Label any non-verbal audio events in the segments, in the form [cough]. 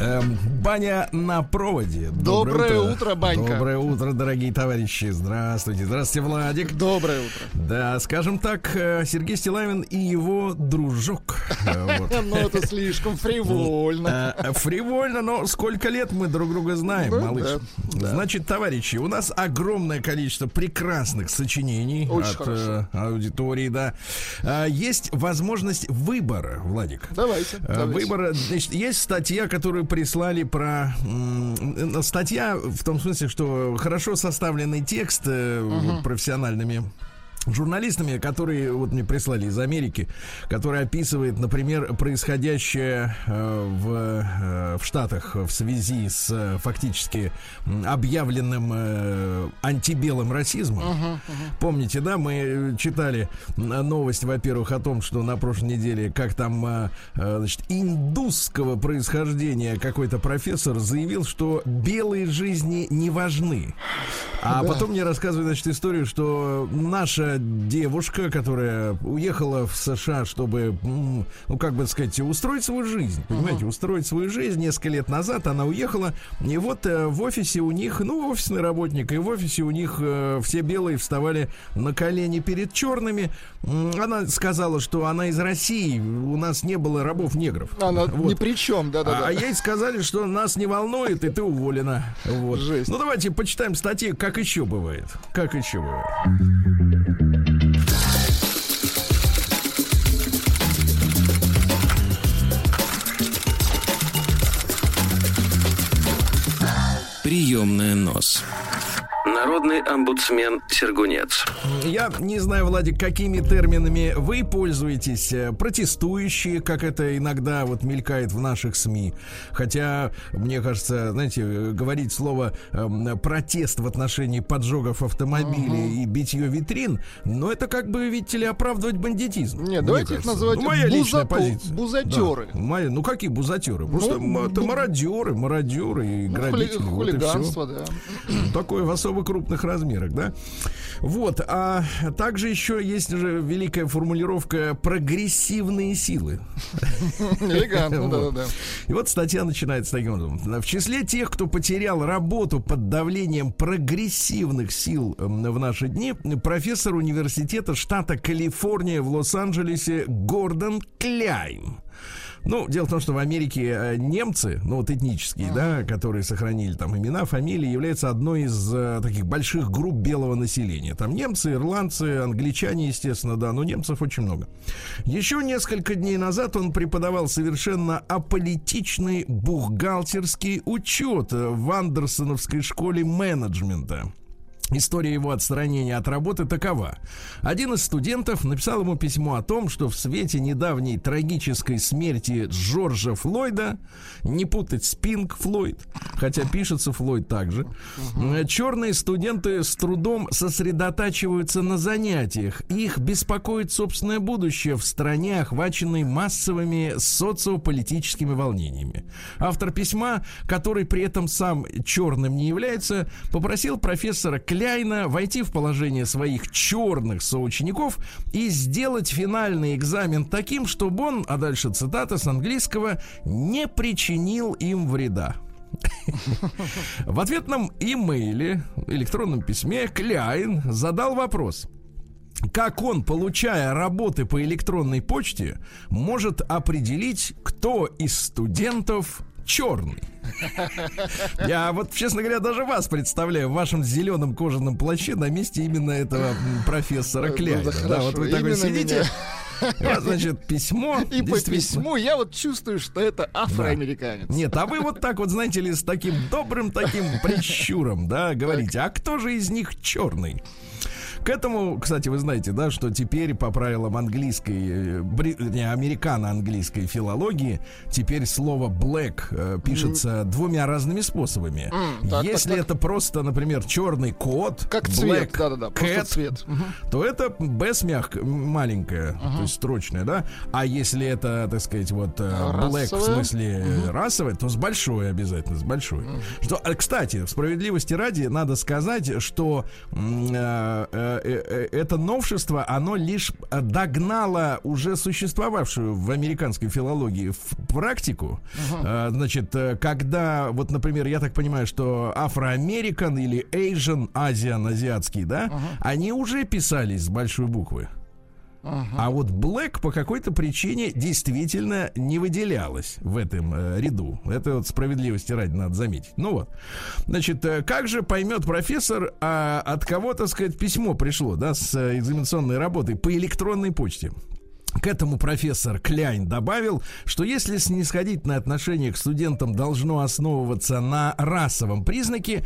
Эм, баня на проводе. Доброе утро, Банька. Доброе утро, дорогие товарищи. Здравствуйте. Здравствуйте, Владик. Доброе утро. Да, скажем так, э, Сергей Стилавин и его дружок. Э. [laughs] Ну, это слишком фривольно. Э, Фривольно, но сколько лет мы друг друга знаем, Ну, малыш. Значит, товарищи, у нас огромное количество прекрасных сочинений от э, аудитории, да. А, Есть возможность выбора, Владик. Давайте. Э. Выбора, значит, есть статья, которую прислали про э, статья в том смысле, что хорошо составленный текст э, профессиональными журналистами, которые вот мне прислали из Америки, который описывает, например, происходящее э, в, э, в Штатах в связи с э, фактически объявленным антибелым расизмом. Помните, да, мы читали новость, во-первых, о том, что на прошлой неделе, как там, значит, индусского происхождения какой-то профессор заявил, что белые жизни не важны. А потом мне рассказывают, значит, историю, что наша девушка, которая уехала в США, чтобы, ну, как бы сказать, устроить свою жизнь, понимаете, устроить свою жизнь несколько лет назад, она уехала, и вот э, в офисе у них, ну, офисный работник, и в офисе у них э, все белые вставали на колени перед черными. Она сказала, что она из России, у нас не было рабов-негров. Она Вот. ни при чем, да-да-да. А, а ей сказали, что нас не волнует, и ты уволена. Вот. Жесть. Ну давайте почитаем статьи, как еще бывает. Как еще бывает. Приемная нос. Народный омбудсмен Сергунец. Я не знаю, Владик, какими терминами вы пользуетесь. э, Протестующие, как это иногда вот мелькает в наших СМИ. Хотя, мне кажется, знаете, говорить слово эм, протест в отношении поджогов автомобилей и битье витрин, но это как бы, видите ли, оправдывать бандитизм. Не, мне давайте их кажется. называть Ну, моя личная бузапо- позиция. бузатеры. Да, моя- ну какие бузатеры? Просто Ну, это бу- мародеры, мародеры и Ну, грабители. хули- вот и хулиганство, да. Такое в особо крупных размерах, да? Вот, а также еще есть же великая формулировка прогрессивные силы. Элегантно, да-да-да. И вот статья начинается таким образом. В числе тех, кто потерял работу под давлением прогрессивных сил м, в наши дни, профессор университета штата Калифорния в Лос-Анджелесе Гордон Кляйн. Ну, дело в том, что в Америке э, немцы, ну вот этнические, да, которые сохранили там имена, фамилии, являются одной из э, таких больших групп белого населения. Там немцы, ирландцы, англичане, естественно, да, но немцев очень много. Еще несколько дней назад он преподавал совершенно аполитичный бухгалтерский учет в Андерсоновской школе менеджмента. История его отстранения от работы такова. Один из студентов написал ему письмо о том, что в свете недавней трагической смерти Джорджа Флойда, не путать с Пинк Флойд, хотя пишется Флойд также, черные студенты с трудом сосредотачиваются на занятиях. Их беспокоит собственное будущее в стране, охваченной массовыми социополитическими волнениями. Автор письма, который при этом сам черным не является, попросил профессора Кляйна войти в положение своих черных соучеников и сделать финальный экзамен таким, чтобы он, а дальше цитата с английского, не причинил им вреда. В ответном имейле, электронном письме Кляйн задал вопрос. Как он, получая работы по электронной почте, может определить, кто из студентов черный? Я вот, честно говоря, даже вас представляю в вашем зеленом кожаном плаще на месте именно этого профессора Ну, Кляйна. да вот вы такой именно сидите, вот, значит, письмо. И по письму я вот чувствую, что это афроамериканец. Нет, а вы вот так вот, знаете ли, с таким добрым таким прищуром, да, говорите, а кто же из них черный? К этому, кстати, вы знаете, да, что теперь по правилам английской, э, бри- не, американо-английской филологии, теперь слово black э, пишется двумя разными способами. М, так, Если так, так. это просто, например, черный кот, Как black цвет, да-да-да, просто cat, цвет. Мгм. то это Б с мягк- маленькая, то есть строчная, да. А если это, так сказать, вот э, black в Расовая? смысле э, расовая, то с большой обязательно, с большой. Что, а, кстати, справедливости ради надо сказать, что э, это новшество, оно лишь э, догнало уже существовавшую в американской филологии в практику. Э, Значит, э, когда, вот, например, я так понимаю, что афроамерикан или Asian, азиан, азиатский, да, они уже писались с большой буквы. А вот Black по какой-то причине действительно не выделялась в этом э, ряду. Это вот справедливости ради надо заметить. Ну вот. Значит, э, как же поймет профессор, а, от кого, так сказать, письмо пришло, да, с э, экзаменационной работой по электронной почте? К этому профессор Кляйн добавил, что если снисходительное отношение к студентам должно основываться на расовом признаке,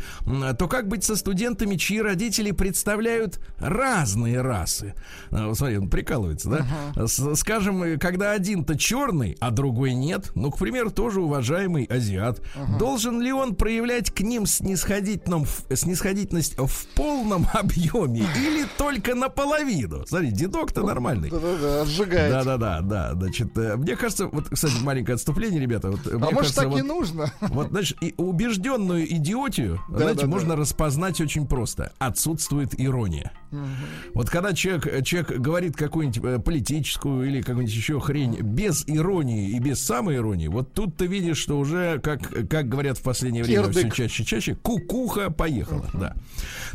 то как быть со студентами, чьи родители представляют разные расы? А, Смотри, он прикалывается, да? С- Скажем, э, когда один-то черный, а другой нет, ну, к примеру, тоже уважаемый азиат, должен ли он проявлять к ним снисходительность в полном [laughs] объеме или только наполовину? Смотри, дедок-то нормальный. Сжигает. Да, да, да, да. Значит, э, мне кажется, вот, кстати, маленькое отступление, ребята. Вот, А может кажется, так вот, и нужно? вот, значит, и убежденную идиотию, Да, знаете, да, да. можно распознать очень просто. Отсутствует ирония. Вот когда человек, человек говорит какую-нибудь э, политическую или какую-нибудь еще хрень без иронии и без самоиронии, вот тут ты видишь, что уже, как, как говорят в последнее время все Кирдык. чаще и чаще, кукуха поехала, да.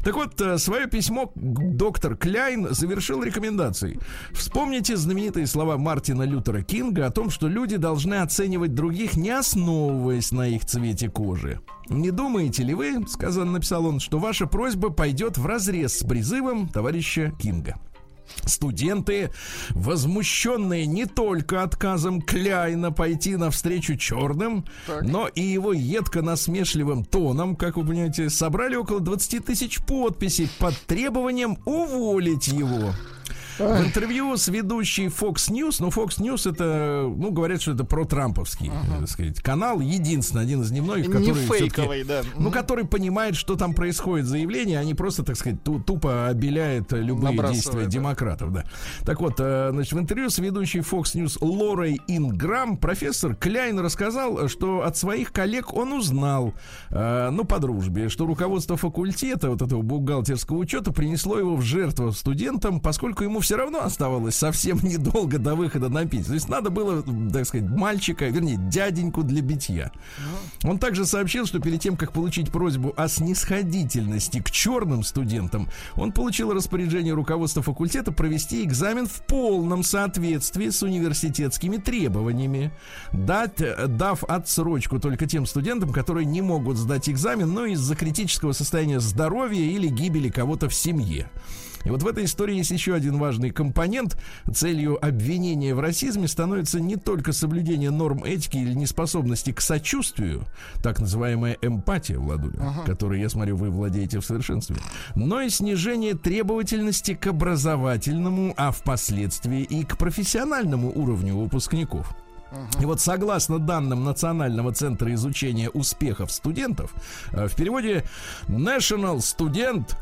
Так вот, э, свое письмо доктор Кляйн завершил рекомендацией. Вспомните знаменитые слова Мартина Лютера Кинга о том, что люди должны оценивать других, не основываясь на их цвете кожи. Не думаете ли вы, сказано, написал он, что ваша просьба пойдет в разрез с призывом товарища Кинга? Студенты, возмущенные не только отказом Кляйна пойти навстречу черным, Так. но и его едко-насмешливым тоном, как вы понимаете, собрали около 20 тысяч подписей под требованием уволить его. В интервью с ведущей Fox News, ну, Fox News это, ну, говорят, что это про-трамповский, э, так сказать, канал, единственный, один из немногих, Не который всё-таки- фейковый, да. ну, который понимает, что там происходит заявление, а не просто, так сказать, ту- тупо обеляет э, любые действия демократов, да. Так вот, э, значит, в интервью с ведущей Fox News Лорой Инграм профессор Кляйн рассказал, что от своих коллег он узнал, ну, по дружбе, что руководство факультета, вот этого бухгалтерского учета, принесло его в жертву студентам, поскольку ему все равно оставалось совсем [laughs] недолго до выхода на пенсию. То есть надо было, так сказать, мальчика, вернее, дяденьку для битья. Он также сообщил, что перед тем, как получить просьбу о снисходительности к черным студентам, он получил распоряжение руководства факультета провести экзамен в полном соответствии с университетскими требованиями, дать, дав отсрочку только тем студентам, которые не могут сдать экзамен, но из-за критического состояния здоровья или гибели кого-то в семье. И вот в этой истории есть еще один важный компонент. Целью обвинения в расизме становится не только соблюдение норм этики или неспособности к сочувствию, так называемая эмпатия, Владуля, которой, я смотрю, вы владеете в совершенстве, но и снижение требовательности к образовательному, а впоследствии и к профессиональному уровню выпускников. И вот согласно данным Национального центра изучения успехов студентов, э, в переводе National Student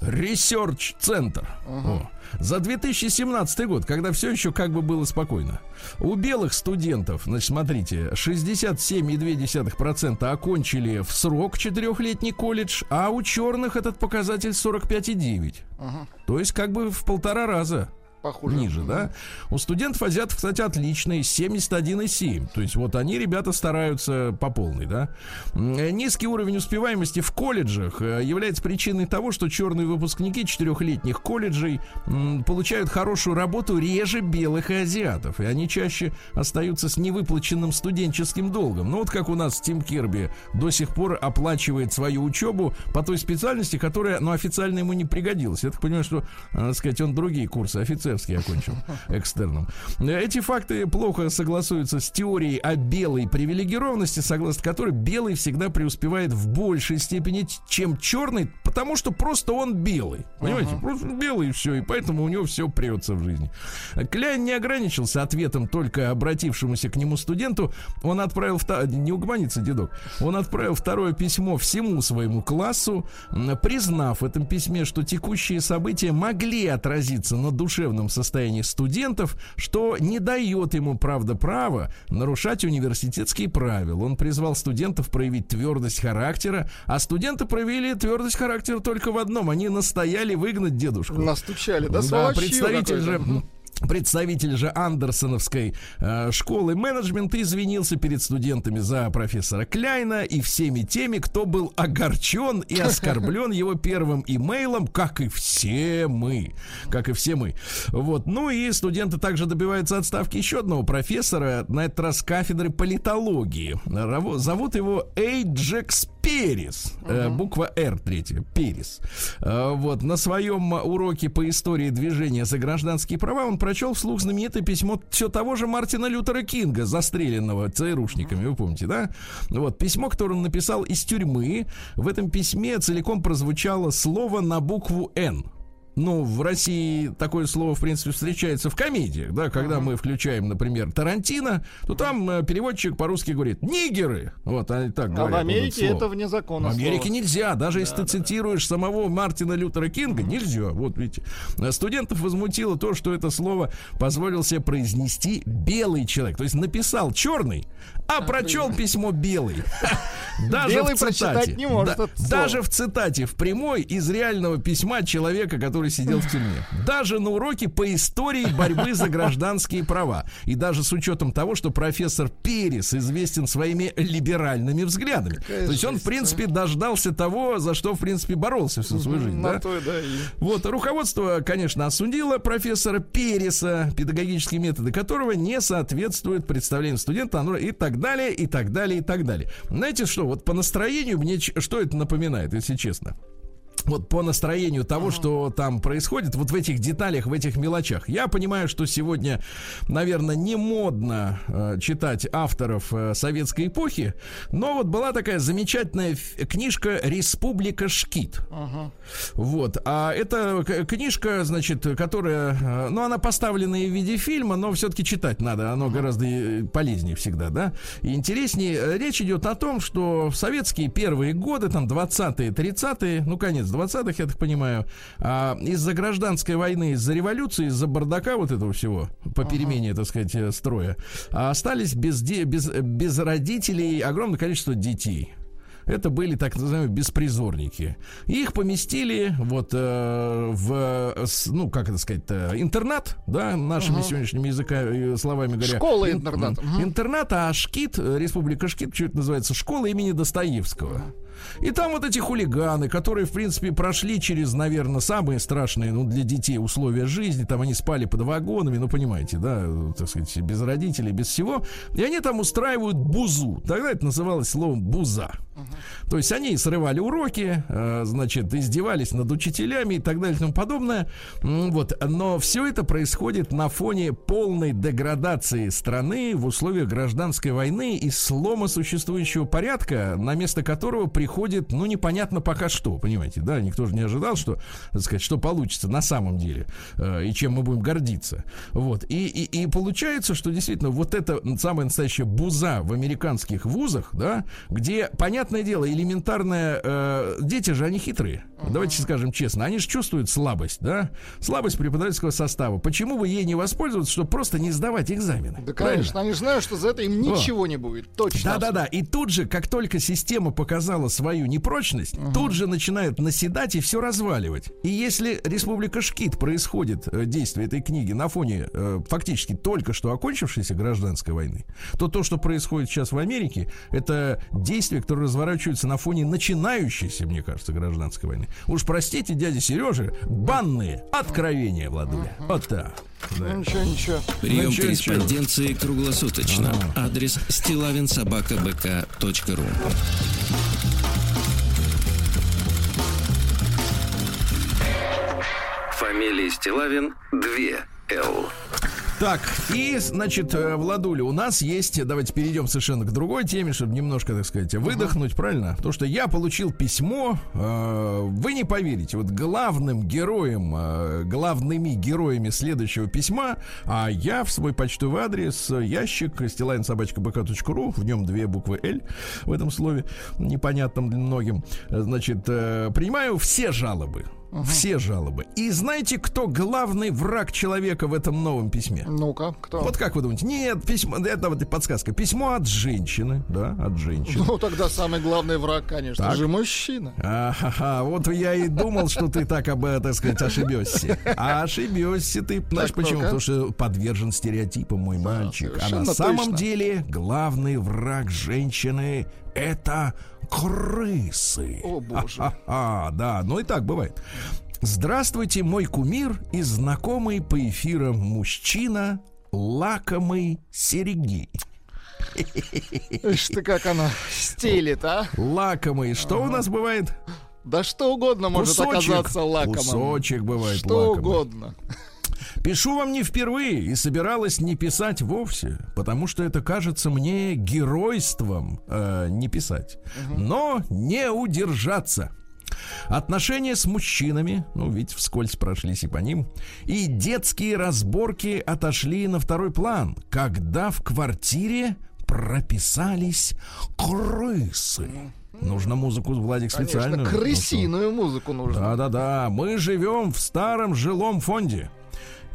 Research Center. О. За 2017 год, когда все еще как бы было спокойно, у белых студентов, значит, смотрите, 67,2% окончили в срок четырехлетний колледж, а у черных этот показатель 45,9%. Ага, То есть как бы в полтора раза похуже. ниже, да? У студентов азиатов, кстати, отличные, 71,7. То есть вот они, ребята, стараются по полной, да? Э, Низкий уровень успеваемости в колледжах э, является причиной того, что черные выпускники четырехлетних колледжей получают хорошую работу реже белых и азиатов. И они чаще остаются с невыплаченным студенческим долгом. Ну вот как у нас Тим Кирби до сих пор оплачивает свою учебу по той специальности, которая, ну, официально ему не пригодилась. Я так понимаю, что, э, так сказать, он другие курсы офицерские окончил экстерном. Эти факты плохо согласуются с теорией о белой привилегированности, согласно которой белый всегда преуспевает в большей степени, чем черный, потому что просто он белый. Понимаете, просто белый и все, и поэтому у него все прется в жизни. Кляйн не ограничился ответом только обратившемуся к нему студенту. Он отправил, вто- не угомонится дедок, он отправил второе письмо всему своему классу, признав в этом письме, что текущие события могли отразиться на душевном состоянии студентов, что не дает ему, правда, права нарушать университетские правила. Он призвал студентов проявить твердость характера, а студенты проявили твердость характера только в одном. Они настояли выгнать дедушку. Настучали, да, Да, представитель же. Представитель же Андерсоновской э, школы менеджмента извинился перед студентами за профессора Кляйна и всеми теми, кто был огорчен и оскорблен его первым имейлом, как и все мы. Как и все мы. Вот. Ну и студенты также добиваются отставки еще одного профессора, на этот раз кафедры политологии. Зовут его Эйджекс Перес. Э, буква Р третья. Перес. Э, вот. На своем уроке по истории движения за гражданские права он прочел вслух знаменитое письмо все того же Мартина Лютера Кинга, застреленного ЦРУшниками, вы помните, да? Вот. Письмо, которое он написал из тюрьмы. В этом письме целиком прозвучало слово на букву «Н». Ну, в России такое слово, в принципе, встречается в комедиях, да, когда мы включаем, например, Тарантино, то там э, переводчик по-русски говорит «нигеры». Вот, они так А говорят. в Америке это вне закона. В Америке слово. нельзя, даже если ты цитируешь самого Мартина Лютера Кинга, нельзя. Вот видите. А Студентов возмутило то, что это слово позволил себе произнести белый человек. То есть написал черный, а прочел письмо белый. [laughs] Даже Белый в цитате. прочитать не может Да, даже в цитате, в прямой, из реального письма человека, который сидел в тюрьме. Даже на уроке по истории борьбы за гражданские права. И даже с учетом того, что профессор Перес известен своими либеральными взглядами. То есть он, в принципе, дождался того, за что, в принципе, боролся всю свою жизнь. Да? то, да, и- Вот, руководство, конечно, осудило профессора Переса, педагогические методы которого не соответствуют представлению студента, оно и так далее, и так далее, и так далее. Знаете что, вот по настроению мне что это напоминает, если честно? Вот по настроению того, что там происходит, вот в этих деталях, в этих мелочах. Я понимаю, что сегодня, наверное, не модно э, читать авторов э, советской эпохи, но вот была такая замечательная книжка «Республика Шкит». Вот. А это книжка, значит, которая, э, ну, она поставлена и в виде фильма, но все-таки читать надо. Оно гораздо э, полезнее всегда, да. И интереснее. Э, Речь идет о том, что в советские первые годы, там, 20-е, 30-е, ну, конец 20-х, я так понимаю, а, из-за гражданской войны, из-за революции, из-за бардака вот этого всего, по перемене, так сказать, э, строя, а остались без, де- без, без родителей огромное количество детей. Это были так называемые беспризорники. Их поместили вот э, в, ну, как это сказать, интернат, да, нашими сегодняшними языка, э, словами говоря. Школа-интернат. Ин- Интернат, а Шкит, э, Республика Шкит, что это называется, школа имени Достоевского. И там вот эти хулиганы, которые, в принципе, прошли через, наверное, самые страшные, ну, для детей условия жизни. Там они спали под вагонами, ну, понимаете, да, э, так сказать, без родителей, без всего. И они там устраивают бузу. Тогда это называлось словом буза. То есть они срывали уроки, э, значит, издевались над учителями и так далее и тому подобное. Вот. Но все это происходит на фоне полной деградации страны в условиях гражданской войны и слома существующего порядка, на место которого приходит, ну, непонятно пока что, понимаете, да, никто же не ожидал, что, так сказать, что получится на самом деле, э, и чем мы будем гордиться. Вот. И, и, и получается, что действительно вот это самая настоящая буза в американских вузах, да, где, понятное дело, элементарная... э, дети же, они хитрые. Давайте скажем честно. Они же чувствуют слабость, да? Слабость преподавательского состава. Почему бы ей не воспользоваться, чтобы просто не сдавать экзамены? Да, Правильно? конечно, они знают, что за это им ничего не будет. Точно. Да-да-да. И тут же, как только система показала свою непрочность, тут же начинают наседать и все разваливать. И если Республика Шкит происходит э, действие этой книги на фоне э, фактически только что окончившейся гражданской войны, то то, что происходит сейчас в Америке, это действия, которые разворачиваются на фоне начинающейся, мне кажется, гражданской войны. Уж простите, дядя Сережа, банные откровения, Владуля. Вот так. Да. Ну, Ничего, ничего. Прием чё, корреспонденции круглосуточно. Адрес стилавинсобакабк.ру Фамилия Стилавин 2 Л. Так, и, значит, э, Владуля, у нас есть, давайте перейдем совершенно к другой теме, чтобы немножко, так сказать, выдохнуть, правильно? Потому что я получил письмо, э, вы не поверите, вот главным героем, э, главными героями следующего письма, а я в свой почтовый адрес, э, ящик, стилайнсобачка.бк.ру, в нем две буквы «Л» в этом слове, непонятном для многим, Э, значит, э, принимаю все жалобы. Все жалобы. И знаете, кто главный враг человека в этом новом письме? Ну-ка, кто? Вот как вы думаете? Нет, письмо, это вот подсказка. Письмо от женщины, да, от женщины. Ну, тогда самый главный враг, конечно Так. же, мужчина. Ага, вот я и думал, что ты так об, э, так сказать, ошибешься. А ошибешься ты. Знаешь Так, почему? Потому что подвержен стереотипам мой мальчик. А на самом точно. деле главный враг женщины это крысы. О, боже. А, да, ну и так бывает. Здравствуйте, мой кумир и знакомый по эфирам мужчина лакомый Сергей. Ишь ты, как она стелит, а? Лакомый. Что у нас бывает? Да что угодно может оказаться лакомым. Кусочек бывает Что лакомый. угодно. Пишу вам не впервые и собиралась не писать вовсе, потому что это кажется мне геройством э, не писать. Но не удержаться. Отношения с мужчинами, ну ведь вскользь прошлись и по ним, и детские разборки отошли на второй план, когда в квартире прописались крысы. Нужно музыку, Владик, специальную. Конечно, Ну что? крысиную музыку нужно. Да-да-да, мы живем в старом жилом фонде.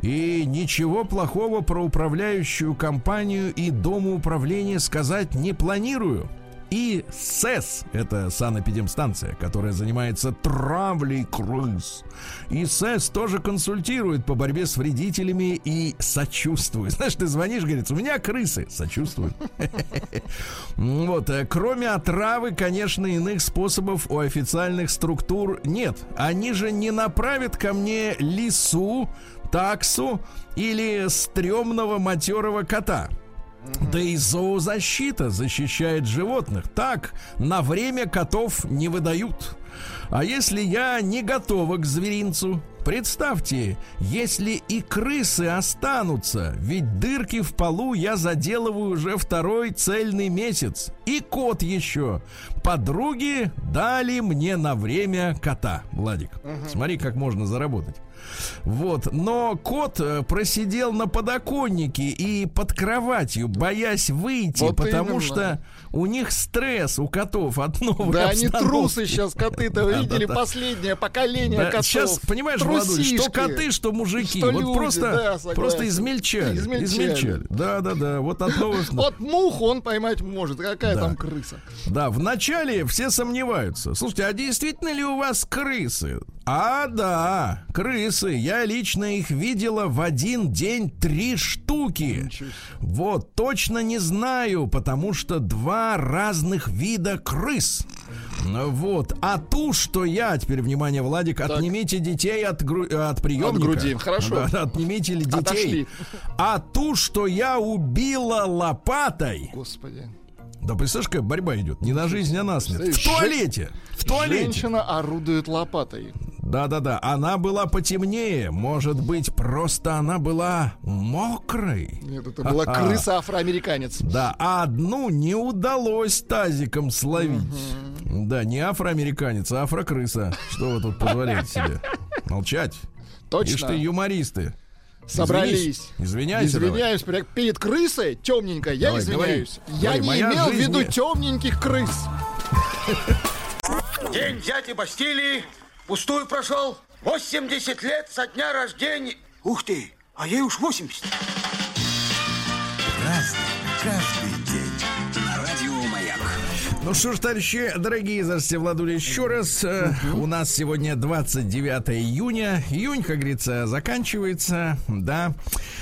И ничего плохого про управляющую компанию и домоуправление сказать не планирую. И СЭС, это санэпидемстанция, которая занимается травлей крыс. И СЭС тоже консультирует по борьбе с вредителями и сочувствует. [laughs] Знаешь, ты звонишь, говорит, у меня крысы. Сочувствует. [laughs] Вот, э, кроме отравы, конечно, иных способов у официальных структур нет. Они же не направят ко мне лису, таксу или стрёмного матерого кота. Да и зоозащита защищает животных. Так, на время котов не выдают. А если я не готова к зверинцу, представьте, если и крысы останутся, ведь дырки в полу я заделываю уже второй цельный месяц. И кот еще. Подруги дали мне на время кота, Владик. Смотри, как можно заработать. Вот, но кот э, просидел на подоконнике и под кроватью, боясь выйти, Вот потому именно. что у них стресс у котов от новой Да они обстановки. трусы сейчас, коты-то, вы видели, Да-да-да. последнее поколение Да, котов. сейчас, понимаешь, Владуль, что коты, что мужики, Что вот люди, просто, да, просто измельчали, Измельчали. измельчали. Да, да, да, вот от новых. Вот муху он поймать может. Какая Да. там крыса? Да, вначале все сомневаются. Слушайте, а действительно ли у вас крысы? А, да, крысы. Я лично их видела в один день три штуки. Вот, точно не знаю, потому что два разных вида крыс. Ну Вот. А ту, что я, теперь внимание, Владик, отнимите детей от, гру- от приемника. От груди, хорошо. Да, отнимите ли детей. Отошли. А ту, что я убила лопатой. Господи. Да представляешь, какая борьба идет? Не на жизнь, а на смерть. В туалете! В туалете! Женщина орудует лопатой. Да-да-да, она была потемнее. Может быть, просто она была мокрой. Нет, это была Ха-ха. крыса-афроамериканец. Да, а одну не удалось тазиком словить. Да, не афроамериканец, а афрокрыса. Что вы тут позволяете себе? Молчать. Точно. Ишь ты, юмористы. Собрались. Извинись. Извиняйся. давай. Извиняюсь, перед- перед крысой темненькой, я Давай, извиняюсь. говори. Я Говори, не имел в виду не- темненьких крыс. День дяди Бастилии пустую прошел. 80 лет со дня рождения. Ух ты, а ей уж 80. Ну что ж, товарищи, дорогие, здравствуйте, Владуля, еще раз. Э, У нас сегодня 29 июня. Июнь, как говорится, заканчивается, да.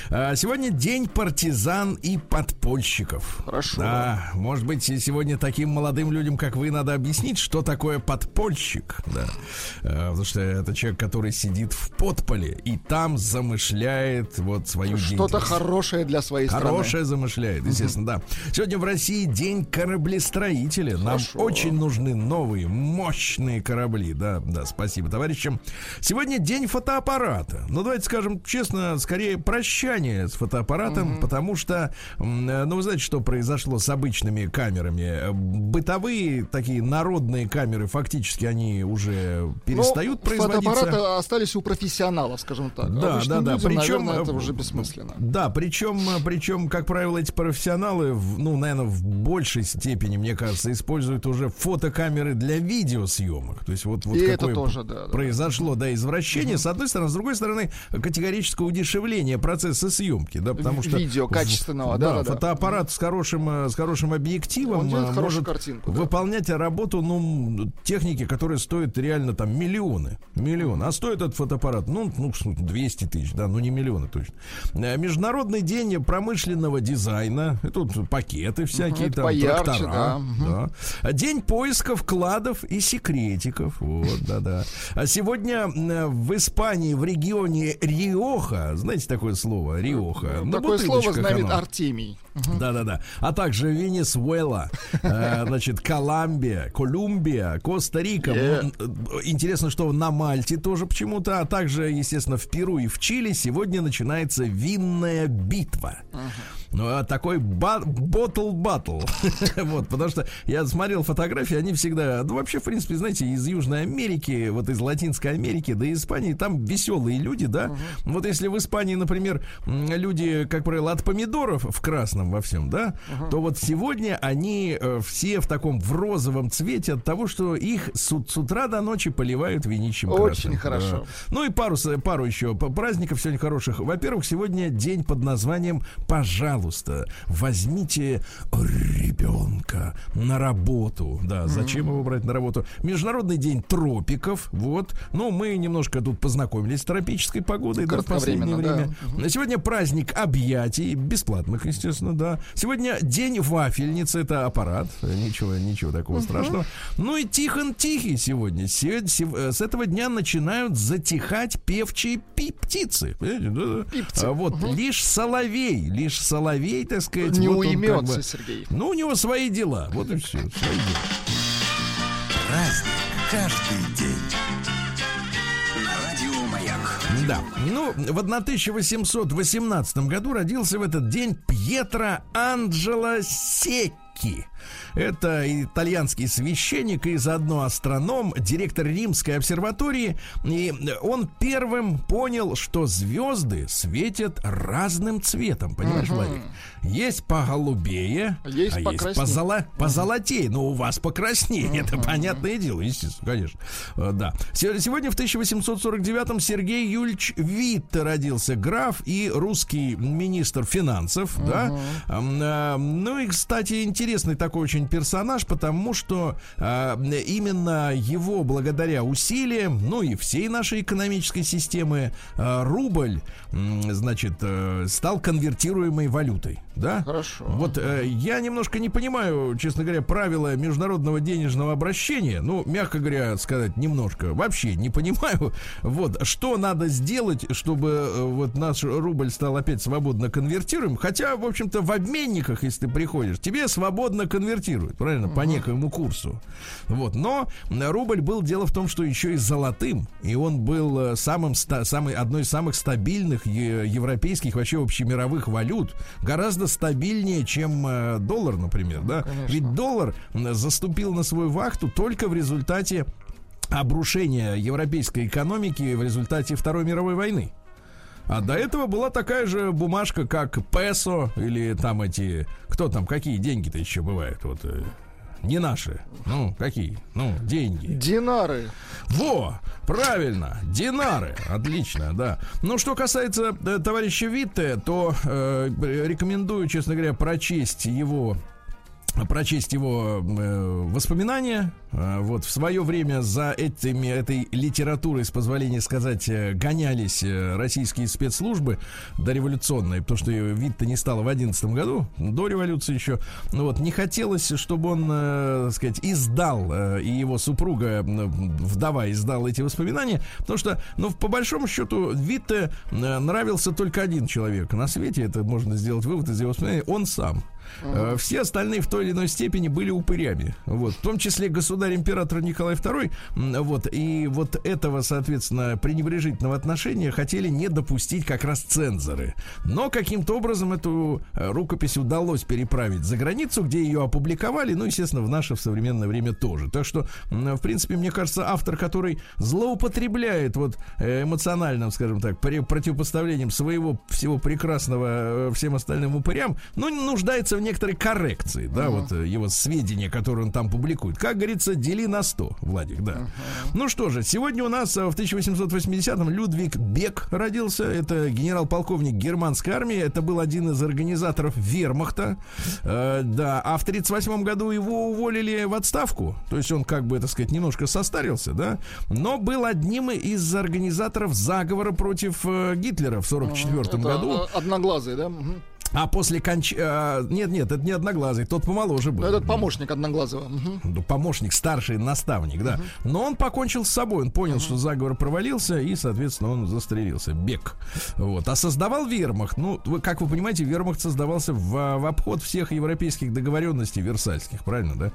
А Сегодня день партизан и подпольщиков. Хорошо. Да, может быть, сегодня таким молодым людям, как вы, надо объяснить, что такое подпольщик, да. Э, Потому что это человек, который сидит в подполе и там замышляет вот свою Что-то хорошее для своей страны. Хорошее замышляет, естественно, да. Сегодня в России день кораблестроителя. Нам Хорошо. очень нужны новые, мощные корабли. Да, да, спасибо, товарищам. Сегодня день фотоаппарата. Ну, давайте скажем честно, скорее прощание с фотоаппаратом, потому что, э, ну, вы знаете, что произошло с обычными камерами? Э, Бытовые такие народные камеры, фактически они уже перестают Ну, производиться. Фотоаппараты остались у профессионалов, скажем так. Да, Обычным да, да. людям, Причем, наверное, это э, уже бессмысленно. Да, причем, причем, как правило, эти профессионалы, ну, наверное, в большей степени, мне кажется, используют уже фотокамеры для видеосъемок. То есть вот, вот И это какое тоже, да, да, произошло, да, извращение, с одной стороны, с другой стороны, категорическое удешевление процесса съемки, да, потому что Видео качественного, да, да, да. фотоаппарат с хорошим, э, с хорошим объективом Он делает э, может картинку, да. выполнять работу, ну, техники, которая стоит реально там миллионы, миллионы. А стоит этот фотоаппарат, ну, ну 200 тысяч, да, ну не миллионы точно. Э, Международный день промышленного дизайна, тут пакеты всякие, это там поярче, трактора, да, мгм. да. День поиска вкладов и секретиков, вот, да-да. А сегодня в Испании, в регионе Риоха, знаете такое слово, Риоха? На Такое слово знает оно. Артемий. Да-да-да. А также Венесуэла, э, значит, Колумбия, Колумбия, Коста-Рика. Э, Интересно, что на Мальте тоже почему-то, а также, естественно, в Перу и в Чили сегодня начинается винная битва. Ну, а такой ботл батл. [laughs] вот, потому что я смотрел фотографии, они всегда, ну, вообще, в принципе, знаете, из Южной Америки, вот из Латинской Америки, да и Испании, там веселые люди, да. Вот если в Испании, например, люди, как правило, от помидоров в красном во всем, да, то вот сегодня они э, все в таком в розовом цвете от того, что их с, с утра до ночи поливают винищем Очень красным. хорошо. Да. Ну и пару, пару еще праздников сегодня хороших. Во-первых, сегодня день под названием «Пожалуйста, возьмите ребенка на работу». Да, зачем его брать на работу? Международный день тропиков. Вот. Ну, мы немножко тут познакомились с тропической погодой да, в последнее время. На Сегодня праздник объятий, бесплатных, естественно, да. Сегодня день вафельницы, это аппарат, ничего, ничего такого страшного. Ну и Тихон Тихий сегодня. Се- се- э, С этого дня начинают затихать певчие птицы. Пипцы. А вот лишь соловей, лишь соловей, так сказать. Не вот он как уймется, бы- Сергей. Ну, у него свои дела. Вот и все. Свои дела. Праздник каждый день. На радио Маяк. Да. Ну, в 1818 году родился в этот день Пьетро Анджело Секки. Это итальянский священник и заодно астроном, директор Римской обсерватории. И он первым понял, что звезды светят разным цветом. Понимаешь, Владик? Есть поголубее, Есть а есть покраснее. позола- позолотее. Но у вас покраснее. Это понятное дело, естественно, конечно. Э, Да. Се- Сегодня в 1849-м Сергей Юльч Витте родился. Граф и русский министр финансов. Да? Ам, а, Ну и, кстати, интересный такой очень персонаж, потому что а, именно его, благодаря усилиям, ну и всей нашей экономической системы, а, рубль, м, значит, э, стал конвертируемой валютой. Да? Хорошо. Вот э, я немножко не понимаю, честно говоря, правила международного денежного обращения. Ну, мягко говоря, сказать немножко. Вообще не понимаю. [laughs] Вот, что надо сделать, чтобы э, вот наш рубль стал опять свободно конвертируем. Хотя, в общем-то, в обменниках, если ты приходишь, тебе свободно конвертируют, правильно, по некоему курсу. Вот, но рубль был, дело в том, что еще и золотым. И он был э, самым, самой, одной из самых стабильных европейских, вообще общемировых валют. Гораздо стабильнее, чем э, доллар, например, да? Ведь доллар заступил на свою вахту только в результате обрушения европейской экономики в результате Второй мировой войны. А до этого была такая же бумажка, как песо или там эти... Кто там, какие деньги-то еще бывают? Вот, э, не наши. Ну, какие? Ну, деньги. Динары. Во, правильно, динары, отлично, да. Ну, что касается э, товарища Витте, то э, рекомендую, честно говоря, прочесть его прочесть его э, воспоминания. Э, вот в свое время за этими, этой литературой, с позволения сказать, э, гонялись э, российские спецслужбы дореволюционные, потому что вид-то не стало в одиннадцатом году, до революции еще. Ну вот, не хотелось, чтобы он, э, так сказать, издал, э, и его супруга, э, вдова, издал эти воспоминания, потому что, ну, по большому счету, Витте э, нравился только один человек на свете, это можно сделать вывод из его воспоминаний, он сам. Э, Все остальные в той или иной степени были упырями. Вот. В том числе государь-император Николай II. Вот. И вот этого, соответственно, пренебрежительного отношения хотели не допустить как раз цензоры. Но каким-то образом эту э, рукопись удалось переправить за границу, где ее опубликовали, ну, естественно, в наше в современное время тоже. Так что, в принципе, мне кажется, автор, который злоупотребляет вот э, эмоциональным, скажем так, противопоставлением своего всего прекрасного всем остальным упырям, ну, нуждается в некоторой коррекции, да, вот э, его сведения, которые он там публикует. Как говорится, дели на 100, Владик, да. Ну что же, сегодня у нас э, в 1880-м Людвиг Бек родился. Это генерал-полковник германской армии. Это был один из организаторов вермахта. Э, да, а в 38 году его уволили в отставку. То есть он, как бы, так сказать, немножко состарился, да. Но был одним из организаторов заговора против э, Гитлера в 44 Это, году. Одноглазый, да? Мгм. А после конч... а, Нет, нет, это не одноглазый, тот помоложе был. Ну, Этот помощник Одноглазого. Ну, помощник, старший наставник, да. Но он покончил с собой, он понял, что заговор провалился, и, соответственно, он застрелился. Бег. Вот. А создавал вермахт. Ну, вы, как вы понимаете, вермахт создавался в, в обход всех европейских договоренностей версальских, правильно, да?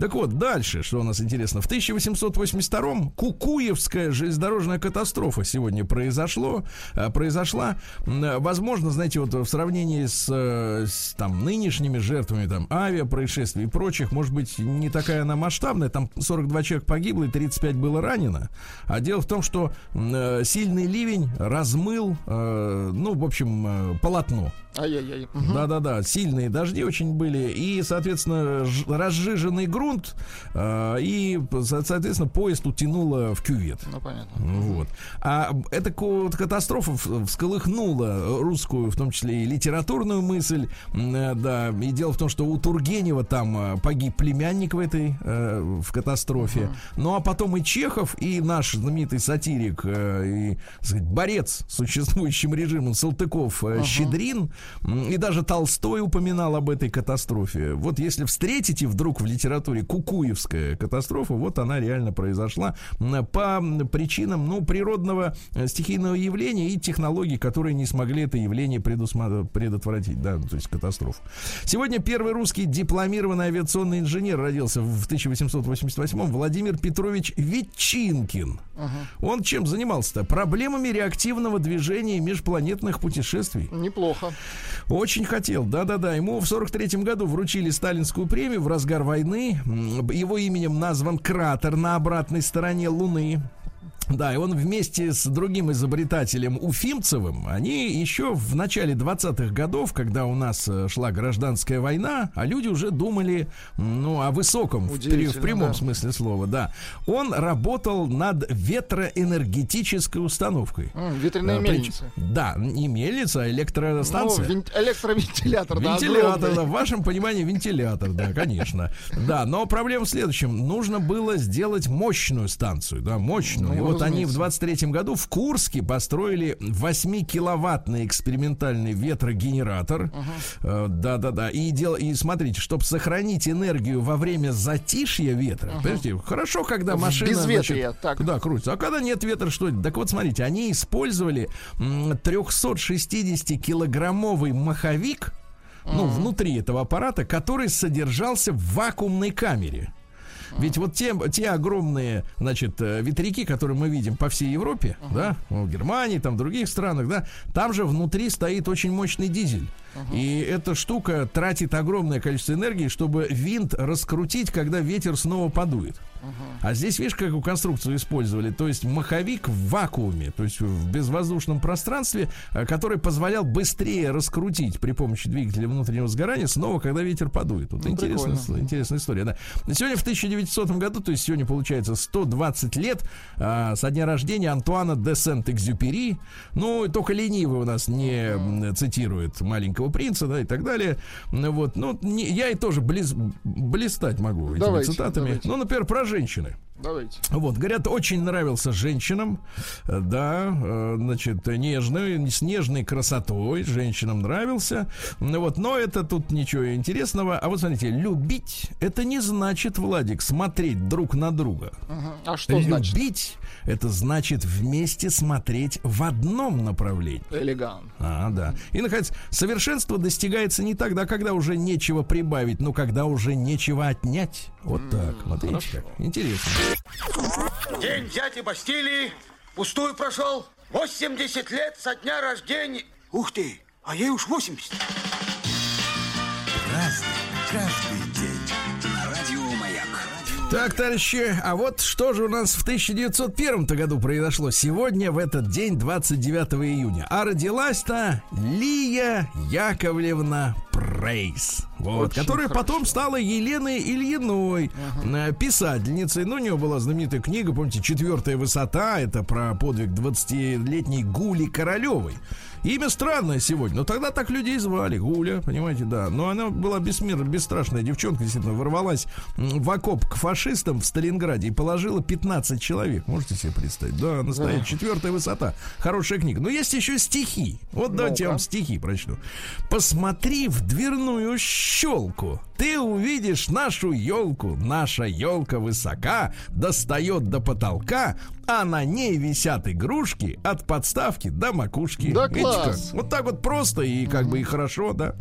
Так вот, дальше, что у нас интересно. В 1882-м Кукуевская железнодорожная катастрофа сегодня произошло, э, произошла. М, Возможно, знаете, вот в сравнении с, э, с, там нынешними жертвами там авиапроисшествий и прочих, может быть, не такая она масштабная. Там 42 человека погибло и 35 было ранено. А дело в том, что э, сильный ливень размыл, э, ну, в общем, э, полотно. Ай-яй-яй. Да-да-да, сильные дожди очень были, и, соответственно, разжиженный грунт, э, и, со- соответственно, поезд утянуло в кювет. Ну, понятно. Вот. А эта катастрофа всколыхнула русскую, в том числе и литературную мысль. Э, Да, и дело в том, что у Тургенева там э, погиб племянник в этой э, в катастрофе. Ну а потом и Чехов, и наш знаменитый сатирик, и так сказать, борец с существующим режимом Салтыков э, Щедрин, и даже Толстой упоминал об этой катастрофе. Вот если встретите вдруг в литературе Кукуевская катастрофа, вот она реально произошла по причинам ну, природного э, стихийного явления и технологий, которые не смогли это явление предусма- предотвратить, да, то есть катастрофу. Сегодня первый русский дипломированный авиационный инженер родился в 1888-м Владимир Петрович Ветчинкин. Он чем занимался-то? Проблемами реактивного движения межпланетных путешествий. Неплохо. Очень хотел, да-да-да. Ему в 43-м году вручили сталинскую премию в разгар войны. Его именем назван кратер на обратной стороне Луны. Да, и он вместе с другим изобретателем Уфимцевым, они еще в начале 20-х годов, когда у нас э, шла гражданская война, а люди уже думали, ну, о высоком, в, в прямом да. смысле слова, да. Он работал над ветроэнергетической установкой. Ветряная А, прич- мельница. Да, не мельница, а электростанция. Ну, вин- электровентилятор, да, Вентилятор, да, в вашем понимании вентилятор, да, конечно. [laughs] Да, но проблема в следующем. Нужно было сделать мощную станцию, да, мощную. Ну, И вот они в разумеется. 23 году в Курске построили 8-киловаттный экспериментальный ветрогенератор. Э, Да-да-да. И, дел... и смотрите, чтобы сохранить энергию во время затишья ветра. Понимаете, хорошо, когда машина... безветрие, значит, так. Да, крутится. А когда нет ветра, что это? Так вот, смотрите, они использовали м, 360-килограммовый маховик, ну, внутри этого аппарата, который содержался в вакуумной камере. Ведь вот те, те огромные, значит, э, ветряки, которые мы видим по всей Европе, да, в Германии, там, в других странах, да, там же внутри стоит очень мощный дизель. И эта штука тратит огромное количество энергии, чтобы винт раскрутить, когда ветер снова подует. А здесь, видишь, какую конструкцию использовали? То есть маховик в вакууме, то есть в безвоздушном пространстве, э, который позволял быстрее раскрутить при помощи двигателя внутреннего сгорания снова, когда ветер подует. Вот Ну, интересная, прикольно. интересная история, да. Сегодня в 1900 году, то есть сегодня получается 120 лет а, со дня рождения Антуана де Сент-Экзюпери. Ну, только ленивый у нас не цитирует маленького принца, да, и так далее. Вот, ну, не- я и тоже близ- блистать могу этими Давайте, цитатами. давайте. Ну, например, про женщины. Давайте. Вот, говорят, очень нравился женщинам, э, да, э, значит, нежный, с нежной красотой женщинам нравился. Ну Вот, но это тут ничего интересного. А вот смотрите, любить это не значит, Владик, смотреть друг на друга. Мгм. А что значит? Это значит вместе смотреть в одном направлении. Элегант. А, да. И, наконец, совершенство достигается не тогда, когда уже нечего прибавить, но когда уже нечего отнять. Вот так. Вот видите как. Интересно. День дяди Бастилии пустую прошел. 80 лет со дня рождения. Ух ты, а ей уж 80. Разный, Так, товарищи, а вот что же у нас в 1901 году произошло сегодня, в этот день, 29 июня. А родилась-то Лия Яковлевна Прейс. Вот, Очень которая хорошо. потом стала Еленой Ильиной, э, писательницей. Ну, у нее была знаменитая книга, помните, «Четвертая высота». Это про подвиг 20-летней Гули Королевой. Имя странное сегодня, но тогда так людей звали. Гуля, понимаете, да. Но она была бессмерно, бесстрашная девчонка, действительно, ворвалась в окоп к фашистам в Сталинграде и положила 15 человек. Можете себе представить? Да, настоящая четвертая высота. Хорошая книга. Но есть еще стихи. Вот давайте я вам стихи прочту. Посмотри в дверную щелку. Ты увидишь нашу елку. Наша елка высока, достает до потолка, а на ней висят игрушки от подставки до макушки. Да Видите класс. как? Вот так вот просто и как бы и хорошо, да.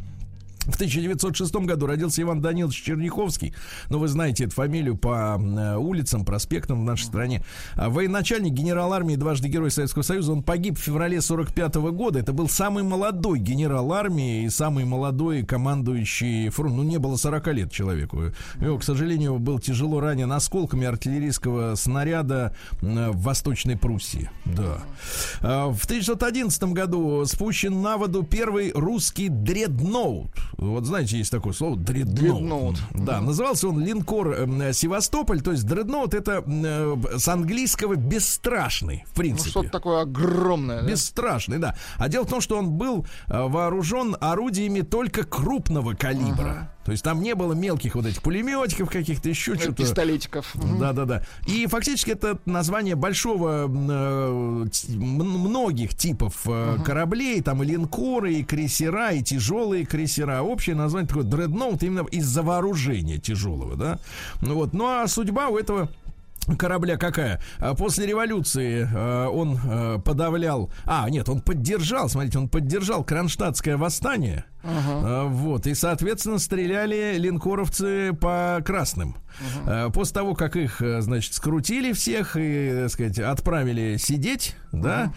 В 1906 году родился Иван Данилович Черняховский. Ну, вы знаете эту фамилию по э, улицам, проспектам в нашей стране. А Военачальник, генерал армии, дважды Герой Советского Союза. Он погиб в феврале 45 года. Это был самый молодой генерал армии и самый молодой командующий фронт. Ну, не было 40 лет человеку. Его, к сожалению, был тяжело ранен осколками артиллерийского снаряда э, в Восточной Пруссии. Да. А, В 1911 году спущен на воду первый русский дредноут. Вот знаете, есть такое слово дредноут. Дредноут. Да, назывался он линкор э, Севастополь. То есть дредноут это э, с английского бесстрашный, в Ну, принципе. что-то такое огромное. да? Бесстрашный, да. А дело в том, что он был э, вооружен орудиями только крупного калибра. То есть там не было мелких вот этих пулеметиков каких-то, еще Э, что-то. Пистолетиков. Мгм. Да, да, да. И фактически это название большого э, многих типов э, кораблей, там и линкоры, и крейсера, и тяжелые крейсера. Общее название такое дредноут именно из-за вооружения тяжелого, да. Ну вот. Ну а судьба у этого корабля какая? А После революции э, он э, подавлял... А, нет, он поддержал, смотрите, он поддержал кронштадтское восстание. Э, Вот, и, соответственно, стреляли линкоровцы по красным. Э, После того, как их, э, значит, скрутили всех и, так сказать, отправили сидеть, да,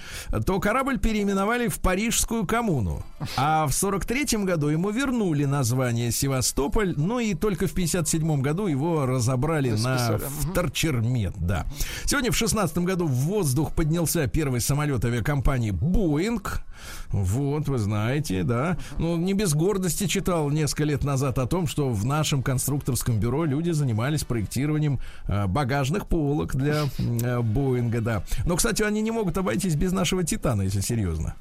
то корабль переименовали в Парижскую коммуну. А в 43-м году ему вернули название Севастополь, ну и только в 57 году его разобрали на Расписали. Мгм. вторчермет, да. Сегодня в 16 году в воздух поднялся первый самолет авиакомпании «Боинг». Вот, вы знаете, да. Ну, не без гордости читал несколько лет назад о том, что в нашем конструкторском бюро люди занимались проектированием э, багажных полок для э, Боинга, да. Но, кстати, они не могут обойтись без нашего Титана, если серьезно.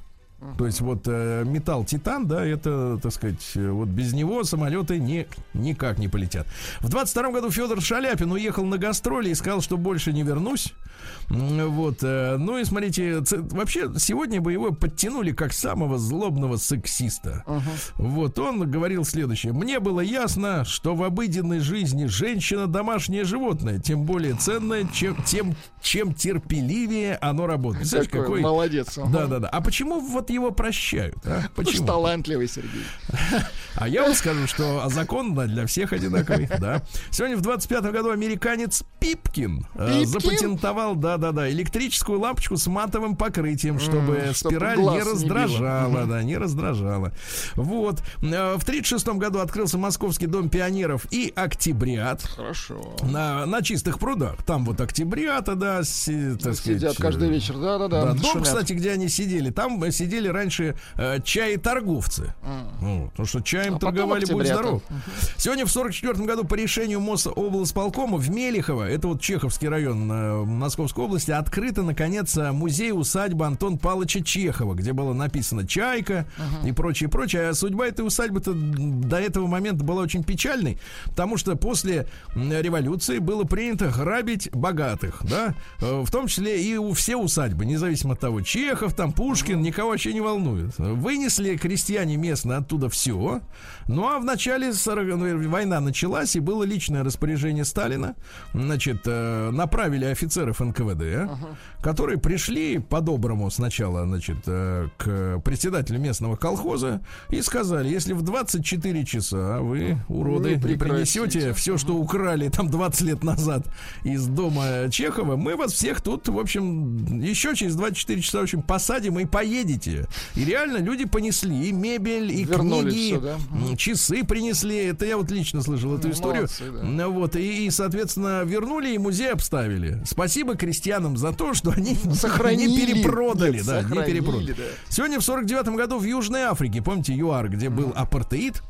То есть вот э, металл Титан, да, это, так сказать, вот без него самолеты не, никак не полетят. В 22 году Федор Шаляпин уехал на гастроли и сказал, что больше не вернусь. Вот, э, ну и смотрите, ц- вообще сегодня бы его подтянули как самого злобного сексиста. Вот, он говорил следующее. Мне было ясно, что в обыденной жизни женщина домашнее животное, тем более ценное, чем, тем, чем терпеливее оно работает. Представляешь, Какой молодец. Ага. Да, да, да. А почему вот его прощают? а? Почему? талантливый Сергей. [laughs] А я вам скажу, что закон для всех одинаковый, да. Сегодня в 25 году американец Пипкин, э, Пипкин? запатентовал, да-да-да, электрическую лампочку с матовым покрытием, чтобы чтоб спираль не не раздражала, да, не раздражала. Вот. Э, В 36 году открылся Московский дом пионеров и Октябрят. Хорошо. На, на чистых прудах. Там вот октябрята, да, си- так сказать, Сидят каждый э, вечер. Да-да-да. да, дом, кстати, где они сидели, там сидели сидели раньше э, чаеторговцы. Ну, потому что чаем А торговали, будь здоров. Сегодня в 44 году по решению Мособлсполкома в Мелихово, это вот Чеховский район э, Московской области, открыто, наконец, э, музей-усадьба Антон Павловича Чехова, где было написано «Чайка» и прочее, прочее. А судьба этой усадьбы-то до этого момента была очень печальной, потому что после революции было принято грабить богатых, да, Э, в том числе и у все усадьбы, независимо от того, Чехов, там, Пушкин, никого вообще не волнует. Вынесли крестьяне местные оттуда все, ну а в начале 40 ну, война началась, и было личное распоряжение Сталина, значит, э, направили офицеров НКВД, которые пришли по-доброму сначала, значит, э, к председателю местного колхоза и сказали, если в 24 часа вы, уроды, Не не принесете все, что украли там 20 лет назад из дома Чехова, мы вас всех тут, в общем, еще через 24 часа, в общем, посадим и поедете. И реально люди понесли и мебель, и Вернули книги, всё, да? часы принесли. Это я вот лично слышал эту Ну, историю. молодцы, да. Ну Вот, и, и, соответственно, вернули и музей обставили. Спасибо крестьянам за то, что они [laughs] Сохранили. не перепродали. Нет, да, не перепродали. да. Сегодня в 49 году в Южной Африке, помните, ЮАР, где был апартеид,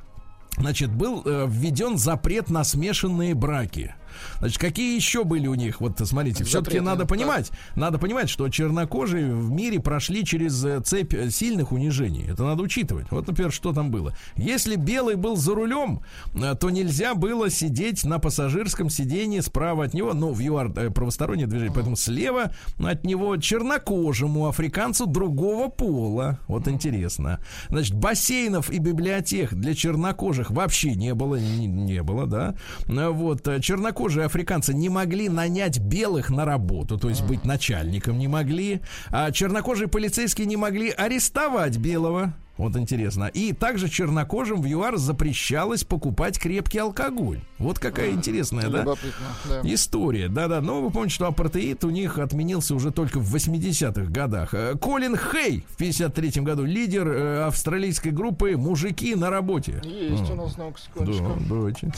значит, был э, введен запрет на смешанные браки. Значит, какие еще были у них? Вот смотрите, все-таки надо так. понимать, надо понимать, что чернокожие в мире прошли через э, цепь э, сильных унижений. Это надо учитывать. Вот, например, что там было. Если белый был за рулем, э, то нельзя было сидеть на пассажирском сидении справа от него, ну, в ЮАР правостороннее движение, поэтому слева от него чернокожему африканцу другого пола. Вот интересно. Значит, бассейнов и библиотек для чернокожих вообще не было, не, не было, да. Вот, э, чернокожие африканцы не могли нанять белых на работу, то есть быть начальником не могли, а чернокожие полицейские не могли арестовать белого. Вот интересно. И также чернокожим в ЮАР запрещалось покупать крепкий алкоголь. Вот какая интересная, да? Да. История, да-да. Но вы помните, что апартеид у них отменился уже только в 80-х годах. Э, Колин Хей в 53-м году, лидер э, австралийской группы «Мужики на работе». Есть у нас секундочку. Да, давайте.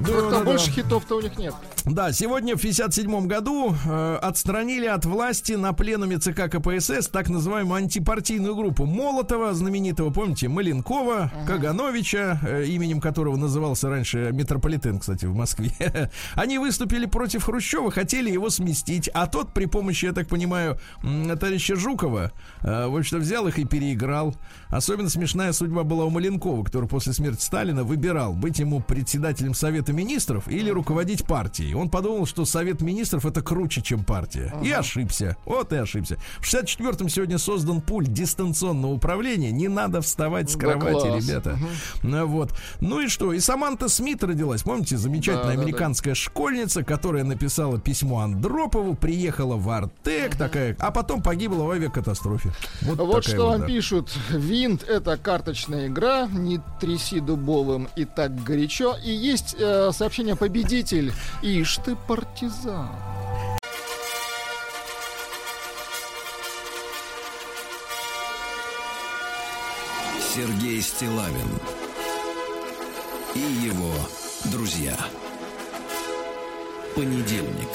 Как-то Да-да-да. больше хитов-то у них нет. Да, сегодня в 57 году э, отстранили от власти на пленуме ЦК КПСС так называемую антипартийную группу Молотова, знаменитого, помните, Маленкова, Кагановича, э, именем которого назывался раньше метрополитен, кстати, в Москве. [laughs] Они выступили против Хрущева, хотели его сместить, а тот при помощи, я так понимаю, товарища Жукова, э, в общем-то, взял их и переиграл. Особенно смешная судьба была у Маленкова, который после смерти Сталина выбирал, быть ему председателем Совета Министров или руководить партией. Он подумал, что Совет Министров это круче, чем партия. И ошибся. Вот и ошибся. В 64-м сегодня создан пульт дистанционного управления. Не надо вставать с Да кровати, класс. ребята. Ну, вот. Ну и что? И Саманта Смит родилась. Помните, замечательная Да, да, да. американская школьница, которая написала письмо Андропову, приехала в Артек такая, а потом погибла в авиакатастрофе. Вот, Вот что вам да. пишут. Винт — это карточная игра, не тряси дубовым и так горячо. И есть э, сообщение «Победитель». Ишь ты, партизан. Сергей Стилавин и его друзья. Понедельник.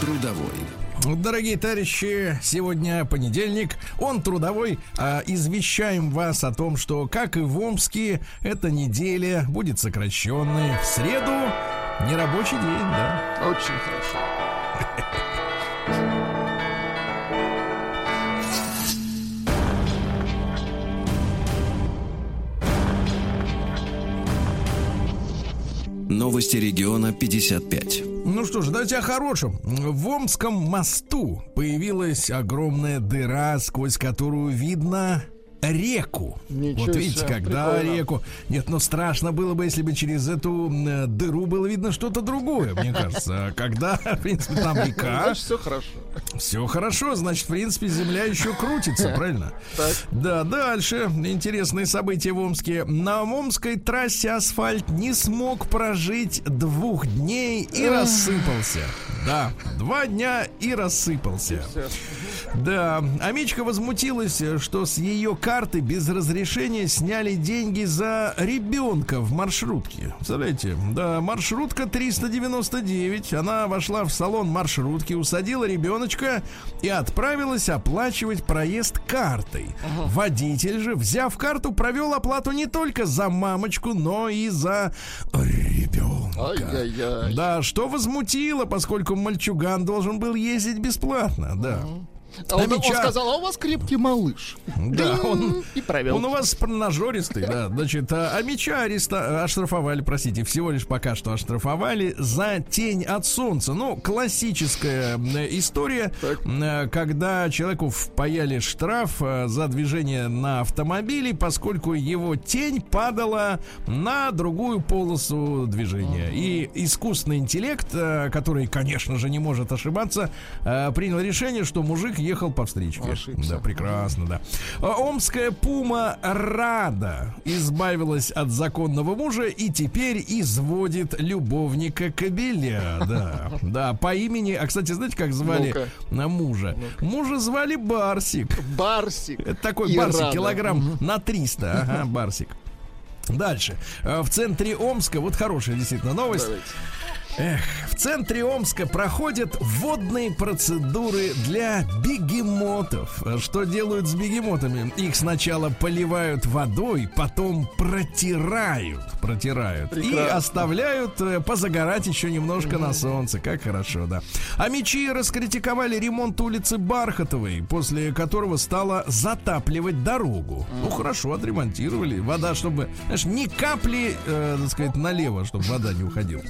Трудовой. Дорогие товарищи, сегодня понедельник, он трудовой. А, извещаем вас о том, что, как и в Омске, эта неделя будет сокращенной. В среду нерабочий день, да. Очень хорошо. Новости региона 55. Ну что ж, давайте о хорошем. В Омском мосту появилась огромная дыра, сквозь которую видно реку. Ничего вот видите, когда прикольно. реку. Нет, ну страшно было бы, если бы через эту дыру было видно что-то другое, мне кажется. А когда, [laughs] в принципе, там река, Значит, все хорошо. все хорошо, значит, в принципе, земля еще крутится, [laughs] правильно? Так. Да, дальше. Интересные события в Омске. На Омской трассе асфальт не смог прожить двух дней и рассыпался. Да, два дня и рассыпался. Да, Амичка возмутилась, что с ее карты без разрешения сняли деньги за ребенка в маршрутке. Представляете? Да, маршрутка 399. Она вошла в салон маршрутки, усадила ребеночка и отправилась оплачивать проезд картой. Водитель же, взяв карту, провел оплату не только за мамочку, но и за ребенка. Ай-яй-яй. Да, что возмутило, поскольку мальчуган должен был ездить бесплатно, да. А он, он сказал, а у вас крепкий малыш. Да, он, и провел. он у вас нажористый, да. Значит, а, а меча ареста, оштрафовали, простите, всего лишь пока что оштрафовали за тень от солнца. Ну, классическая история, м, когда человеку впаяли штраф э, за движение на автомобиле, поскольку его тень падала на другую полосу движения. И искусственный интеллект, э, который, конечно же, не может ошибаться, э, принял решение, что мужик ехал по встречке. Ошибся. Да, прекрасно, да. А, Омская пума Рада избавилась от законного мужа и теперь изводит любовника кобеля. [laughs] Да, да, по имени. А кстати, знаете, как звали на мужа? Мужа звали Барсик. Барсик. Это такой барсик, килограмм на 300. Ага, [laughs] барсик. Дальше. Э, В центре Омска, вот хорошая действительно новость. Давайте. Эх, в центре Омска проходят водные процедуры для бегемотов. Что делают с бегемотами? Их сначала поливают водой, потом протирают, протирают и Прекрасно. оставляют э, позагорать еще немножко на солнце. Как хорошо, да. А мечи раскритиковали ремонт улицы Бархатовой, после которого стало затапливать дорогу. Ну хорошо, отремонтировали. Вода, чтобы, знаешь, ни капли, э, так сказать, налево, чтобы вода не уходила.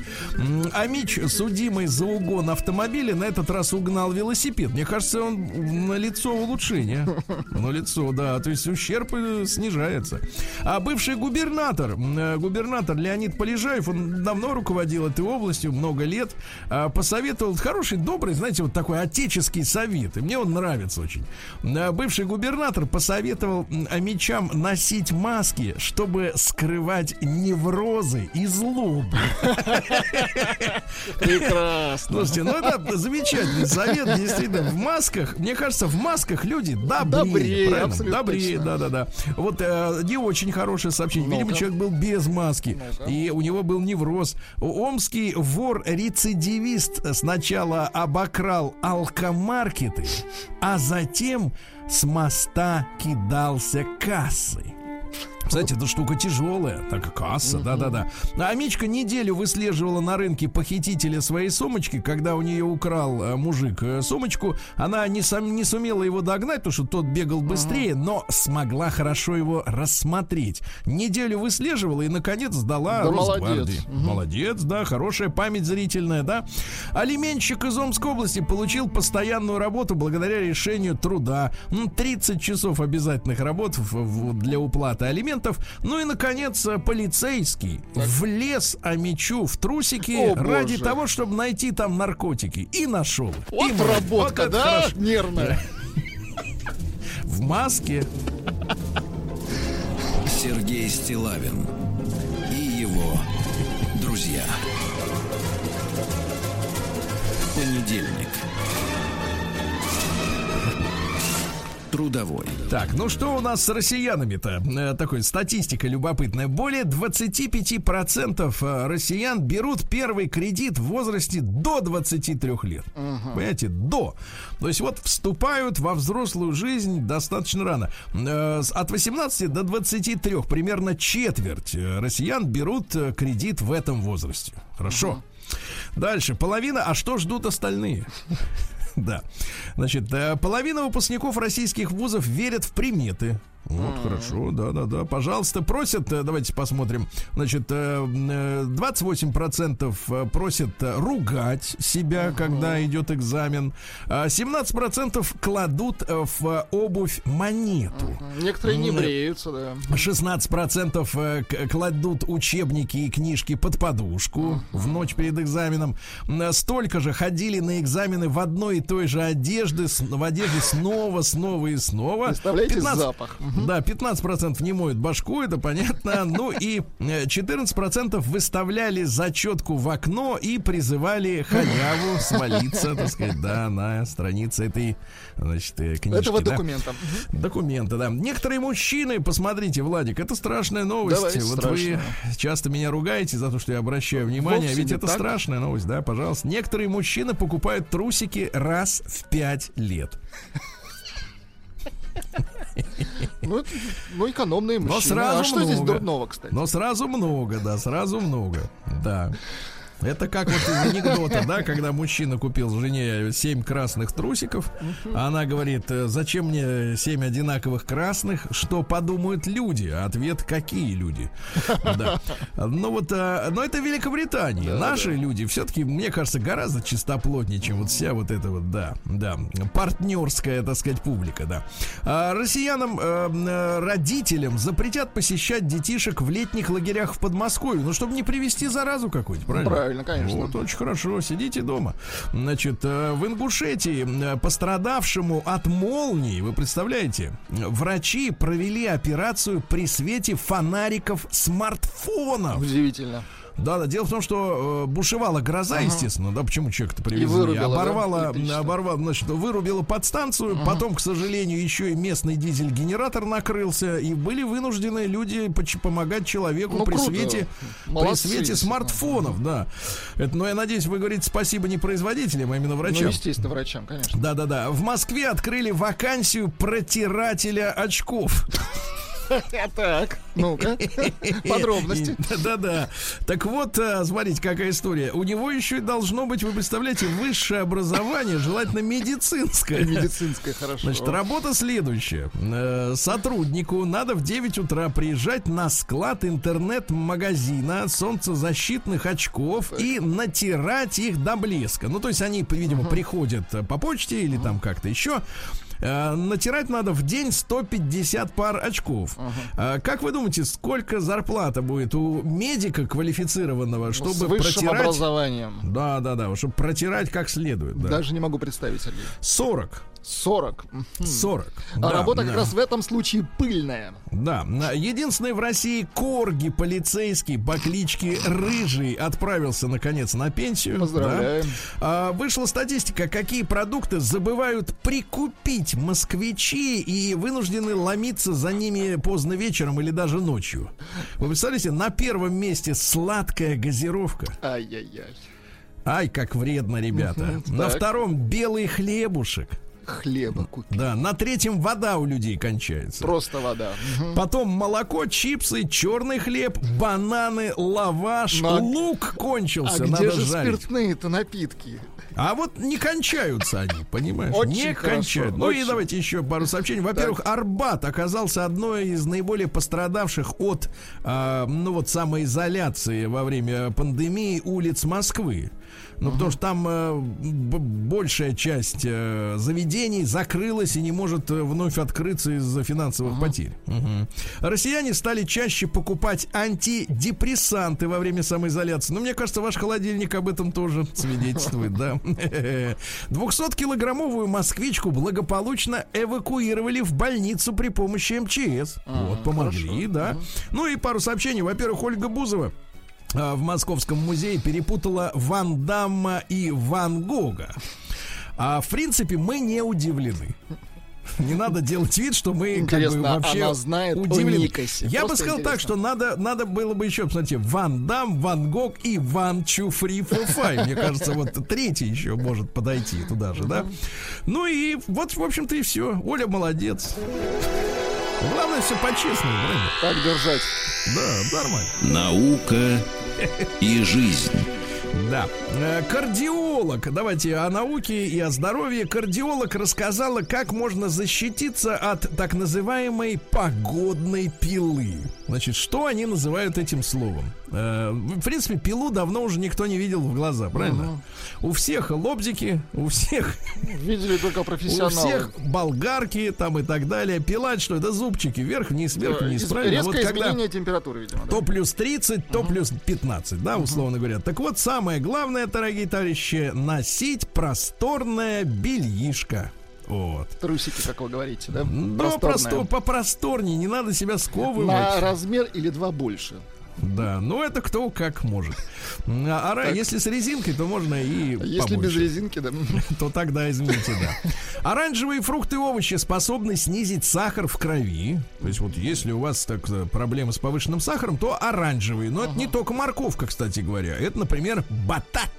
М, А Мич, судимый за угон автомобиля, на этот раз угнал велосипед. Мне кажется, он на лицо улучшение. На лицо, да. То есть ущерб э, снижается. А бывший губернатор, э, губернатор Леонид Полежаев, он давно руководил этой областью, много лет, а, посоветовал хороший, добрый, знаете, вот такой отеческий совет. И мне он нравится очень. А, Бывший губернатор посоветовал амичам носить маски, чтобы скрывать неврозы и злобу. [laughs] Прекрасно. Слушайте, ну это замечательный совет, действительно. В масках, мне кажется, в масках люди добрее. Добрее, правильно? Добрее, да-да-да. Вот э, не очень хорошее сообщение. Видимо, человек был без маски. И у него был невроз. Омский вор-рецидивист сначала обокрал алкомаркеты, а затем с моста кидался кассой. Кстати, эта штука тяжелая, так касса, да-да-да. А Мичка неделю выслеживала на рынке похитителя своей сумочки, когда у нее украл э, мужик э, сумочку. Она не, сам, не сумела его догнать, потому что тот бегал быстрее, но смогла хорошо его рассмотреть. Неделю выслеживала и, наконец, сдала Да Росгвардии. молодец. Мгм. Молодец, да, хорошая память зрительная, да. Алименщик из Омской области получил постоянную работу благодаря решению труда. М, 30 часов обязательных работ в- в- для уплаты алиментов. Ну и, наконец, э, полицейский влез Амичу в трусики О, ради боже. того, чтобы найти там наркотики. И нашел. Вот И работка, Вот да? хорошо. Нервная. В маске. Сергей Стилавин и его друзья. Понедельник. Трудовой. Так, ну что у нас с россиянами-то? Э, такой статистика любопытная. Более 25% э, россиян берут первый кредит в возрасте до 23 лет. Понимаете, до. То есть вот вступают во взрослую жизнь достаточно рано. Э, с- От 18 до 23 примерно четверть э, россиян берут кредит в этом возрасте. Хорошо. Дальше. Половина. А что ждут остальные? [laughs] Да. Значит, э, половина выпускников российских вузов верят в приметы. Вот, хорошо, да-да-да. Пожалуйста, просят, э, давайте посмотрим. Значит, э, э, 28% э, просят ругать себя, когда идет экзамен. А 17% кладут э, в обувь монету. Некоторые не бреются, да. 16% э, к- кладут учебники и книжки под подушку в ночь перед экзаменом. Столько же ходили на экзамены в одной и той же одежде, в одежде снова, снова и снова. Представляете 15 запах? Да, 15% не моют башку, это понятно. [laughs] Ну и э, 14% выставляли зачетку в окно и призывали халяву [laughs] свалиться, так сказать, да, на странице этой, значит, э, книжки. Этого да. документа. Мгм. Документы, да. Некоторые мужчины, посмотрите, Владик, это страшная новость. Давай, вот страшная. вы часто меня ругаете за то, что я обращаю внимание, Вовсе ведь не это так. страшная новость, да, пожалуйста. Некоторые мужчины покупают трусики раз в пять лет. Ну, ну, экономные Но мужчины. сразу а что здесь много. дурного, кстати? Но сразу много, да, сразу много, да. Это как вот из анекдота, да, когда мужчина купил жене 7 красных трусиков, а она говорит, «Э, зачем мне 7 одинаковых красных, что подумают люди? А Ответ, какие люди? Да. Ну вот, а, но это Великобритания. Наши люди все-таки, мне кажется, гораздо чистоплотнее, чем вот вся вот эта вот, да, да, партнерская, так сказать, публика, да. Россиянам, э, э, родителям запретят посещать детишек в летних лагерях в Подмосковье, ну, чтобы не привести заразу какую-нибудь, правильно? Правильно, конечно. Вот, очень хорошо, сидите дома. Значит, э, в Ингушетии э, пострадавшему от молнии, вы представляете, врачи провели операцию при свете фонариков смартфонов. Удивительно. Да, да. Дело в том, что э, бушевала гроза, естественно, да, почему человек-то привезли? вырубила, да, оборвала, оборвала, значит, вырубила подстанцию, потом, к сожалению, еще и местный дизель-генератор накрылся, и были вынуждены люди помогать человеку Ну, при круто. свете, при свете смартфонов, да. Это, но я надеюсь, вы говорите спасибо не производителям, а именно Ну, врачам. естественно, врачам, конечно. Да-да-да. В Москве открыли вакансию протирателя очков. [laughs] Так, ну-ка, [laughs] подробности. Да-да. Так вот, э, смотрите, какая история. У него еще и должно быть, вы представляете, высшее образование, желательно медицинское. Медицинская, хорошо. Значит, работа следующая. Э, Сотруднику надо в 9 утра приезжать на склад интернет-магазина солнцезащитных очков и натирать их до блеска. Ну, то есть они, видимо, приходят э, по почте или там как-то еще. Э, Натирать надо в день 150 пар очков. Э, Как вы думаете, сколько зарплата будет у медика квалифицированного, С чтобы высшим протирать? образованием. Да, да, да, чтобы протирать как следует. да. Даже не могу представить, Сергей. 40. 40. Мгм. 40. А Да, работа как да. раз в этом случае пыльная. Да, единственный в России корги полицейский по кличке Рыжий отправился наконец на пенсию. Поздравляем. Да. А, вышла статистика, какие продукты забывают прикупить москвичи и вынуждены ломиться за ними поздно вечером или даже ночью. Вы представляете, на первом месте сладкая газировка. Ай-яй-яй. Ай, как вредно, ребята. Мгм, На так. втором белый хлебушек. Хлеба купить. Да, на третьем вода у людей кончается. Просто вода. Потом молоко, чипсы, черный хлеб, бананы, лаваш, а- лук кончился, А где надо же жарить. спиртные-то напитки? А вот не кончаются они, понимаешь? Очень не хорошо, кончают. Ну и очень. давайте еще пару сообщений. Во-первых, Арбат оказался одной из наиболее пострадавших от, а, ну вот, самоизоляции во время пандемии улиц Москвы. Ну, потому что там э, большая часть э, заведений закрылась и не может э, вновь открыться из-за финансовых потерь. Мгм. Россияне стали чаще покупать антидепрессанты во время самоизоляции. Ну, мне кажется, ваш холодильник об этом тоже [laughs] свидетельствует, да. [laughs] 200-килограммовую москвичку благополучно эвакуировали в больницу при помощи МЧС. Вот, помогли, да. Ну и пару сообщений. Во-первых, Ольга Бузова а, в Московском музее перепутала Ван Дамма и Ван Гога. А в принципе мы не удивлены. Не надо делать вид, что мы как бы Интересно, вообще она знает о удивлены. Никосе? Я бы Просто сказал так, интересно. что надо, надо было бы еще, посмотрите, Ван Дам, Ван Гог и Ван Чу Фри Фай. Мне кажется, вот третий еще может подойти туда же, да? Ну и вот, в общем-то, и все. Оля молодец. Главное, все по-честному, правильно? Так держать. Да, нормально. Наука [laughs] и жизнь. Да. Э, Кардиолог, давайте о науке и о здоровье. Кардиолог рассказала, как можно защититься от так называемой погодной пилы. Значит, что они называют этим словом? Э, В принципе, пилу давно уже никто не видел в глаза, правильно? У всех лобзики, у всех Видели только [laughs] у профессионалы. всех болгарки там и так далее. Пилать что это зубчики вверх-вниз, вверх-вниз, Из- правильно? Резкое Вот когда- изменение температуры, видимо. да. то плюс 30, то плюс 15, да, условно говоря. Так вот, самое главное, дорогие товарищи, носить просторное бельишко. Вот. Трусики, как вы говорите, да? Да, просто попросторнее, не надо себя сковывать. На размер или два больше. Да, ну это кто как может. А, а если с резинкой, то можно и Если побольше. без резинки, да. [laughs] То тогда, извините, да. Оранжевые фрукты и овощи способны снизить сахар в крови. То есть вот если у вас так э, проблемы с повышенным сахаром, то оранжевые. Но uh-huh. это не только морковка, кстати говоря. Это, например, батат.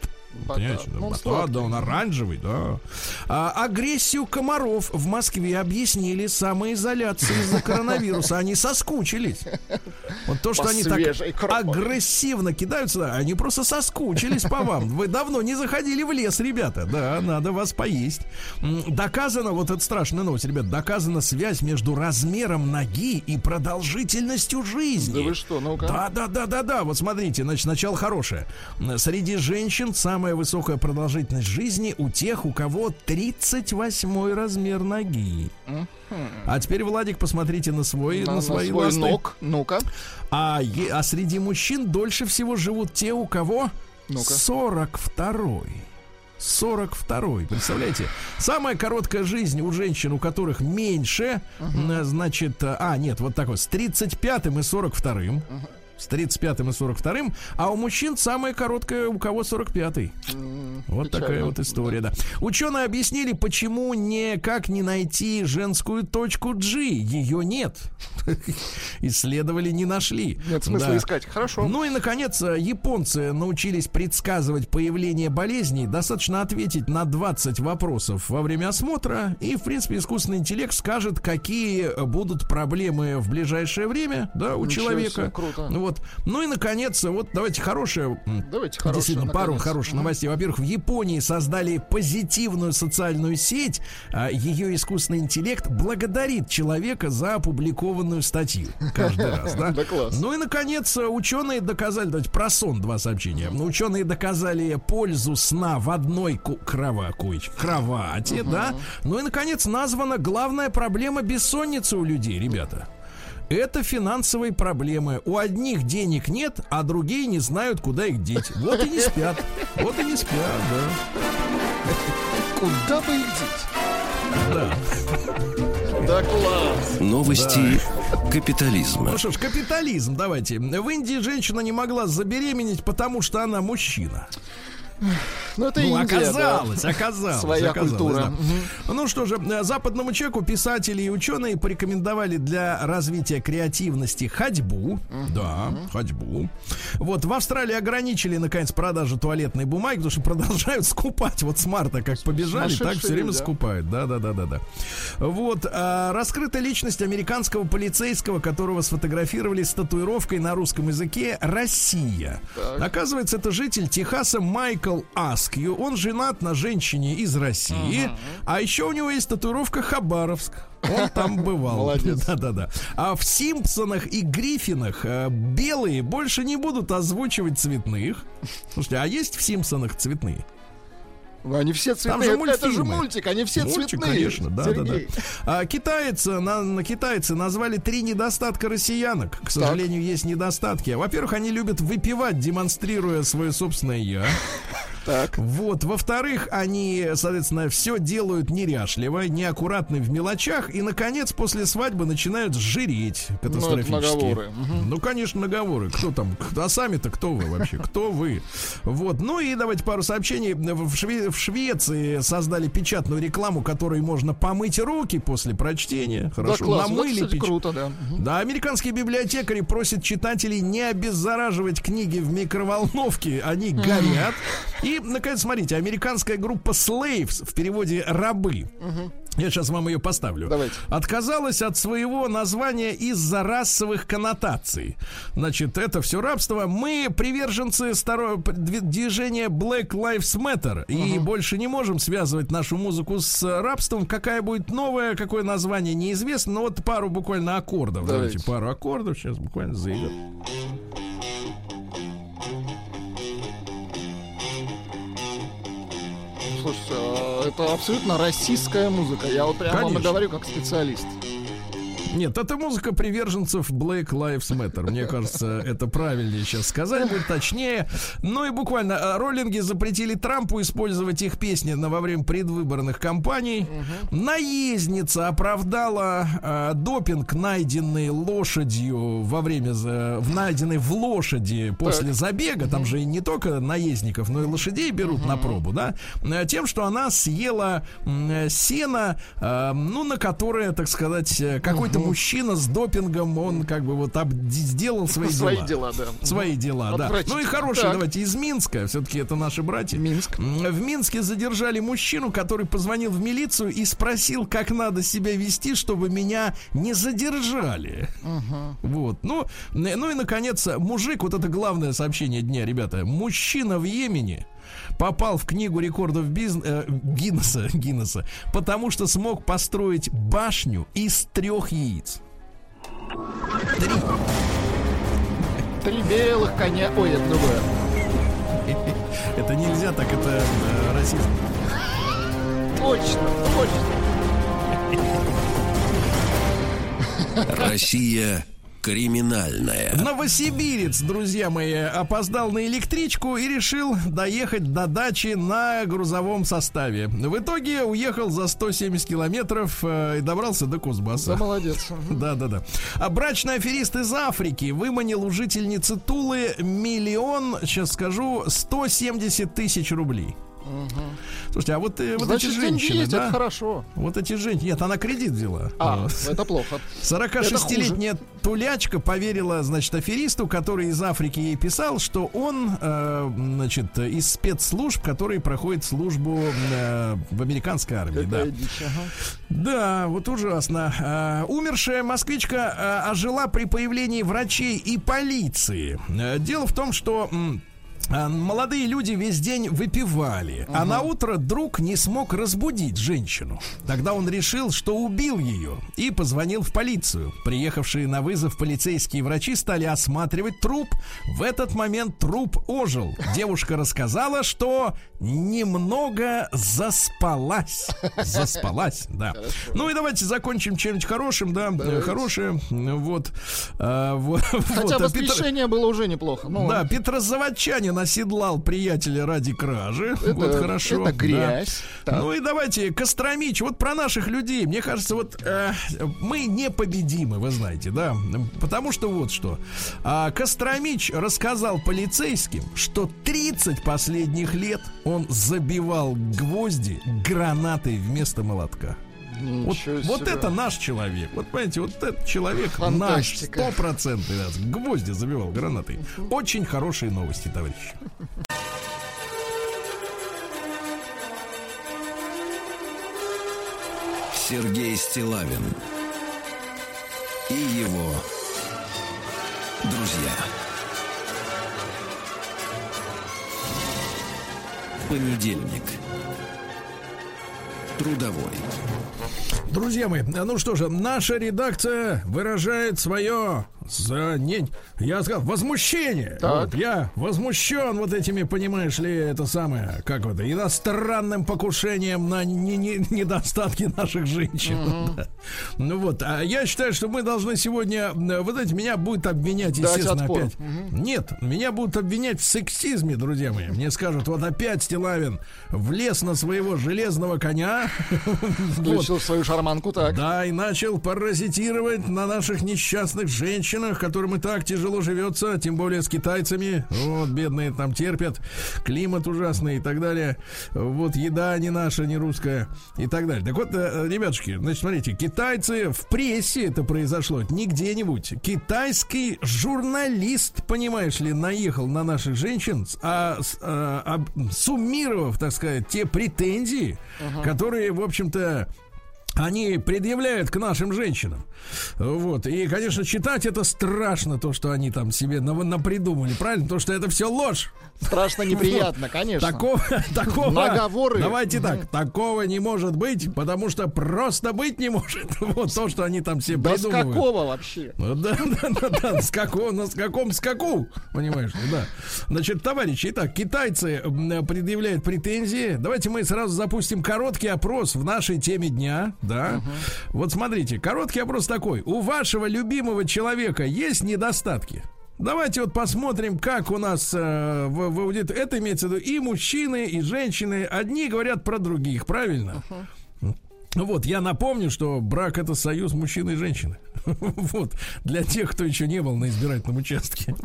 Понимаете, да, ну, батат, да, он оранжевый, да. А, агрессию комаров в Москве объяснили самоизоляцией из-за [laughs] коронавируса. Они соскучились. Вот то, что по они так агрессивно кидаются, да, они просто соскучились по вам. Вы давно не заходили в лес, ребята. Да, надо вас поесть. Доказано, вот это страшная новость, ребят, доказана связь между размером ноги и продолжительностью жизни. Да вы что, ну-ка. Да, да, да, да, да. Вот смотрите, значит, начало хорошее. Среди женщин самое самая высокая продолжительность жизни у тех, у кого 38 размер ноги. А теперь, Владик, посмотрите на свой, на, на свои на свой ласты. ног. Ну-ка. А, а среди мужчин дольше всего живут те, у кого ну 42-й. 42-й, представляете? Самая короткая жизнь у женщин, у которых меньше, uh-huh. значит, а, нет, вот такой, с 35-м и 42-м. Uh-huh с 35-м и 42-м, а у мужчин самая короткая у кого 45-й. Mm, вот печально. такая вот история, да. Ученые объяснили, почему никак не найти женскую точку G. Ее нет. [laughs] Исследовали, не нашли. Нет смысла да. искать. Хорошо. Ну и, наконец, японцы научились предсказывать появление болезней. Достаточно ответить на 20 вопросов во время осмотра. И, в принципе, искусственный интеллект скажет, какие будут проблемы в ближайшее время да, у Ничего человека. Себе, круто. Вот вот. Ну и наконец, вот давайте хорошее. Давайте хорошее. Действительно, наконец. пару хороших новостей. Во-первых, в Японии создали позитивную социальную сеть. А ее искусственный интеллект благодарит человека за опубликованную статью каждый [laughs] раз. Да? да класс. Ну и наконец, ученые доказали, давайте про сон два сообщения. Ученые доказали пользу сна в одной крова кровати, да. Ну и наконец названа главная проблема бессонницы у людей, ребята. Это финансовые проблемы. У одних денег нет, а другие не знают, куда их деть. Вот и не спят. Вот и не спят, да. Куда бы их деть? Да. Да класс. Новости да. капитализма. Ну что ж, капитализм, давайте. В Индии женщина не могла забеременеть, потому что она мужчина. Ну, это ну, Индия, оказалось, да. оказалось. Своя оказалось, культура. Да. Угу. Ну что же, э, западному человеку писатели и ученые порекомендовали для развития креативности ходьбу. Угу. Да, ходьбу. Вот в Австралии ограничили, наконец, продажу туалетной бумаги, потому что [laughs] продолжают скупать. Вот с марта как побежали, так все время да. скупают. Да, да, да, да, да. Вот а, раскрыта личность американского полицейского, которого сфотографировали с татуировкой на русском языке Россия. Так. Оказывается, это житель Техаса Майкл Аскью. Он женат на женщине из России. Uh-huh. А еще у него есть татуировка Хабаровск. Он там [laughs] бывал. Молодец. [laughs] Да-да-да. А в Симпсонах и Гриффинах э, белые больше не будут озвучивать цветных. Слушайте, а есть в Симпсонах цветные? Они все цветные. Там же это, же мультик, они все Мультик, цветные. конечно, да, Сергей. да, да. А, китайцы, на, на китайцы назвали три недостатка россиянок. К сожалению, так. есть недостатки. Во-первых, они любят выпивать, демонстрируя свое собственное я. Так. Вот. Во-вторых, они, соответственно, все делают неряшливо, неаккуратны в мелочах, и, наконец, после свадьбы начинают жиреть катастрофически. Ну, наговоры. Ну, конечно, наговоры. Кто там? А сами-то кто вы вообще? Кто вы? Вот. Ну и давайте пару сообщений. В, Шве- в Швеции создали печатную рекламу, которой можно помыть руки после прочтения. Хорошо. Да, класс. Намыли. Вот, кстати, круто, да. Да, американские библиотекари просят читателей не обеззараживать книги в микроволновке. Они горят. И [laughs] и, наконец, смотрите, американская группа Slaves, в переводе рабы. Угу. Я сейчас вам ее поставлю. Давайте. Отказалась от своего названия из-за расовых коннотаций. Значит, это все рабство. Мы приверженцы старого движения Black Lives Matter. Угу. И больше не можем связывать нашу музыку с рабством. Какая будет новая, какое название, неизвестно. Но вот пару буквально аккордов. Давайте, Давайте пару аккордов. Сейчас буквально заиграем. Слушайте, а это абсолютно российская музыка. Я вот прямо вам говорю как специалист. Нет, это музыка приверженцев Black Lives Matter. Мне кажется, это правильнее сейчас сказать, будет точнее. Ну и буквально э, роллинги запретили Трампу использовать их песни на, во время предвыборных кампаний. Наездница оправдала э, допинг, найденный лошадью во время, за- в найденный в лошади после забега. Там же и не только наездников, но и лошадей берут на пробу, да? Э, Тем, что она съела э, сено, э, ну, на которое, так сказать, э, какой-то мужчина с допингом, он как бы вот об- сделал свои, Свои дела. дела, да. Свои дела, да. Ну и хорошие, Так. давайте, из Минска. Все-таки это наши братья. Минск. В Минске задержали мужчину, который позвонил в милицию и спросил, как надо себя вести, чтобы меня не задержали. Вот. Ну, ну и, наконец, мужик, вот это главное сообщение дня, ребята. Мужчина в Йемене попал в книгу рекордов бизн- э, Гиннесса, [laughs] Гиннесса, потому что смог построить башню из трех яиц. [laughs] Три белых коня. Ой, это другое. [laughs] Это нельзя так, это э, расизм. Точно, точно. Россия криминальная. Новосибирец, друзья мои, опоздал на электричку и решил доехать до дачи на грузовом составе. В итоге уехал за 170 километров э, и добрался до Да Кузбасса. молодец. [laughs] Да, да, да. А брачный аферист из Африки выманил у жительницы Тулы миллион, сейчас скажу, 170 тысяч рублей. Слушайте, а вот, э, вот Значит, эти женщины, есть, да? это хорошо. Вот эти женщины. Нет, она кредит взяла. А, [laughs] это плохо. 46-летняя тулячка поверила, значит, аферисту, который из Африки ей писал, что он, э, значит, из спецслужб, который проходит службу э, в американской армии. Да. Дичь, ага. да, вот ужасно. Э, умершая москвичка э, ожила при появлении врачей и полиции. Э, дело в том, что... а, Молодые люди весь день выпивали, а на утро друг не смог разбудить женщину. Тогда он решил, что убил ее и позвонил в полицию. Приехавшие на вызов полицейские врачи стали осматривать труп. В этот момент труп ожил. Девушка рассказала, что немного заспалась. Заспалась, да. Ну и давайте закончим чем-нибудь хорошим, да, э, хорошее. Вот. А, вот, [laughs] Хотя вот, а Петр- воскрешение было уже неплохо. Ну, да, Петрозаводчанин оседлал приятеля ради кражи. [laughs] вот хорошо. это да. грязь. Так. Ну и давайте, Костромич, вот про наших людей. Мне кажется, вот э, мы непобедимы, вы знаете, да. Потому что вот что. А, Костромич рассказал полицейским, что 30 последних лет он забивал гвозди гранатой вместо молотка. Вот, Ничего вот себе. это наш человек. Вот понимаете, вот этот человек наш Фантастика. стопроцентный раз. Гвозди забивал гранатой. Очень хорошие новости, товарищи. Сергей Стилавин и его друзья. Понедельник. Трудовой. Друзья мои, ну что же, наша редакция выражает свое за не, я сказал, возмущение. Так. Вот, я возмущен вот этими, понимаешь ли, это самое, как вот, иностранным покушением на не- не- недостатки наших женщин. [laughs] Да. Ну вот, а я считаю, что мы должны сегодня, э, вы знаете, меня будут обвинять, естественно, опять. Нет, меня будут обвинять в сексизме, друзья мои. Мне скажут, вот опять Стилавин влез на своего железного коня. [laughs] Вот. Включил свою шарманку так. Да, и начал паразитировать на наших несчастных женщинах, которым и так тяжело живется, тем более с китайцами. Вот, бедные там терпят. Климат ужасный и так далее. Вот, еда не наша, не русская и так далее. Так вот, э, ребятушки, значит, смотрите, китайцы в прессе это произошло, это не где-нибудь. Китайский журналист, понимаешь ли, наехал на наших женщин, а, а, об- суммировав, так сказать, те претензии, которые, в общем-то, они предъявляют к нашим женщинам. Вот. И, конечно, читать это страшно, то, что они там себе напридумали, правильно? Потому что это все ложь. Страшно неприятно, конечно. Такого, [laughs] такого. Наговоры. Давайте так, такого не может быть, потому что просто быть не может. [laughs] Вот то, что они там себе Да с придумывают. какого вообще? Ну Да, [laughs] да, да, да, с какого, на с каком скаку, понимаешь, да. Значит, товарищи, итак, китайцы предъявляют претензии. Давайте мы сразу запустим короткий опрос в нашей теме дня. да. Вот смотрите, короткий опрос такой. У вашего любимого человека есть недостатки? Давайте вот посмотрим, как у нас э, в, в аудит- Это имеется в виду и мужчины, и женщины. Одни говорят про других, правильно? Вот, я напомню, что брак это союз мужчины и женщины. [laughs] Вот, для тех, кто еще не был на избирательном участке.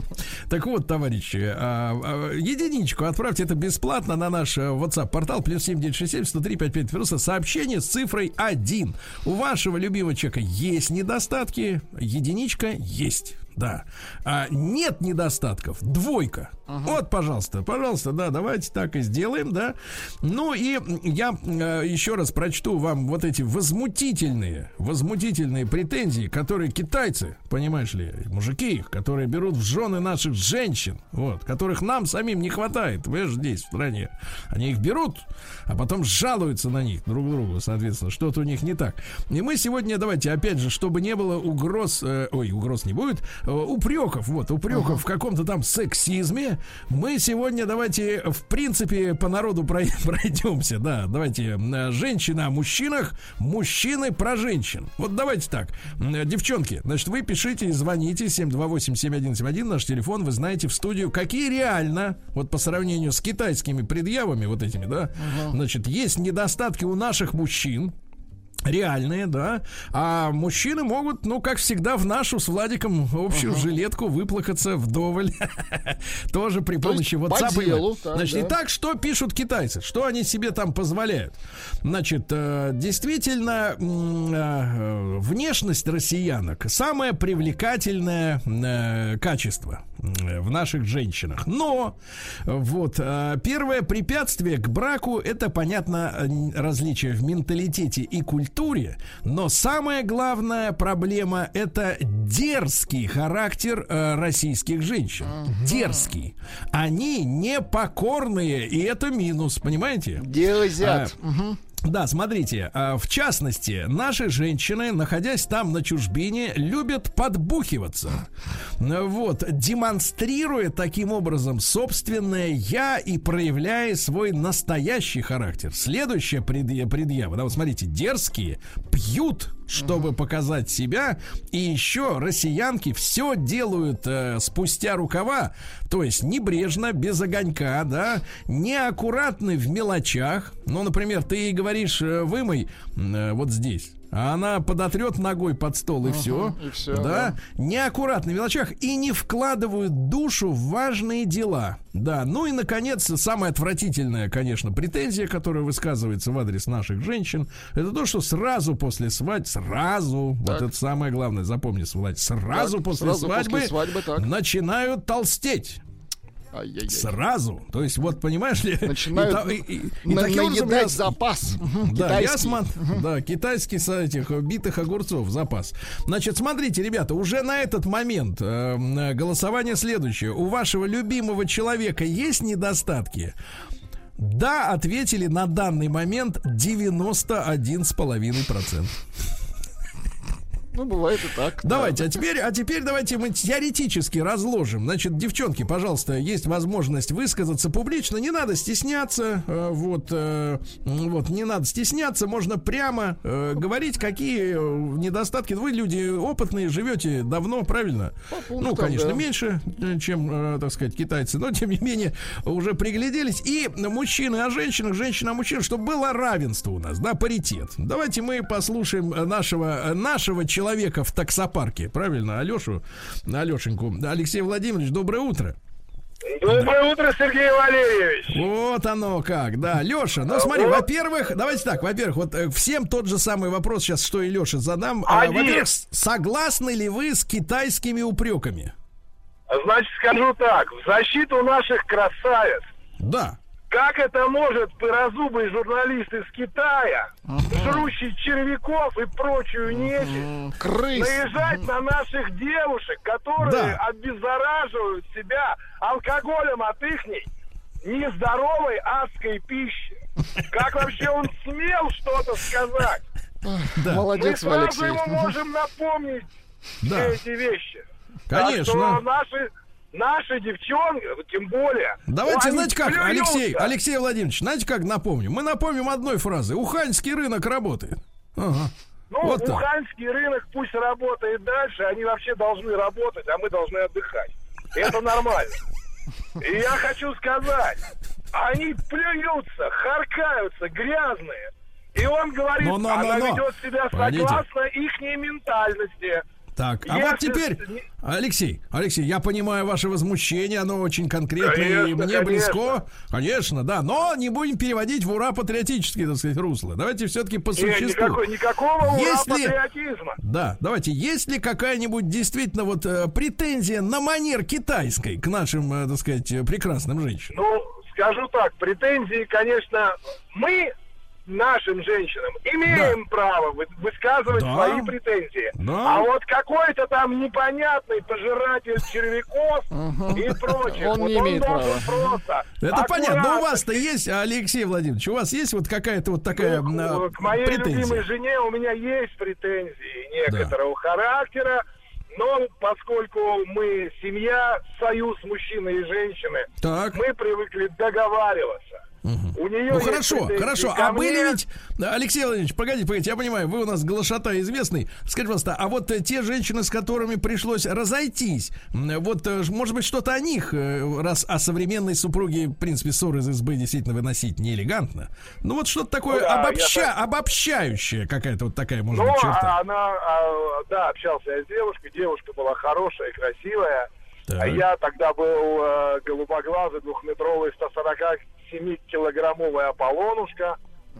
Так вот, товарищи, а, а, единичку отправьте это бесплатно на наш э, WhatsApp-портал плюс 7967 103 55 просто сообщение с цифрой 1. У вашего любимого человека есть недостатки, единичка есть. Да. А нет недостатков. Двойка. Вот, пожалуйста, пожалуйста, да, давайте так и сделаем, да. Ну и я э, еще раз прочту вам вот эти возмутительные, возмутительные претензии, которые китайцы, понимаешь ли, мужики которые берут в жены наших женщин, вот, которых нам самим не хватает, вы же здесь, в стране. Они их берут, а потом жалуются на них друг другу, соответственно, что-то у них не так. И мы сегодня, давайте, опять же, чтобы не было угроз, э, ой, угроз не будет, э, упреков, вот, упреков в каком-то там сексизме, мы сегодня давайте, в принципе, по народу прой- [laughs] пройдемся, да, давайте, женщины о мужчинах, мужчины про женщин. Вот давайте так, девчонки, значит, вы пишите и звоните. 728-7171, наш телефон, вы знаете в студию, какие реально, вот по сравнению с китайскими предъявами вот этими, да, значит, есть недостатки у наших мужчин, Реальные, да. А мужчины могут, ну, как всегда, в нашу с Владиком общую жилетку выплакаться вдоволь. [laughs] Тоже при помощи по WhatsApp. так, Значит, да. итак, что пишут китайцы? Что они себе там позволяют? Значит, э, действительно, э, внешность россиянок самое привлекательное э, качество в наших женщинах. Но вот первое препятствие к браку это понятно различие в менталитете и культуре, но самая главная проблема это дерзкий характер э, российских женщин. Дерзкий. Они непокорные, и это минус, понимаете? Дерзят. А, Да, смотрите, а, в частности, наши женщины, находясь там на чужбине, любят подбухиваться. Вот, демонстрируя таким образом собственное я и проявляя свой настоящий характер. Следующая предъя- предъява, да, вот смотрите, дерзкие пьют чтобы показать себя. И еще россиянки все делают э, спустя рукава, то есть небрежно, без огонька, да, неаккуратны в мелочах. Ну, например, ты ей говоришь, э, вымой э, вот здесь. А она подотрет ногой под стол и все. и всё, да? да. Неаккуратны в мелочах и не вкладывают душу в важные дела. Да, ну и, наконец, самая отвратительная, конечно, претензия, которая высказывается в адрес наших женщин, это то, что сразу после свадьбы, сразу, вот это самое главное, запомни, Владь, сразу Так, после сразу свадьбы, после свадьбы, так. начинают толстеть. Ай-яй-яй. Сразу. То есть, вот, понимаешь ли... Начинают и и- и- на- таким образом я- запас. Да, я китайский. смо- да, китайский с этих битых огурцов запас. Значит, смотрите, ребята, уже на этот момент э, м, голосование следующее. У вашего любимого человека есть недостатки? Да, ответили на данный момент 91,5%. Ну, бывает и так. да. Давайте, а теперь, а теперь давайте мы теоретически разложим. Значит, девчонки, пожалуйста, есть возможность высказаться публично. Не надо стесняться. э, Вот, э, вот, не надо стесняться. Можно прямо э, говорить, какие недостатки. Вы люди опытные, живете давно, правильно? пунктам, ну, конечно, да. меньше, чем, так сказать, китайцы, но тем не менее уже пригляделись. И мужчины о женщинах, женщины о мужчинах, чтобы было равенство у нас, да, паритет. Давайте мы послушаем нашего, нашего человека в таксопарке, правильно, Алешу, Алешеньку. Алексей Владимирович, доброе утро. Доброе утро, Сергей Валерьевич. Вот оно как, да. Леша, ну смотри, во-первых, давайте так, во-первых, вот э, всем тот же самый вопрос сейчас, что и Леше задам. А, Один. Во-первых, согласны ли вы с китайскими упреками? Значит, скажу так, в защиту наших красавиц. Да. Как это может пырозубый журналист из Китая, жрущий червяков и прочую нечисть, Крыс. наезжать на наших девушек, которые Да. обеззараживают себя алкоголем от ихней нездоровой адской пищи? Как вообще он смел что-то сказать? Да. Молодец, Мы сразу Алексей. ему можем напомнить Да. все эти вещи. Конечно. Так что наши, наши девчонки, тем более... Давайте, знаете как, плюются. Алексей, Алексей Владимирович, знаете как напомним? Мы напомним одной фразы. Уханьский рынок работает. Ага. Ну, Вот так. уханьский рынок пусть работает дальше, они вообще должны работать, а мы должны отдыхать. Это нормально. И я хочу сказать, они плюются, харкаются, грязные. И он говорит, Но, но, но, она но. ведет себя согласно их ментальности. Так, а Если вот теперь, Алексей, Алексей, я понимаю ваше возмущение, оно очень конкретное и Конечно, мне конечно. близко. Конечно, да, но не будем переводить в ура патриотические, так сказать, русло. Давайте все-таки по существу. никакой, никакого ура Если- патриотизма. Да, давайте, есть ли какая-нибудь действительно вот э, претензия на манер китайской к нашим, э, так сказать, прекрасным женщинам? Ну, скажу так, претензии, конечно, мы нашим женщинам имеем право вы- высказывать Да. свои претензии. Да. А вот какой-то там непонятный пожиратель червяков и прочее, Он вот не он имеет должен просто Это понятно. Но у вас-то есть, Алексей Владимирович, у вас есть вот какая-то вот такая Ну, к моей любимой жене у меня есть претензии некоторого характера, но поскольку мы семья, союз мужчины и женщины, Так. мы привыкли договариваться. У нее Ну хорошо, хорошо. А были мне. ведь, да, Алексей Владимирович, погодите, погодите, я понимаю, вы у нас глашата известный. Скажите, пожалуйста, а вот э, те женщины, с которыми пришлось разойтись, вот, э, может быть, что-то о них, э, раз о современной супруге, в принципе, ссоры из избы действительно выносить неэлегантно. Ну вот что-то такое Ну да, обобща, я обобщающее, какая-то вот такая, может Ну, быть, черта. а она, а, да, общался я с девушкой, девушка была хорошая, красивая. Так. А я тогда был э, голубоглазый, двухметровый, 147-килограммовый Аполлонушка.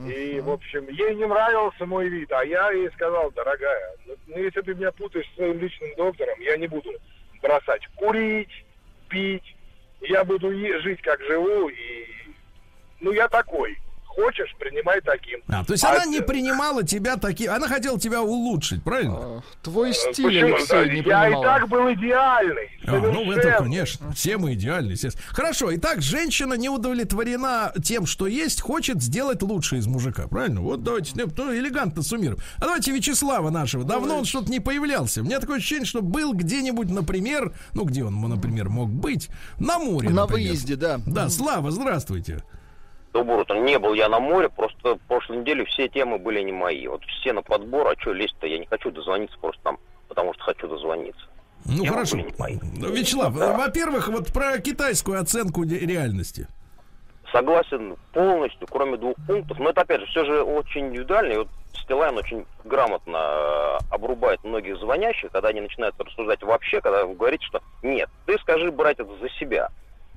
И, в общем, ей не нравился мой вид, а я ей сказал, дорогая, ну, если ты меня путаешь с своим личным доктором, я не буду бросать курить, пить, я буду жить, как живу, и, ну, я такой. Хочешь, принимай таким. А, то есть А она не это- принимала тебя такие, она хотела тебя улучшить, правильно? Э, Твой стиль, Почему? Алексей, не я и так был идеальный. А, ну, это, совершенно. конечно, все мы идеальны, естественно. Хорошо, итак, женщина не удовлетворена тем, что есть, хочет сделать лучше из мужика, правильно? Вот давайте, ну, ну, элегантно суммируем. А давайте Вячеслава нашего. Давно он что-то не появлялся. У меня такое ощущение, что был где-нибудь, например, ну, где он, например, мог быть, на море, На например. выезде, да. Да, Слава, здравствуйте. Утро. Не был я на море, просто в прошлой неделе все темы были не мои. Вот все на подбор, а что лезть-то? Я не хочу дозвониться просто там, потому что хочу дозвониться. Ну, Я хорошо. Ну, Вячеслав, во-первых, вот про китайскую оценку реальности. Согласен полностью, кроме двух пунктов. Но это, опять же, все же очень индивидуально. И вот Стилайн очень грамотно э, обрубает многих звонящих, когда они начинают рассуждать вообще, когда вы говорите, что нет, ты скажи, брать это за себя.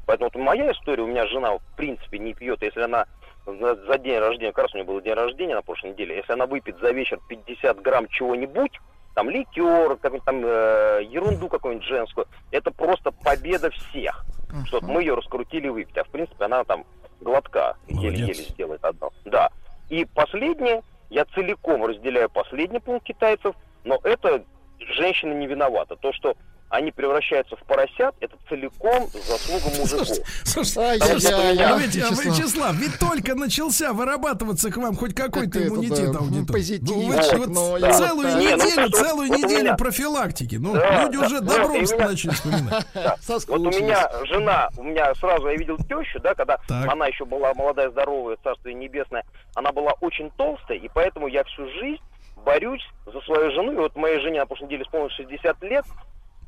Поэтому вот моя история, у меня жена в принципе не пьет, если она за, день рождения, как раз у нее был день рождения на прошлой неделе, если она выпьет за вечер 50 грамм чего-нибудь, там ликер, какую-нибудь там э, ерунду какую-нибудь женскую, это просто победа всех. Что вот мы ее раскрутили выпить, а в принципе она там глотка еле-еле сделает одно. Да. И последнее, я целиком разделяю последний пункт китайцев, но это женщина не виновата. То, что они превращаются в поросят, это целиком заслуга мужиков. Слушайте, слушайте, я- ну ведь, а, Вячеслав. Вячеслав, ведь только начался вырабатываться к вам хоть какой-то иммунитет да, аудитории. Ну, вы вот целую да. Ну, неделю, вот- целую вот неделю меня- профилактики. Ну, Да, люди да, уже да, добром и у меня- начали вспоминать. [laughs] Вот у меня жена, у меня сразу я видел тещу, да, когда Так. она еще была молодая, здоровая, царство небесное, она была очень толстая, и поэтому я всю жизнь борюсь за свою жену. И вот моей жене на прошлой неделе исполнилось 60 лет,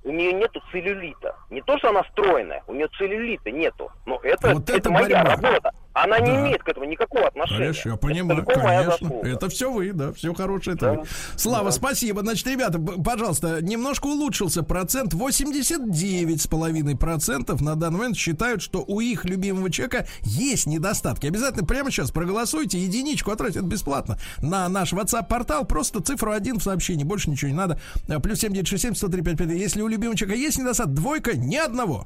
у нее нету целлюлита. Не то, что она стройная, у нее целлюлита нету. Но это, Вот это, это моя борьба. работа. Она не Да. имеет к этому никакого отношения. Хорошо, я Это понимаю, моя конечно. Это все вы, да, все хорошее это Да. вы. Слава, спасибо. Значит, ребята, пожалуйста, немножко улучшился процент. 89,5% на данный момент считают, что у их любимого человека есть недостатки. Обязательно прямо сейчас проголосуйте, единичку отправьте, это бесплатно. На наш WhatsApp-портал просто цифру один в сообщении, больше ничего не надо. А, Плюс 7967 103 55. Если у любимого человека есть недостаток, двойка, ни одного.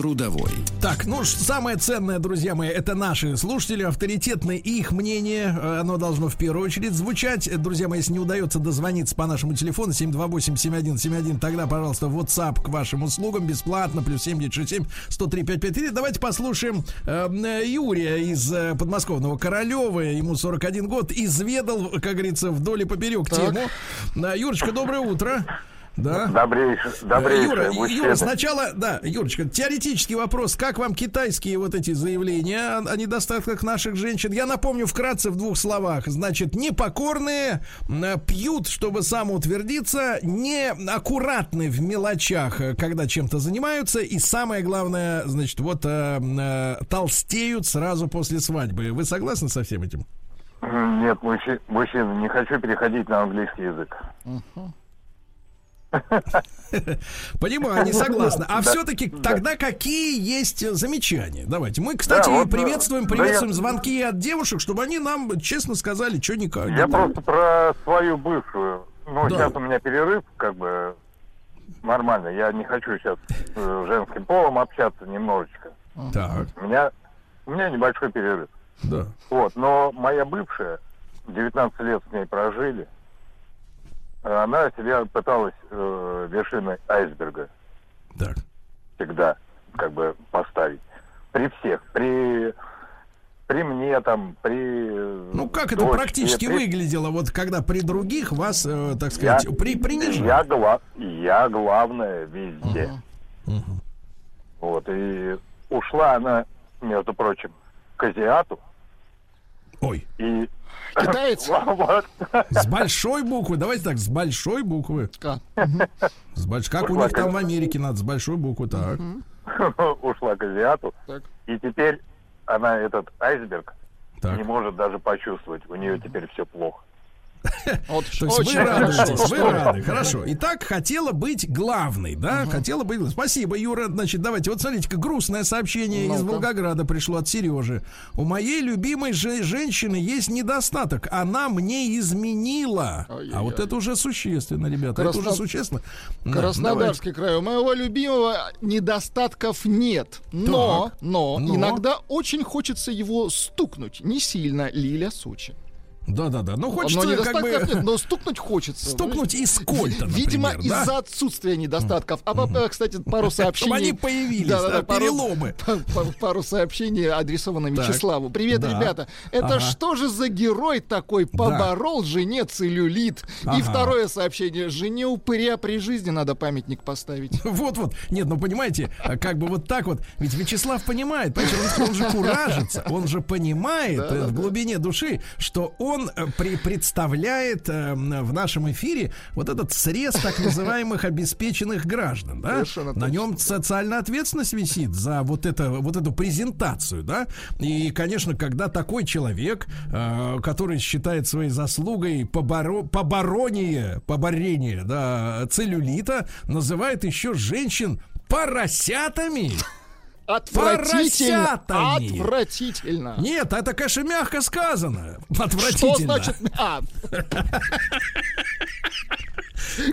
Трудовой. Так, ну ж, самое ценное, друзья мои, это наши слушатели, авторитетные их мнение, э, оно должно в первую очередь звучать. Э, Друзья мои, если не удается дозвониться по нашему телефону 728-7171, тогда, пожалуйста, WhatsApp к вашим услугам бесплатно, плюс 7967 103 553. Давайте послушаем э, э, Юрия из э, подмосковного Королева, ему 41 год, изведал, как говорится, вдоль и поперек Так. тему. Да, Юрочка, доброе утро. Да. Добрейший, добрейший Юра. Юра, сначала, да, Юрочка, теоретический вопрос. Как вам китайские вот эти заявления о, о недостатках наших женщин? Я напомню вкратце в двух словах. Значит, непокорные, пьют, чтобы самоутвердиться, неаккуратны в мелочах, э, когда чем-то занимаются, и самое главное, значит, вот э, э, толстеют сразу после свадьбы. Вы согласны со всем этим? Нет, мужчина, мужчина, не хочу переходить на английский язык. Понимаю, не согласна. А все-таки тогда какие есть э, замечания? Давайте. Мы, кстати, э, приветствуем, приветствуем звонки от девушек, чтобы они нам честно сказали, что никак. Я просто про свою бывшую. Ну, сейчас у меня перерыв, как бы нормально. Я не хочу сейчас с женским полом общаться немножечко. Так, У меня, у меня небольшой перерыв. да. Вот, но моя бывшая, 19 лет с ней прожили, она себя пыталась э, вершиной айсберга Так. всегда как бы поставить. При всех, при при мне там, при... э, Ну, как это дочке, практически при- выглядело, вот когда при других вас, э, так сказать, Я- при, принижали? Я, гла- я главная везде. Мгм. Вот, и ушла она, между прочим, к азиату. Ой, И... Китаец? [laughs] Вот. с большой буквы, давайте так, с большой буквы. С больш... Как у них там в Америке надо, с большой буквы, так. [laughs] ушла к азиату. Так. И теперь она этот айсберг Так. не может даже почувствовать. У нее теперь все плохо. [laughs] вот То есть очень вы хорошо. радуетесь, вы рады, хорошо. Итак, хотела быть главной, да? Хотела быть. Спасибо, Юра. Значит, давайте. Вот смотрите, как грустное сообщение из Ну-ка. Волгограда пришло от Сережи. У моей любимой же женщины есть недостаток. Она мне изменила. Ай-яй-яй. А вот это уже существенно, ребята. Это Красно- уже существенно. Да, Краснодарский край. У моего любимого недостатков нет. Но, но, но. иногда очень хочется его стукнуть. Не сильно, Лиля Сочи. Давай. Да-да-да. Ну, но хочется как недостатков бы нет, но стукнуть хочется. стукнуть из кольта, Видимо, да? из-за отсутствия недостатков. А, кстати, пару [laughs] Чтобы сообщений... они появились, Да-да-да, да, пару- переломы. [laughs] па- па- Пару сообщений адресовано. Вячеславу. Привет, Да. ребята. Это Ага. что же за герой такой поборол жене целлюлит? И Ага. второе сообщение. Жене упыря при жизни надо памятник поставить. [laughs] Вот-вот. Нет, ну понимаете, а как бы вот так вот. Ведь Вячеслав понимает, понимаете, он, он же куражится, он же понимает э, в глубине души, что он э, при, представляет э, в нашем эфире вот этот срез так [laughs] называемых обеспеченных граждан, да? Совершенно На нем социальная ответственность висит за вот это, вот эту презентацию, да? И, конечно, когда такой человек, э, который считает своей заслугой поборо, побороние, поборение, да, целлюлита, называет еще женщин поросятами. Отвратительно. Поросятами. Отвратительно. Нет, это, конечно, мягко сказано. Что Отвратительно. значит... А, [laughs]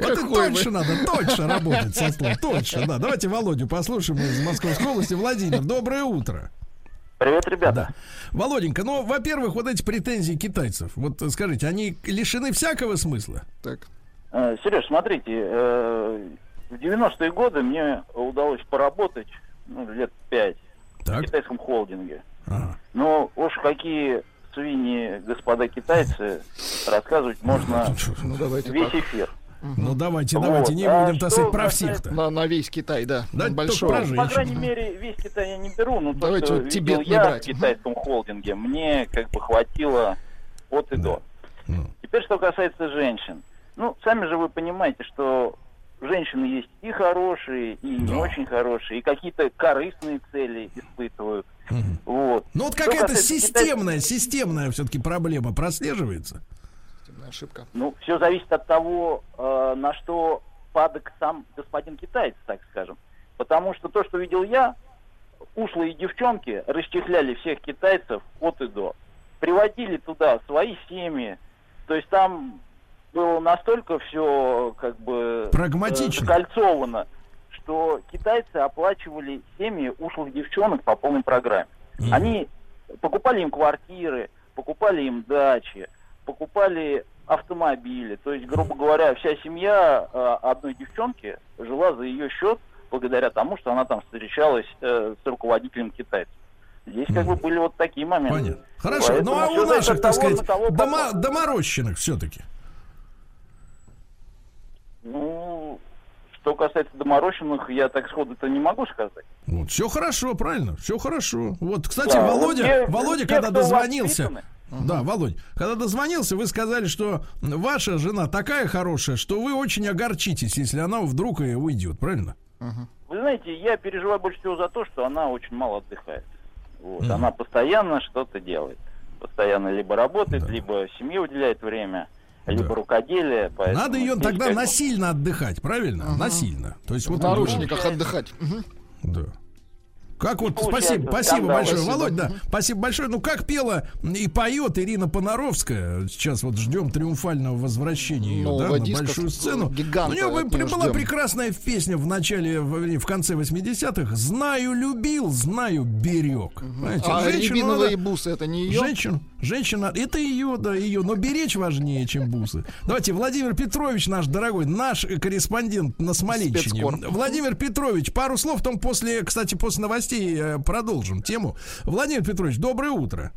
Вот и тоньше надо, тоньше работать со словом. Тоньше, да. Давайте Володю послушаем из Московской области. Владимир, доброе утро. Привет, ребята. Володенька, ну, во-первых, вот эти претензии китайцев, вот скажите, они лишены всякого смысла? так. Э, Сереж, смотрите, э, в 90-е годы мне удалось поработать ну, лет пять в Так. китайском холдинге. Ага. Но уж какие свиньи, господа китайцы, рассказывать можно Ну, давайте весь так. эфир. Ну, давайте, Вот, давайте, не а будем, сказать, про всех-то. На, на весь Китай, да. Да, большой. По крайней мере, весь Китай я не беру, но то, Давайте что вот видел я брать. в китайском холдинге, мне как бы хватило от и до. Ну. Теперь, что касается женщин. Ну, сами же вы понимаете, что женщины есть и хорошие, и не Да. очень хорошие, и какие-то корыстные цели испытывают. Мгм. Вот. Ну, вот какая-то системная, системная все-таки проблема прослеживается. Ошибка. Ну, все зависит от того, э, на что падок сам господин китаец, так скажем. Потому что то, что видел я, ушлые девчонки расчехляли всех китайцев от и до. Приводили туда свои семьи. То есть там было настолько все как бы э, Прагматично. закольцовано, что китайцы оплачивали семьи ушлых девчонок по полной программе. Они покупали им квартиры, покупали им дачи, покупали автомобили. То есть, грубо говоря, вся семья э, одной девчонки жила за ее счет благодаря тому, что она там встречалась э, с руководителем китайцев. Здесь как бы были вот такие моменты. Понятно. Хорошо, Поэтому ну а у наших, так того, сказать, на кого дома, доморощенных все-таки. Ну, что касается доморощенных, я так сходу-то не могу сказать. Вот, все хорошо, правильно, все хорошо. Вот, кстати, Да, Володя, вот те- Володя, те, когда дозвонился, воспитаны. да, Володь, когда дозвонился, вы сказали, что ваша жена такая хорошая, что вы очень огорчитесь, если она вдруг и уйдет, правильно? Вы знаете, я переживаю больше всего за то, что она очень мало отдыхает. Вот. Мгм. Она постоянно что-то делает. Постоянно либо работает, либо семье уделяет время, либо рукоделие. поэтому Надо ее тогда как насильно отдыхать, правильно? Насильно. То есть В вот наручниках отдыхать. Мгм. Да. Как вот, спасибо, спасибо большое, Спасибо. Володь, да, спасибо большое. Ну, как пела и поет Ирина Понаровская, сейчас вот ждем триумфального возвращения ее, да, на большую сцену. гиганта У нее была ждем. прекрасная песня в начале, в, в конце 80-х. «Знаю, любил, знаю, берег». Знаете, А женщину рябиновые надо- бусы это не ее? Женщину, женщина, это ее, да, ее, но беречь важнее, чем бусы. Давайте, Владимир Петрович, наш дорогой, наш корреспондент на Смоленщине. Спецкор. Владимир Петрович, пару слов, потом после, кстати, после новостей э, продолжим тему. Владимир Петрович, доброе утро.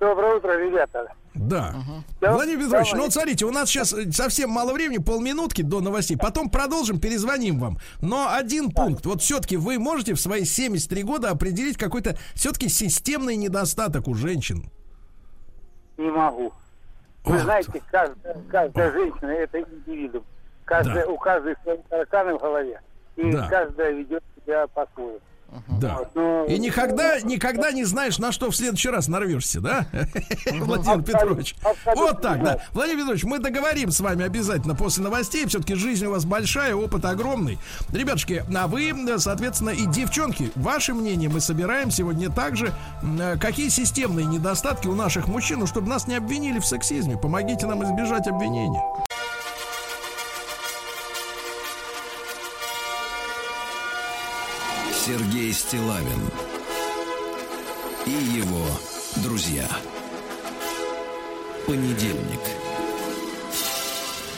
Доброе утро, ребята. Да. Да, Владимир Петрович, давай. ну вот смотрите, у нас сейчас э, совсем мало времени, полминутки до новостей. Потом продолжим, перезвоним вам. Но один пункт. Вот все-таки вы можете в свои 73 года определить какой-то все-таки системный недостаток у женщин. Не могу. Вы Вот. знаете, каждая, каждая женщина это индивидуум. Каждая, Да. У каждой свои тараканы в голове. И Да. каждая ведет себя по-своему. Да. Вот, ну, И никогда, никогда не знаешь, на что в следующий раз нарвешься, да? [laughs] Владимир Петрович. Вот так, да. Владимир Петрович, мы договорим с вами обязательно после новостей. Все-таки жизнь у вас большая, опыт огромный. Ребятушки, а вы, соответственно, и девчонки, ваше мнение мы собираем сегодня также. Э, Какие системные недостатки у наших мужчин, ну, чтобы нас не обвинили в сексизме? Помогите нам избежать обвинения. Сергей Стилавин и его друзья. Понедельник.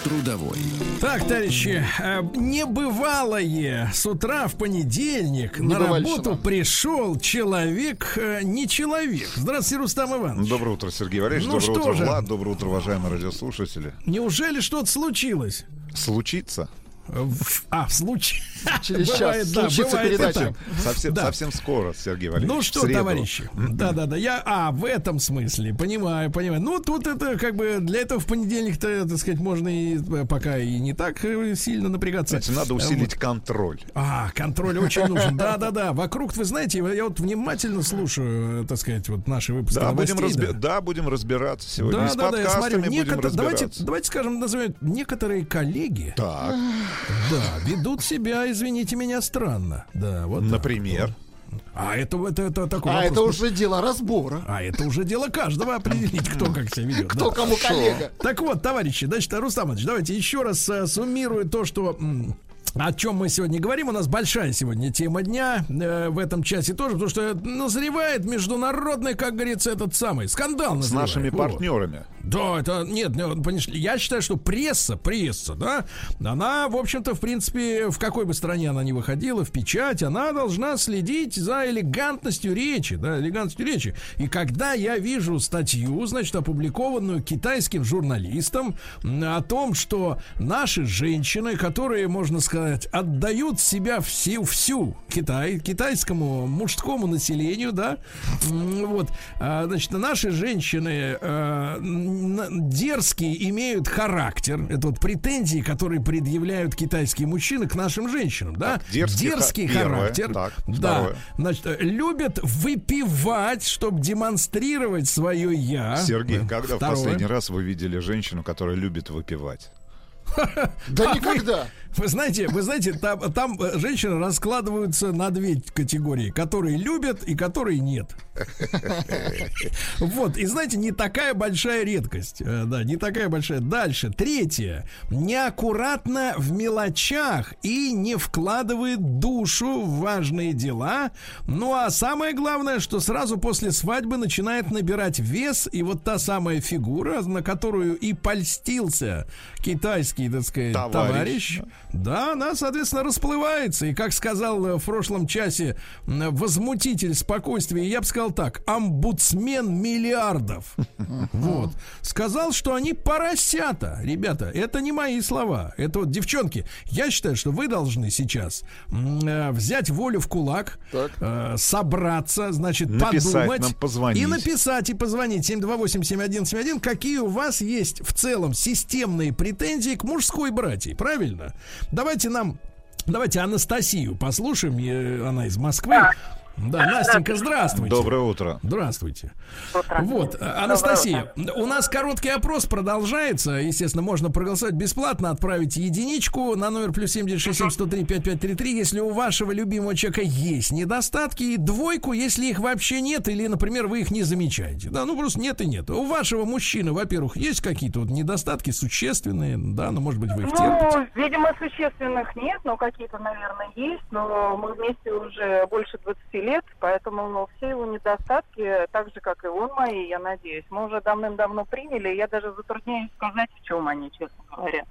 Трудовой. Так, товарищи, э, небывалое с утра в понедельник на работу пришел человек, э, не человек. Здравствуйте, Рустам Иванович. Доброе утро, Сергей Валерьевич. Ну Доброе что утро, же? Влад. Доброе утро, уважаемые радиослушатели. Неужели что-то случилось? Случится. В- А, в случае. Через час Бывает, да, случится бывает передача. Совсем, Да. совсем скоро, Сергей Валерьевич. Ну что, среду. товарищи, да, да, да, я, а, в этом смысле, понимаю, понимаю. Ну, тут это, как бы, для этого в понедельник-то, так сказать, можно и э, пока и не так э, сильно напрягаться. Знаете, надо Вот. усилить контроль. А, контроль очень нужен. Да, да, да. Вокруг, вы знаете, я вот внимательно слушаю, э, так сказать, вот наши выпуски Да, будем, новостей, разби- да. да, будем разбираться сегодня. Да, да, да, я смотрю, будем некотор- давайте, давайте скажем, назовем некоторые коллеги, Так, да, ведут себя, извините меня, странно. Да, вот. так. например. А это, это, это такой А вопрос. это уже дело разбора. А это уже дело каждого определить, кто как себя ведет. Кто да. кому коллега. Так вот, товарищи, значит, Рустам Иванович, давайте еще раз э, суммирую то, что... о чем мы сегодня говорим? У нас большая сегодня тема дня э, в этом часе тоже, потому что назревает международный, как говорится, этот самый скандал. С назревает. нашими Вот. партнерами. Да, это нет, ну, понимаешь, я считаю, что пресса, пресса, да, она, в общем-то, в принципе, в какой бы стране она ни выходила, в печать, она должна следить за элегантностью речи, да, элегантностью речи. И когда я вижу статью, значит, опубликованную китайским журналистом о том, что наши женщины, которые, можно сказать, отдают себя всю, всю Китай, китайскому мужскому населению, да, вот, а, значит, наши женщины н- дерзкие имеют характер. Это вот претензии, которые предъявляют китайские мужчины к нашим женщинам, да? Так, дерзкий ха- первое. характер. Так, да. второе. Значит, любят выпивать, чтобы демонстрировать свое я. Сергей, когда второе. в последний раз вы видели женщину, которая любит выпивать? [laughs] Да никогда. Вы знаете, вы знаете, там, там э, женщины раскладываются на две категории, которые любят и которые нет. [laughs] Вот, и знаете, не такая большая редкость. Э, да, не такая большая. Дальше, третье. Неаккуратно в мелочах и не вкладывает душу в важные дела. Ну, а самое главное, что сразу после свадьбы начинает набирать вес, и вот та самая фигура, на которую и польстился китайский, так сказать, товарищ, товарищ да, она, соответственно, расплывается. И, как сказал э, в прошлом часе возмутитель спокойствия, я бы сказал так, амбудсмен миллиардов. [laughs] Вот. Сказал, что они поросята. Ребята, это не мои слова. Это вот, девчонки, я считаю, что вы должны сейчас э, взять волю в кулак, э, собраться, значит, написать подумать. Нам, позвонить. И написать, и позвонить 728-7171, какие у вас есть в целом системные претензии к мужской братьи. Правильно? Давайте нам Давайте Анастасию послушаем, она из Москвы. Да, Настенька, здравствуйте. Доброе утро. Здравствуйте. Утро. Вот, Анастасия, у нас короткий опрос продолжается. Естественно, можно проголосовать бесплатно, отправить единичку на номер плюс 7967 если у вашего любимого человека есть недостатки, и двойку, если их вообще нет, или, например, вы их не замечаете. Да, ну просто нет и нет. У вашего мужчины, во-первых, есть какие-то вот недостатки существенные, да, ну, может быть, вы их терпите? Ну, видимо, существенных нет, но какие-то, наверное, есть, но мы вместе уже больше 20 лет лет, поэтому ну, все его недостатки, так же, как и он мои, я надеюсь, мы уже давным-давно приняли, я даже затрудняюсь сказать, в чем они, честно говоря.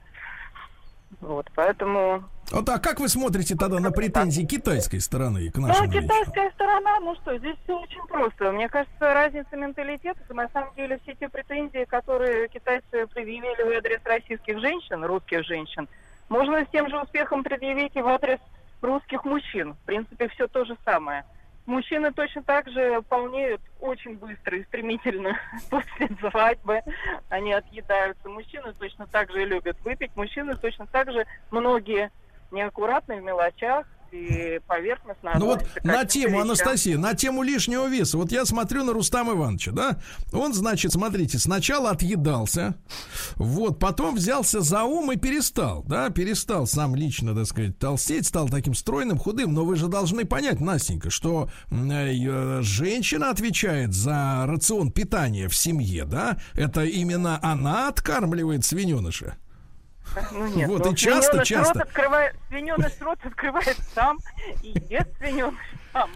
Вот, поэтому... Вот, а как вы смотрите тогда на претензии китайской стороны к нашему Ну, китайская сторона, ну что, здесь все очень просто. Мне кажется, разница менталитета, на самом деле все те претензии, которые китайцы предъявили в адрес российских женщин, русских женщин, можно с тем же успехом предъявить и в адрес русских мужчин. В принципе, все то же самое. Мужчины точно так же полнеют очень быстро и стремительно [laughs] после свадьбы. Они отъедаются. Мужчины точно так же любят выпить. Мужчины точно так же многие неаккуратны в мелочах, и поверхностно. Ну вот на тему, вещам. Анастасия, на тему лишнего веса. Вот я смотрю на Рустама Ивановича, да? Он, значит, смотрите, сначала отъедался, вот, потом взялся за ум и перестал, да? Перестал сам лично, так сказать, толстеть, стал таким стройным, худым. Но вы же должны понять, Настенька, что э, женщина отвечает за рацион питания в семье, да? Это именно она откармливает свиненыша. Ну нет, вот ну, и часто, часто. Рот открывает, свиненыш рот открывает сам и ест свиненыш.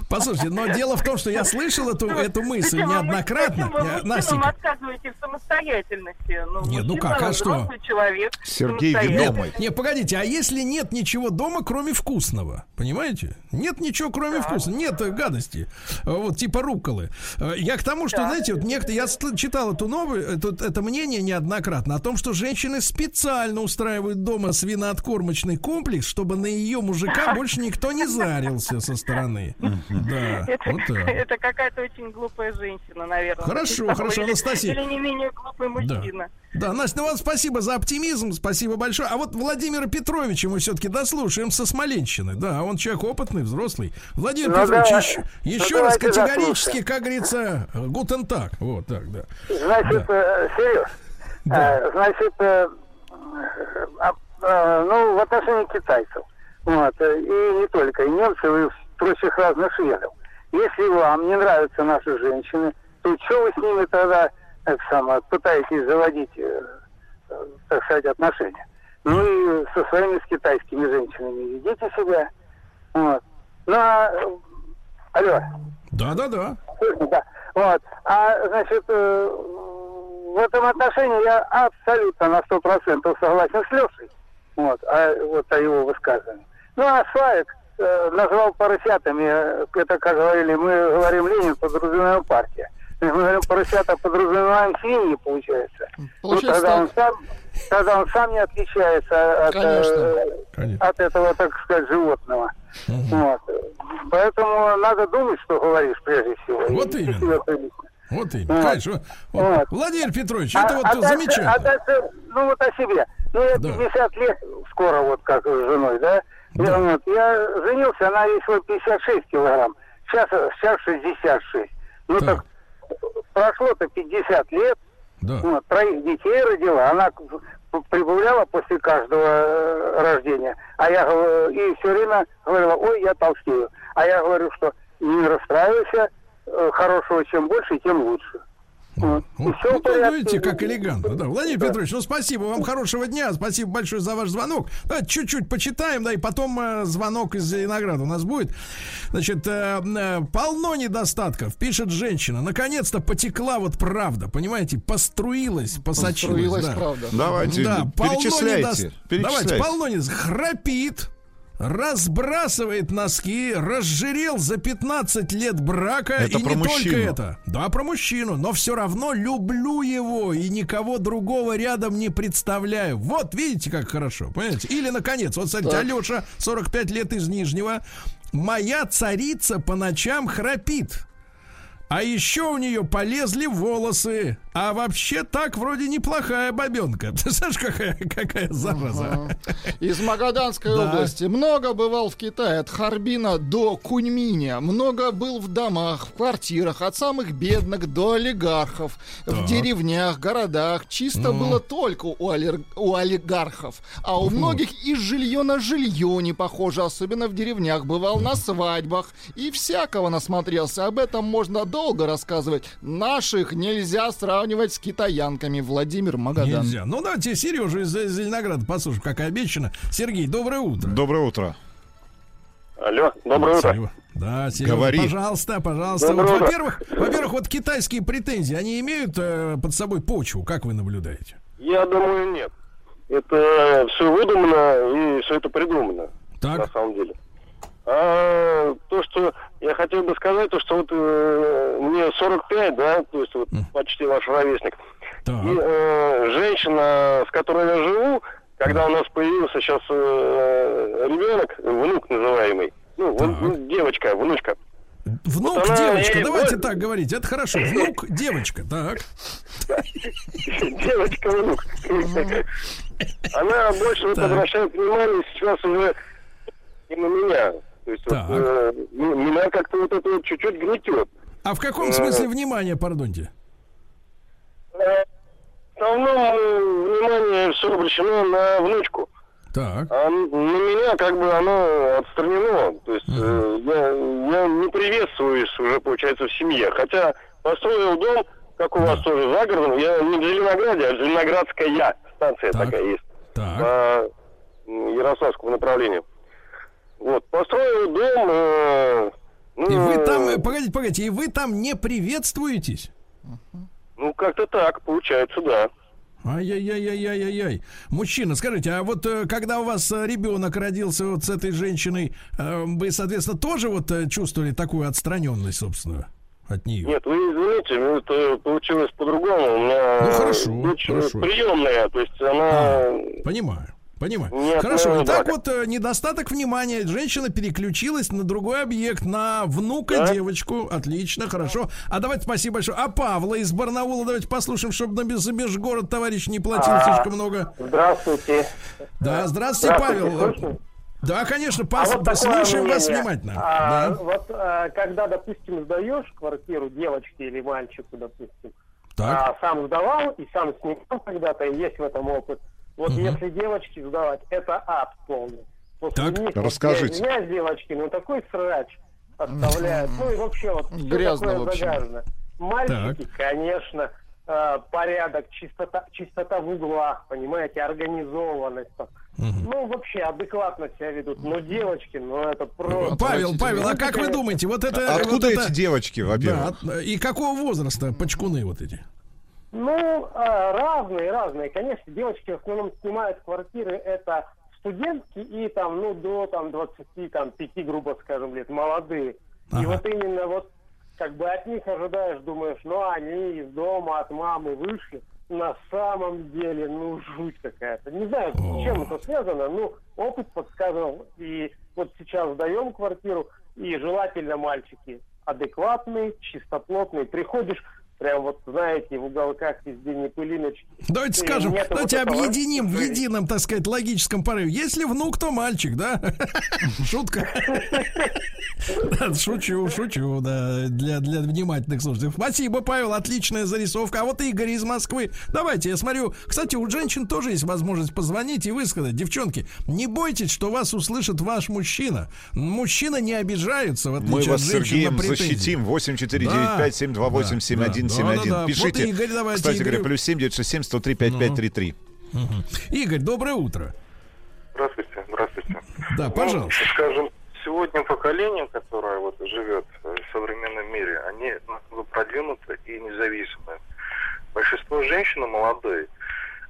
Послушайте, но дело в том, что я слышал эту, эту мысль неоднократно. Вы Настенька. отказываете в самостоятельности. Ну, нет, ну как, а что? Человек, Сергей думает. Не, погодите, а если нет ничего дома, кроме вкусного? Понимаете? Нет ничего, кроме да. вкусного. Нет гадости. Вот, типа руколы. Я к тому, что, да. знаете, вот некто, я читал эту новую, это, это мнение неоднократно о том, что женщины специально устраивают дома свинооткормочный комплекс, чтобы на ее мужика [laughs] больше никто не зарился со стороны. [laughs] Да, это, вот это какая-то очень глупая женщина, наверное. Хорошо, хорошо, или, Анастасия. Или не менее глупый мужчина. Да. Да, Настя, ну вам спасибо за оптимизм, спасибо большое. А вот Владимира Петровича мы все-таки дослушаем со Смоленщины. Да, он человек опытный, взрослый. Владимир ну, Петрович, да, еще, ну, еще раз категорически, дослушаем. как говорится, гутен так. Вот так, да. Значит, да. Э, Сереж, да. э, значит, э, э, э, ну, в отношении китайцев. Вот, и не только, и немцы, и прочих разных шведов. Если вам не нравятся наши женщины, то что вы с ними тогда так самое, пытаетесь заводить, э, так сказать, отношения? Ну и со своими с китайскими женщинами ведите себя. Вот. Ну, а, алло. Да, да, да. Да. Вот. А, значит, э, в этом отношении я абсолютно на сто процентов согласен с Лешей. Вот, а, вот о его высказывании. Ну, а Славик, назвал поросятами, это, как говорили, мы говорим Ленин, подразумеваем партия. Мы говорим поросята, подразумеваем свиньи, получается. получается ну, тогда, он сам, тогда он сам не отличается от, э, от этого, так сказать, животного. Угу. Вот. Поэтому надо думать, что говоришь, прежде всего. Вот именно. Вот именно, вот. конечно. Вот. Вот. Владимир Петрович, это а, вот а замечательно. А дальше, ну вот о себе. Ну, я да. 50 лет скоро, вот как с женой, да? Да. Вот, я женился, она весила 56 килограмм. Сейчас, сейчас 66. Ну так, так прошло-то 50 лет. Да. Вот, троих детей родила. Она прибавляла после каждого э, рождения. А я и все время говорила, ой, я толстею. А я говорю, что не расстраивайся, э, хорошего чем больше, тем лучше. Вот. Ну, видите, как элегантно. Да. Владимир да. Петрович, ну спасибо вам, хорошего дня. Спасибо большое за ваш звонок. Давайте чуть-чуть почитаем, да, и потом э, звонок из Зеленограда у нас будет. Значит, э, э, полно недостатков, пишет женщина. Наконец-то потекла вот правда, понимаете, поструилась, посочилась. Поструилась да. правда. Давайте, да, перечисляйте, полно недо... перечисляйте. Давайте, полно недостатков. Храпит, разбрасывает носки, разжирел за 15 лет брака. Это и про не мужчину. только это. Да, про мужчину. Но все равно люблю его и никого другого рядом не представляю. Вот, видите, как хорошо. Понимаете? Или, наконец, вот, смотрите, так. Алеша, 45 лет из Нижнего. Моя царица по ночам храпит. А еще у нее полезли волосы. А вообще так вроде неплохая бабенка. [laughs] Ты знаешь, какая, какая зараза? Ага. Из Магаданской [laughs] да. области. Много бывал в Китае. От Харбина до Куньминя. Много был в домах, в квартирах. От самых бедных до олигархов. Так. В деревнях, городах. Чисто ну. было только у, олер... у олигархов. А у многих и жилье на жилье не похоже. Особенно в деревнях. Бывал на свадьбах. И всякого насмотрелся. Об этом можно долго долго рассказывать. Наших нельзя сравнивать с китаянками. Владимир Магадан. Нельзя. Ну, давайте Сережу из Зеленограда послушаем, как и обещано. Сергей, доброе утро. Доброе утро. Алло, доброе утро. Серега. Да, Серега, Говори. пожалуйста, пожалуйста. Вот, во-первых, во-первых, вот китайские претензии, они имеют э, под собой почву, как вы наблюдаете? Я думаю, нет. Это все выдумано и все это придумано. Так. На самом деле. А, то, что я хотел бы сказать, то, что вот э, мне 45, да, то есть вот почти ваш ровесник. Так. И э, женщина, с которой я живу, когда у нас появился сейчас э, ребенок, внук называемый, ну, вон, девочка, внучка. Внук, вот девочка, ей... давайте так говорить, это хорошо. Внук, девочка, так. Девочка, внук. Она больше обращает внимание сейчас уже и на меня. То есть вот, э, меня как-то вот это вот чуть-чуть гнетет. А в каком смысле внимание, пардоньте? Э, в основном э, внимание все обращено на внучку. Так. А на меня как бы оно отстранено. То есть uh-huh. э, я, я не приветствуюсь уже, получается, в семье. Хотя построил дом, как у вас тоже за городом, я не в Зеленограде, а Зеленоградская станция так. такая есть. Так. По Ярославскому направлению. Вот, построил дом. Э, ну, и вы там, э, погодите, погодите, и вы там не приветствуетесь? Ну, как-то так, получается, да. Ай-яй-яй-яй-яй-яй. Мужчина, скажите, а вот э, когда у вас э, ребенок родился вот с этой женщиной, вы, соответственно, тоже вот чувствовали такую отстраненность, собственно, от нее? Нет, вы извините, ну, это получилось по-другому. У меня ну, хорошо, хорошо. приемная, то есть она... А, понимаю. Понимаю. Нет, Хорошо. Ну, Итак, вот э, недостаток внимания. Женщина переключилась на другой объект, на внука да? девочку. Отлично, хорошо. А давайте спасибо большое. А Павла из Барнаула давайте послушаем, чтобы на межгород товарищ не платил а, слишком много. Здравствуйте. Да, здравствуйте, здравствуйте Павел. Слышно? Да, конечно, пас, а вот слушаем вас внимательно. А, да. Вот а, когда, допустим, сдаешь квартиру девочке или мальчику, допустим, так. А, сам сдавал и сам снимал когда-то, и есть в этом опыт. Вот угу. если девочки сдавать, это ад полный. После так, них, расскажите. Вот, девочки, ну такой срач оставляют. Ну и вообще вот Грязно такое вообще. загажено. Мальчики, так. конечно, э, порядок, чистота, чистота в углах, понимаете, организованность. Угу. Ну, вообще адекватно себя ведут. Но девочки, ну это просто... Павел, Павел, а как вы думаете, вот это... Откуда вот эти это... девочки, во-первых? Да, и какого возраста почкуны вот эти? Ну, а, разные, разные. Конечно, девочки в основном снимают квартиры, это студентки и там, ну, до там 20, там, 5, грубо скажем, лет, молодые. Ага. И вот именно вот как бы от них ожидаешь, думаешь, ну, они из дома от мамы вышли. На самом деле, ну, жуть какая-то. Не знаю, с чем это связано, ну, опыт подсказывал. И вот сейчас сдаем квартиру, и желательно мальчики адекватные, чистоплотные. Приходишь, прям вот, знаете, в уголках везде не пылиночки. Давайте скажем, давайте вот объединим в едином, так сказать, логическом порыве. Если внук, то мальчик, да? [laughs] Шутка. [laughs] Шучу, шучу, да, для, для внимательных слушателей. Спасибо, Павел, отличная зарисовка. А вот Игорь из Москвы. Давайте, я смотрю, кстати, у женщин тоже есть возможность позвонить и высказать. Девчонки, не бойтесь, что вас услышит ваш мужчина. Мужчина не обижается, в отличие Мы вас от женщин, Сергеем защитим. 8 4 9 5 7 2 967-101. Да, да, да. Пишите. Вот, Игорь, давайте, Кстати говоря, плюс 7 967 103 5533. Угу. Угу. Игорь, доброе утро. Здравствуйте, здравствуйте. Да, ну, пожалуйста. Скажем, сегодня поколение, которое вот живет э, в современном мире, они продвинуты и независимы. Большинство женщин молодой,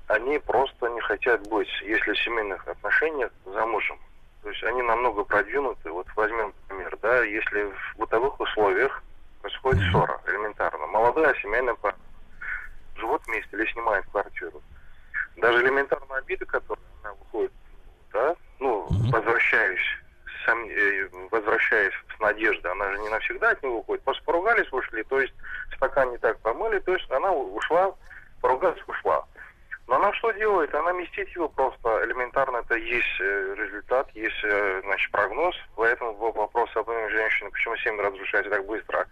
они просто не хотят быть, если в семейных отношениях, замужем. То есть они намного продвинуты. Вот возьмем пример, да, если в бытовых условиях происходит ссора, элементарно. Молодая семейная пара живут вместе или снимают квартиру. Даже элементарные обиды, которые она выходит, да, ну, возвращаясь, сам, э, возвращаясь с надеждой, она же не навсегда от него уходит. Просто поругались, ушли, то есть стакан не так помыли, то есть она ушла, поругалась, ушла. Но она что делает? Она местит его просто элементарно. Это есть э, результат, есть э, значит, прогноз. Поэтому вопрос об женщине, почему семья разрушается так быстро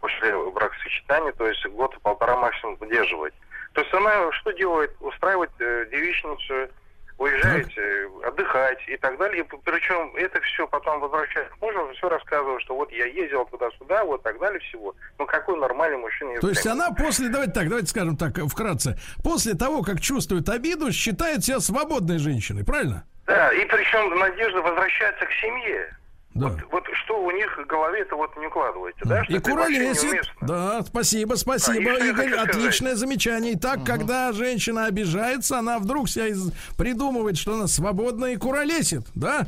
после бракосочетания, то есть год-полтора максимум выдерживать. То есть она что делает? Устраивает э, девичницу, уезжает э, отдыхать и так далее. И причем это все потом возвращается к мужу, все рассказывает, что вот я ездил туда-сюда, вот так далее всего. Ну какой нормальный мужчина То есть она после, давайте так, давайте скажем так, вкратце, после того, как чувствует обиду, считает себя свободной женщиной, правильно? Да, и причем надежда возвращается к семье. Да. Вот, вот что у них в голове это вот не укладывается, да? что И куролесит. Да, спасибо, спасибо, Да, и что я Игорь. хочу сказать? Отличное замечание. Итак, когда женщина обижается, она вдруг себя из- придумывает, что она свободна и куролесит, да?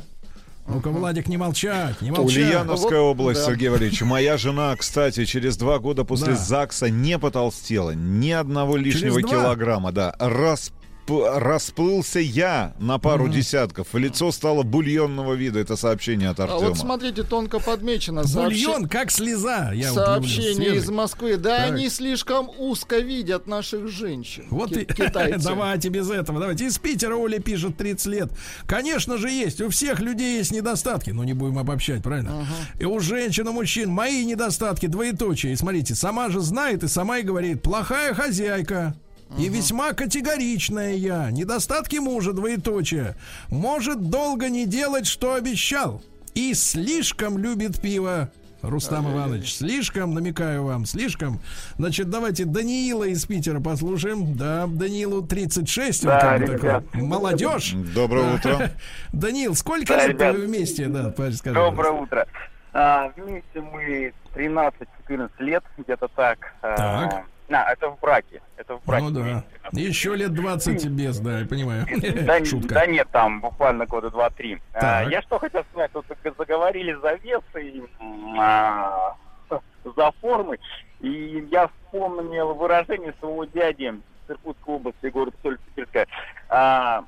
Ну-ка, Владик, не молчать, не молчать. Ульяновская Вот, область, да. Сергей Валерьевич. Моя жена, кстати, через два года после Да. ЗАГСа не потолстела. Ни одного лишнего килограмма, да. Расп- Расплылся я на пару десятков. Лицо стало бульонного вида. Это сообщение от А Артема. вот смотрите, тонко подмечено. сообщи- Бульон, как слеза. Я вот люблю. Сообщение из Москвы. Да, Так. они слишком узко видят наших женщин. Вот и [laughs] китайцы. давайте без этого. Давайте. Из Питера Оля пишет 30 лет. Конечно же есть. У всех людей есть недостатки. Но не будем обобщать, правильно? И у женщин, и мужчин мои недостатки двоеточие. И смотрите, сама же знает и сама и говорит, плохая хозяйка. И весьма категоричная я. Недостатки мужа двоеточие. Может долго не делать, что обещал. И слишком любит пиво. Рустам Иванович, слишком, намекаю вам, слишком. Значит, давайте Даниила из Питера послушаем. Да, Даниилу 36, он Да, как бы ребят. такой молодежь. Доброе утро. [laughs] Даниил, сколько Да, лет ребят. вы вместе? Да, скажи. Доброе утро. А, вместе мы 13-14 лет, где-то так. А, Так. А, это в браке. Это в браке. Ну да. Еще лет 20 без, да, я понимаю. [laughs] Да, [laughs] Шутка. да нет, там буквально года два-три. А, Так. я что хотел сказать, тут заговорили за вес и а, [laughs] за формы. И я вспомнил выражение своего дяди с Иркутской области, город Соль-Сибирская. А,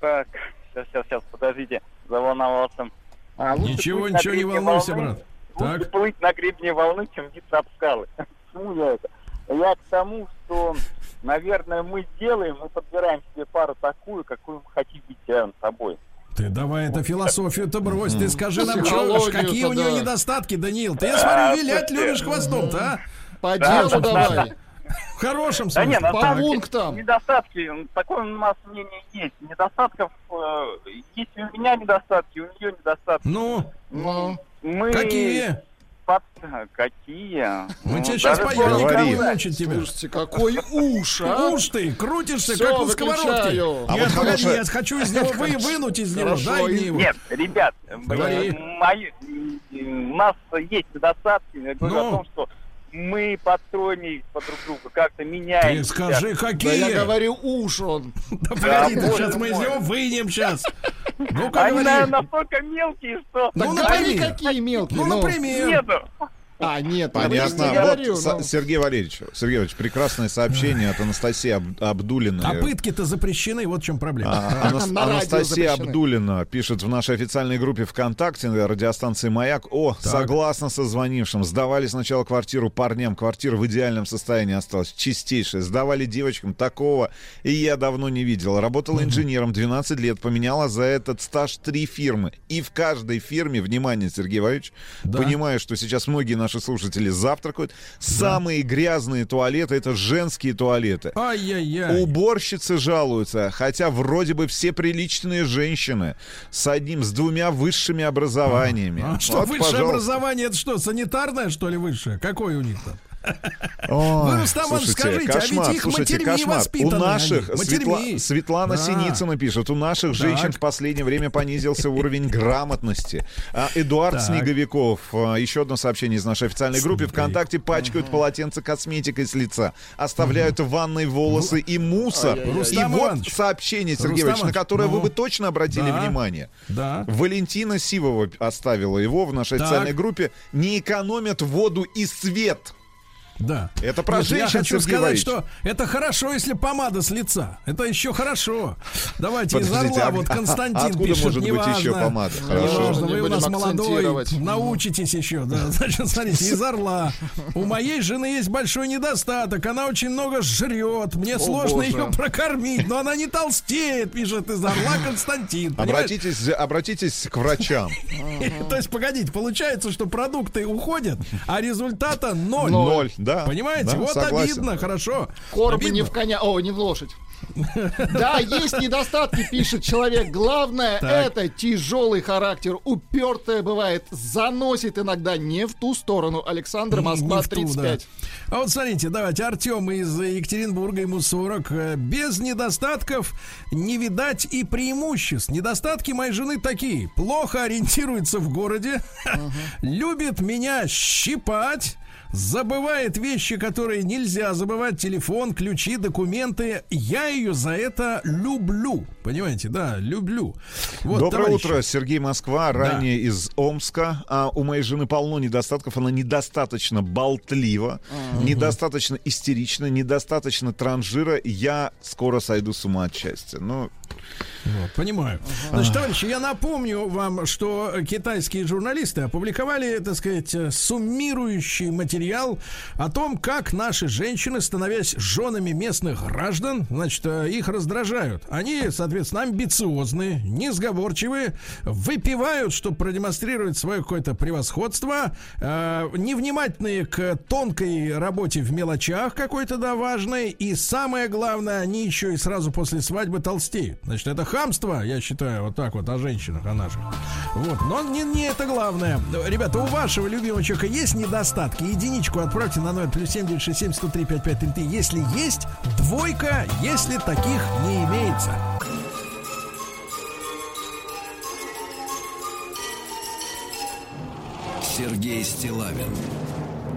так, сейчас, сейчас, сейчас, подождите, заволновался. А, Ничего, на ничего, не волнуйся, волны, брат. Лучше Так. плыть на гребне волны, чем биться об скалы. Почему я это? Я к тому, что, наверное, мы делаем, мы подбираем себе пару такую, какую мы хотим видеть рядом с собой. Ты давай эту философию-то брось. Ты скажи нам, Психологию-то, какие у нее да. недостатки, Даниил. Ты, я смотрю, вилять любишь хвостом-то, а? По Да, делу да, давай. В хорошем Да смысле. нет, на По самом деле, пунктам. недостатки, такое у нас мнение есть. Недостатков, э, есть у меня недостатки, у нее недостатки. Ну, Ну, Мы какие? Под- Какие? Мы Ну, тебе сейчас поем, Говори. мучить тебя. слушайте, какой уж, а? Уж ты, крутишься, Всё, как на сковородке. А Нет, вот погоди, я хочу из него вы, вынуть из него. Дай мне его. Нет, ребят, э, мои, у нас есть недостатки. Я говорю Ну? о том, что мы подстроены под друг друга, как-то Ты меняемся. скажи, Да какие? я говорю уж он. Да погоди, Да, ты сейчас мы из него вынем сейчас. Ну-ка, Они, говори. наверное, настолько мелкие, что Ну, например. какие мелкие. Ну, ну. например. нету. А, нет, я Понятно. не говорю. Вот, ну. Сергей Валерьевич, Сергей Валерьевич, прекрасное сообщение от Анастасии Аб- Абдулиной. А пытки-то запрещены, вот в чем проблема. А, Анас- На радио Анастасия. Абдулина пишет в нашей официальной группе ВКонтакте на радиостанции «Маяк». О, согласна со звонившим. Сдавали сначала квартиру парням. Квартира в идеальном состоянии осталась. Чистейшая. Сдавали девочкам. Такого и я давно не видел. Работала инженером 12 лет. Поменяла за этот стаж три фирмы. И в каждой фирме, внимание, Сергей Валерьевич, понимаю, что сейчас многие наши слушатели завтракают. Самые грязные туалеты — это женские туалеты. Ай-яй-яй. Уборщицы жалуются, хотя вроде бы все приличные женщины с одним, с двумя высшими образованиями. А что, Вот, высшее пожалуйста. образование, это что, санитарное, что ли, высшее? Какое у них там? Ой, Вы, Рустам Иванович, скажите, кошмар, а ведь их слушайте, матерьми кошмар. воспитаны У наших, Светла-. Светлана Да. Синицына пишет, у наших Так. женщин в последнее время понизился уровень грамотности. А Эдуард Так. Снеговиков, а, еще одно сообщение из нашей официальной группы, ВКонтакте пачкают полотенце косметикой с лица, оставляют в ванной волосы и мусор. И Рустам вот Иванович. сообщение, Сергей Иванович, на которое вы ну. бы точно обратили Да. внимание. Да. Валентина Сивова оставила его в нашей Так. официальной группе. Не экономят воду и свет. Да. Это про Нет, женщин, Я хочу Сергей сказать, Валерьевич. что это хорошо, если помада с лица. Это еще хорошо. Давайте из Подождите, Орла. а- Вот а- Константин а откуда пишет, может быть неважно. еще помада? Хорошо. Неважно, Не вы у нас молодой, научитесь еще. Да. [laughs] Значит, смотрите, из Орла. У моей жены есть большой недостаток. Она очень много жрет. Мне сложно боже. ее прокормить. Но она не толстеет, пишет из Орла Константин. Понимаешь? Обратитесь, обратитесь к врачам. [laughs] То есть, погодите, получается, что продукты уходят, а результата ноль. Ноль, да. Понимаете? Да, вот согласен. обидно, хорошо. Корм Обидно. не в коня, о, не в лошадь. Да, есть недостатки, пишет человек. Главное Так. это тяжелый характер. Упертая бывает, заносит иногда не в ту сторону. Александр, Москва, Не в ту, 35. да. А вот смотрите, давайте, Артем из Екатеринбурга, ему 40. Э, Без недостатков не видать и преимуществ. Недостатки моей жены такие. Плохо ориентируется в городе, [laughs] любит меня щипать, забывает вещи, которые нельзя забывать, телефон, ключи, документы. Я ее за это люблю. Понимаете, да, люблю. Вот, Доброе товарищи. утро, Сергей Москва, ранее из Омска. А у моей жены полно недостатков. Она недостаточно болтлива, недостаточно истерична, недостаточно транжира. Я скоро сойду с ума от счастья. Ну, Вот, понимаю. Значит, товарищи, я напомню вам, что китайские журналисты опубликовали, так сказать, суммирующий материал о том, как наши женщины, становясь женами местных граждан, значит, э, их раздражают. Они, соответственно, амбициозные, несговорчивые, выпивают, чтобы продемонстрировать свое какое-то превосходство, э, невнимательные к тонкой работе в мелочах какой-то, да, важной, и самое главное, они еще и сразу после свадьбы толстеют. Значит, это хамство, я считаю, вот так вот о женщинах, о наших. Вот, но не, не это главное. Ребята, у вашего любимого человека есть недостатки? Единичку отправьте на номер плюс 7967 103 5533. Если есть, двойка, если таких не имеется. Сергей Стилавин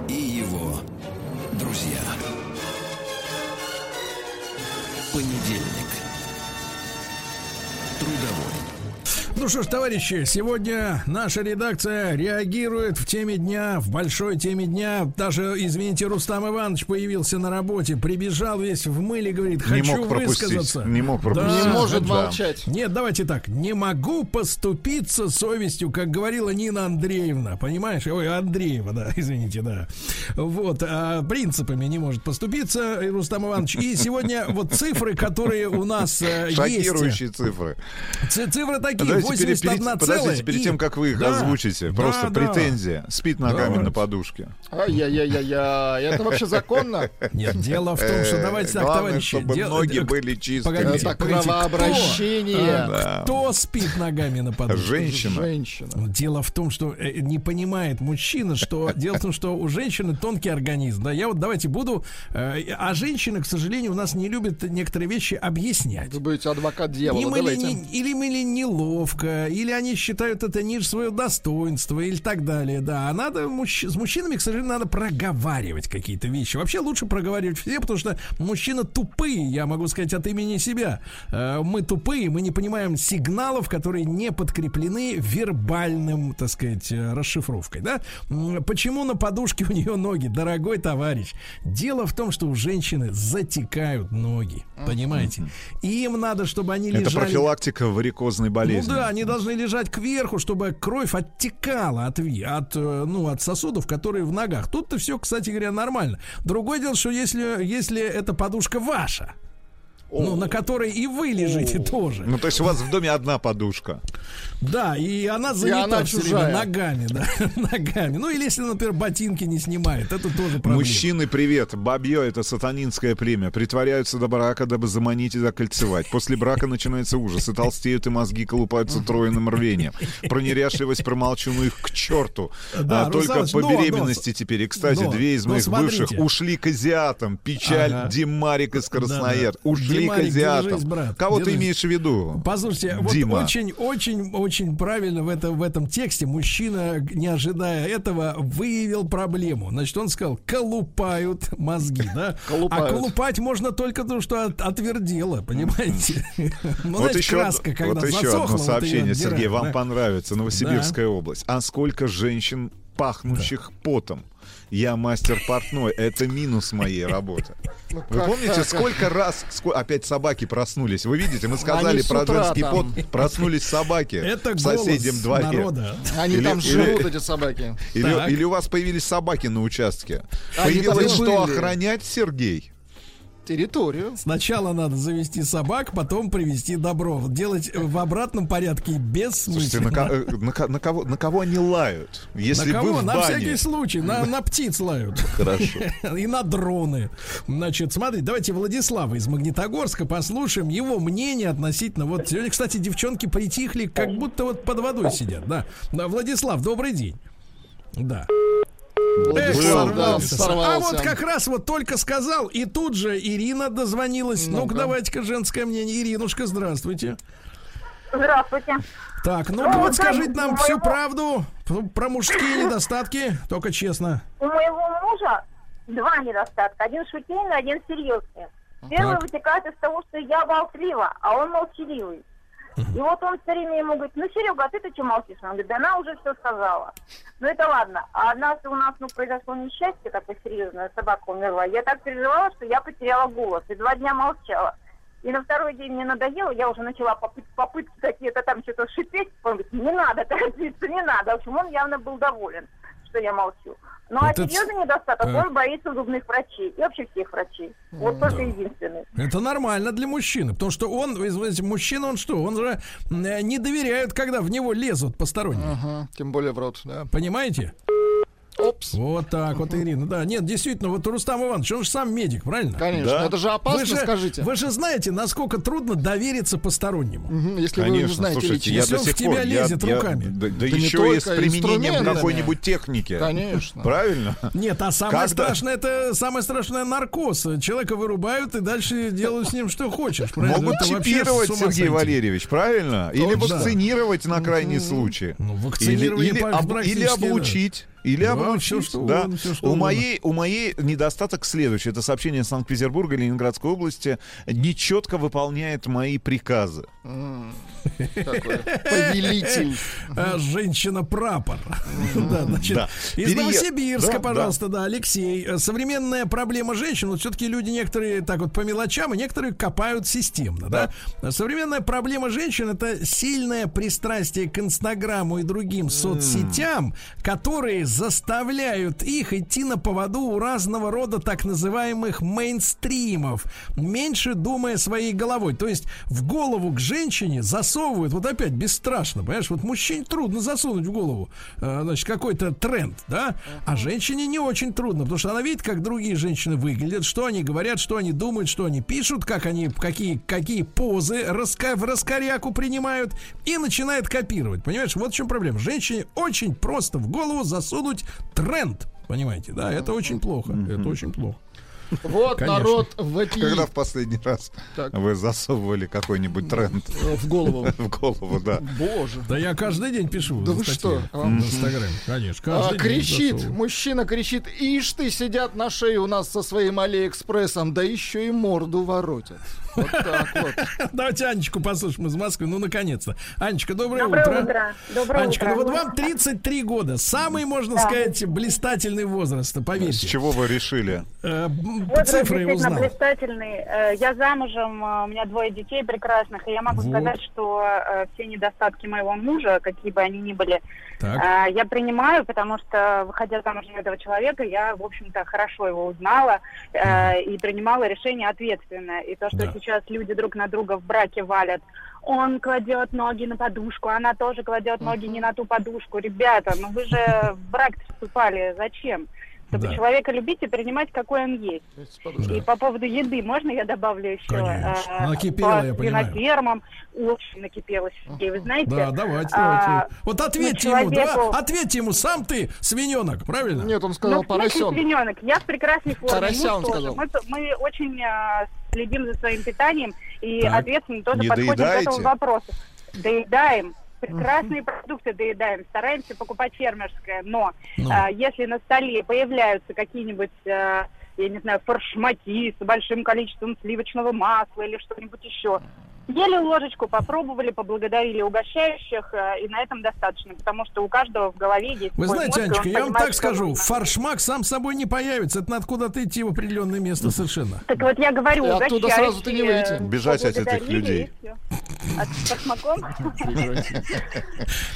и его друзья. Понедельник. Трудовой. Ну что ж, товарищи, сегодня наша редакция реагирует в теме дня, в большой теме дня. Даже, извините, Рустам Иванович появился на работе, прибежал весь в мыле, говорит, Не хочу мог пропустить, высказаться. не мог пропустить. Не может Да. молчать. Нет, давайте так. Не могу поступиться совестью, как говорила Нина Андреевна. Понимаешь? Ой, Андреева, да, [laughs] извините, да. Вот, а принципами не может поступиться и Рустам Иванович. И сегодня вот цифры, которые у нас э, есть. шокирующие цифры. Цифры такие, Подождите, перед, 81 перед- подождите, перед и- тем, как вы их Да, озвучите, да, просто да. претензия. Спит ногами на подушке. Ай-яй-яй-яй, это вообще законно? [laughs] Нет, дело в том, что Э, давайте так, товарищи. чтобы ноги э, были. Погодите, Это кровообращение. а. Кто спит ногами на подушке? Женщина. Женщина. Дело в том, что э, не понимает мужчина, что [laughs] дело в том, что у женщины тонкий организм. Да, я вот давайте буду. а женщины, к сожалению, у нас не любят некоторые вещи объяснять. Вы будете адвокат дьявола, давайте. или им или неловко, расшифровка, или они считают это ниже своего достоинства, или так далее, да. А надо, мужч... с мужчинами, к сожалению, надо проговаривать какие-то вещи. Вообще лучше проговаривать все, потому что мужчины тупые, я могу сказать от имени себя. Э, мы тупые, мы не понимаем сигналов, которые не подкреплены вербальным, так сказать, э, расшифровкой, да. Почему на подушке [laughs] у нее ноги, дорогой товарищ? Дело в том, что у женщины затекают ноги, понимаете? Им надо, чтобы они лежали... Это профилактика варикозной болезни. Ну да, они должны лежать кверху, чтобы кровь оттекала от, от, э, ну, от сосудов, которые в ногах. Тут-то все, кстати говоря, нормально. Другое дело, что если, если эта подушка ваша, ну, на которой и вы лежите тоже. Ну, то есть у вас в доме одна подушка. Да, и она занята она все время ногами, да, [laughs] ногами. Ну, или если, например, ботинки не снимает, это тоже проблема. Мужчины, привет. Бабье — это сатанинское племя. Притворяются до брака, дабы заманить и закольцевать. После брака начинается ужас. И толстеют, и мозги колупаются троиным рвением. Про неряшливость промолчу, ну их к черту. Да, а только Русланыч, по но, беременности теперь. И, кстати, но, две из но моих смотрите. бывших ушли к азиатам. Печаль Ага. Димарик из Краснояр. Да-да. Ушли Димарик, к азиатам. держись, брат, Кого ты имеешь в виду? Послушайте, вот Дима. очень, очень, очень правильно в этом, в этом тексте мужчина, не ожидая этого, выявил проблему. Значит, он сказал, колупают мозги, да? [laughs] Колупают. А колупать можно только то, что от, отвердело, понимаете? [laughs] Ну, вот еще, краска, когда вот еще одно вот сообщение, Сергей, вам да? понравится. Новосибирская область. А сколько женщин, пахнущих потом? Я мастер портной. Это минус моей работы. Вы как помните, сколько раз опять собаки проснулись? Вы видите, мы сказали Они про женский там. пот. Проснулись собаки Это в соседнем дворе. народа. Они Или- там или- живут, эти собаки. Или, у вас появились собаки на участке? Появилось что были. охранять, Сергей? Территорию. Сначала надо завести собак, потом привести добро. Делать в обратном порядке Слушайте, на, э, на на кого, на кого они лают? Если на кого? вы в на бане. всякий случай. На, на птиц лают. Хорошо. [laughs] И на дроны. Значит, смотрите, давайте Владислава из Магнитогорска послушаем его мнение относительно... Вот сегодня, кстати, девчонки притихли, как будто вот под водой сидят. Да, да Владислав, добрый день. Да. Эх, сорвался. сорвался. А вот как раз вот только сказал, и тут же Ирина дозвонилась. Ну-ка, Ну-ка. давайте-ка женское мнение. Иринушка, здравствуйте. Здравствуйте. Так, ну, Ну, вот скажите нам у всю моего- правду про мужские недостатки, только честно. У моего мужа два недостатка. Один шутейный, один серьезный. Первый Так. вытекает из того, что я болтлива, а он молчаливый. И вот он все время ему говорит, ну, Серега, а ты-то что молчишь? Он говорит, да она уже все сказала. Ну, это ладно. А однажды у нас, ну, произошло несчастье такое серьезное, собака умерла. Я так переживала, что я потеряла голос. И два дня молчала. И на второй день мне надоело, я уже начала попыт- попытки какие-то там что-то шипеть. Он говорит, не надо торопиться, не надо. В общем, он явно был доволен, что я молчу. Ну, а это- серьезный недостаток, Так. он боится зубных врачей. И вообще всех врачей. Вот Да. только единственный. Это нормально для мужчины, потому что он, вы знаете, мужчина, он что, он же э, не доверяет, когда в него лезут посторонние. Ага, тем более в рот, да. Понимаете? Опс. Вот так вот, Ирина. Да, нет, действительно, вот Рустам Иванович, он же сам медик, правильно? Конечно, Да. это же опасно, вы же, скажите. Вы же знаете, насколько трудно довериться постороннему. Мгм, Если вы не Конечно, знаете слушайте, лично. я Если до он сих в тебя пор... я- лезет я- руками. да, да Да еще и с применением какой-нибудь техники. Конечно. Правильно? Нет, а самое Когда- страшное это самое страшное наркоз. Человека вырубают и дальше делают с ним что хочешь. правильно? Могут Это вообще чипировать, Сергей сойти. Валерьевич, правильно? Или вакцинировать на крайний случай. Ну, Или, вакцинирование или, об- или да. облучить. Или Да, облучить. всё, что да. угодно, всё, что у, моей, у моей недостаток следующий. Это сообщение из Санкт-Петербурга, Ленинградской области. Нечетко выполняет мои приказы. [laughs] Повелитель. А, Женщина-прапор. Да, значит, из Новосибирска, пожалуйста, да, Алексей. Э, Современная проблема женщин, вот все-таки люди некоторые так вот по мелочам, и некоторые копают системно, да. Современная проблема женщин это сильное пристрастие к Инстаграму и другим соцсетям, которые заставляют их идти на поводу у разного рода так называемых мейнстримов, меньше думая своей головой. То есть в голову к женщине засовывают, вот опять бесстрашно, понимаешь, вот мужчине трудно засунуть в голову, э, значит, какой-то тренд, да, а женщине не очень трудно, потому что она видит, как другие женщины выглядят, что они говорят, что они думают, что они пишут, как они, какие, какие позы раска, в раскоряку принимают, и начинает копировать, понимаешь, вот в чем проблема. Женщине очень просто в голову засунуть тренд, понимаете, да, это очень плохо, это очень плохо. Вот Конечно. народ вопиет. Когда в последний раз Так. вы засовывали какой-нибудь тренд В голову. [laughs] в голову, да. Боже. Да я каждый день пишу. Да вы что? В Инстаграме, конечно. А, кричит, мужчина кричит, ишь ты, сидят на шее у нас со своим Алиэкспрессом, да еще и морду воротят. Вот так вот. [laughs] Давайте Анечку послушаем из Москвы. Ну, наконец-то. Анечка, доброе, Доброе утро. утро. Доброе Анечка, утро. ну вот вам 33 года. Самый, можно Да. сказать, блистательный возраст, С поверьте. чего вы решили? Э, Возраст Цифры узнал. блистательный. Э, Я замужем, э, у меня двое детей прекрасных, и я могу Вот. сказать, что э, все недостатки моего мужа, какие бы они ни были, Так. я принимаю, потому что, выходя замуж за этого человека, я, в общем-то, хорошо его узнала э, и принимала решение ответственное. И то, что Да. сейчас люди друг на друга в браке валят, он кладет ноги на подушку, она тоже кладет ноги не на ту подушку. Ребята, ну вы же в брак вступали, зачем? Чтобы Да. человека любить и принимать, какой он есть. Да. И по поводу еды, можно я добавлю еще? Конечно. Э, Накипело, по я понимаю. свинофермам очень накипело, Сергей, вы знаете? Да, давайте, а, давайте. Вот ответьте ну, ему, да? человеку- Ответьте ему, сам ты свиненок, правильно? Нет, он Ну, сказал смысле поросенок. свиненок? Я в прекрасной форме. Он тоже. сказал. Мы, мы очень э, следим за своим питанием и Так. ответственно тоже Не подходим к доедаете? этому вопросу. Доедаем. Прекрасные продукты доедаем, стараемся покупать фермерское, но Ну. э, если на столе появляются какие-нибудь, э, я не знаю, форшмаки с большим количеством сливочного масла или что-нибудь еще, Ели ложечку, попробовали, поблагодарили угощающих, э, и на этом достаточно, потому что у каждого в голове есть Вы знаете, мозг, Анечка, я вам так скажу, нужно. фаршмак сам собой не появится. Это надо куда-то идти в определенное место совершенно. Так вот я говорю, И оттуда угощающие, сразу-то не выйти. Бежать от этих людей. От фаршмаком?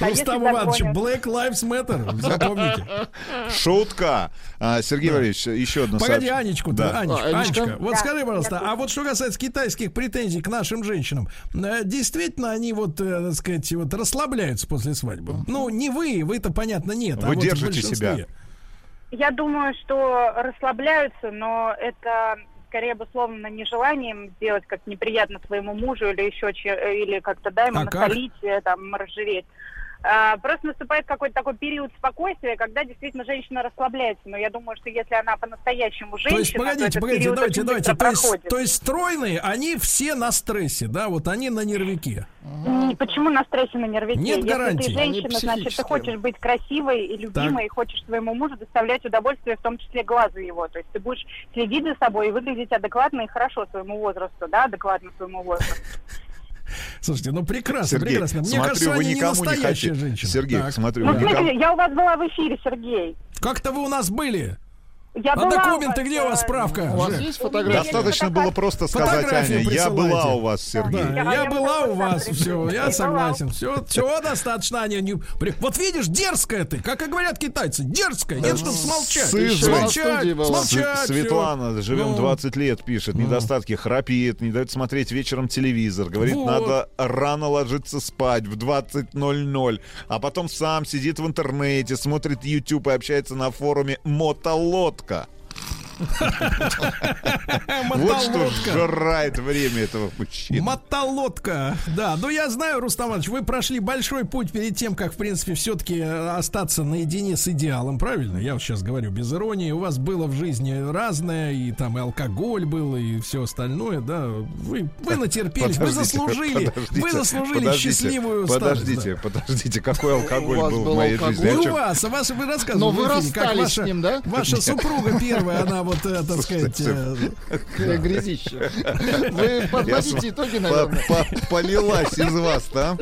А [laughs] Рустам Иванович? Black Lives Matter, запомните. Шутка. А, Сергей Валерьевич, еще одно Погоди, Анечку, Да. Анечка, А, вот скажи, пожалуйста, а вот что касается китайских претензий к нашим женщинам, э, действительно они вот, э, так сказать, вот расслабляются после свадьбы? Ну, не вы, вы-то, понятно, нет. а Вы вот в держите большинстве. себя. Я думаю, что расслабляются, но это скорее обусловлено нежеланием сделать как неприятно своему мужу или еще че- или как-то да, ему А как? насолить, э, там, разжиреть. А, просто наступает какой-то такой период спокойствия, когда действительно женщина расслабляется. Но я думаю, что если она по-настоящему женщина, То есть, погодите, этот погодите, давайте, давайте. То есть, то есть стройные, они все на стрессе, да, вот они на нервике. М, Почему на стрессе на нервике? Нет Если гарантий. ты женщина, значит, ты хочешь быть красивой и любимой, и хочешь своему мужу доставлять удовольствие, в том числе глазу его. То есть ты будешь следить за собой и выглядеть адекватно и хорошо своему возрасту, да, адекватно своему возрасту. Слушайте, ну прекрасно, Сергей, прекрасно. Мне смотрю, кажется, вы они не никому не настоящие хотите. женщины. Сергей, Так. смотрю, Ну, вы никому... я у вас была в эфире, Сергей. Как-то вы у нас были. Я А была документы у вас, где у вас э, справка? У вас есть фотография? Достаточно было просто сказать, Фотографию Аня, я была у вас, Сергей. Да, Я- я, была у вас, все, я согласен. Все, все достаточно, Аня. не- Вот видишь, дерзкая ты, как и говорят китайцы, дерзкая. Нет, чтобы смолчать. Смолчать, смолчать. Светлана, живем Ну. 20 лет, пишет. Недостатки храпит, не дает смотреть вечером телевизор. Говорит, Вот. надо рано ложиться спать в 20.00. А потом сам сидит в интернете, смотрит YouTube и общается на форуме «Мотолодка». Вот что жрает время этого мужчины. Мотолодка. Да, ну я знаю, Рустам Иванович, вы прошли большой путь перед тем, как, в принципе, все-таки остаться наедине с идеалом, правильно? Я вот сейчас говорю без иронии. У вас было в жизни разное, и там и алкоголь был, и все остальное, да. Вы, вы натерпелись, вы заслужили, вы заслужили счастливую старость. Подождите, подождите, какой алкоголь У вас был в моей жизни? У вас, а вас вы рассказывали Но вы расстались ваша, с ним, да? ваша супруга первая, она вот, э, так сказать, э, грязище. Вы подводите итоги, наверное. по- Полилась из вас, да?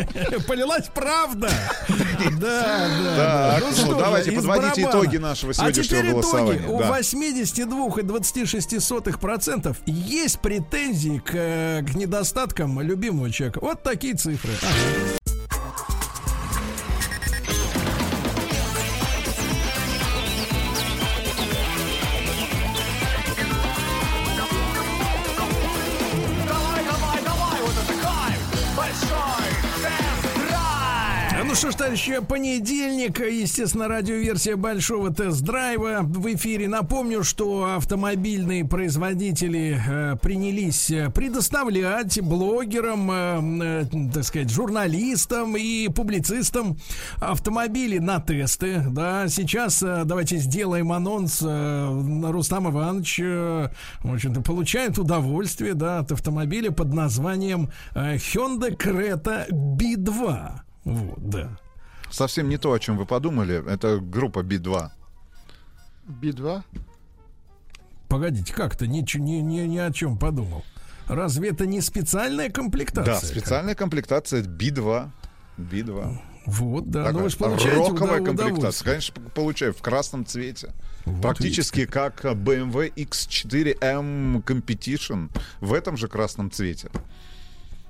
полилась правда. Да, да. Так, да. ну, что давайте подводите барабана. итоги нашего А сегодняшнего теперь голосования. итоги. У Да. 82 и 26 сотых процентов есть претензии к, э, к недостаткам любимого человека. Вот такие цифры. Товарищи, понедельник, естественно, радиоверсия большого тест-драйва в эфире. Напомню, что автомобильные производители э, принялись предоставлять блогерам, э, э, так сказать, журналистам и публицистам автомобили на тесты. Да, сейчас э, давайте сделаем анонс. Э, Рустам Иванович, э, в общем-то, получает удовольствие, да, от автомобиля под названием э, Hyundai Creta B2. Вот, да. Совсем не то, о чем вы подумали. Это группа B2. Би-2? Погодите, как-то ничего, ни, ни, ни о чем подумал. Разве это не специальная комплектация? Да, специальная комплектация B2. B2. Вот, да. Такая ну вы же получаете роковая комплектация. Конечно, получаю в красном цвете. Вот Практически как BMW X4M Competition в этом же красном цвете.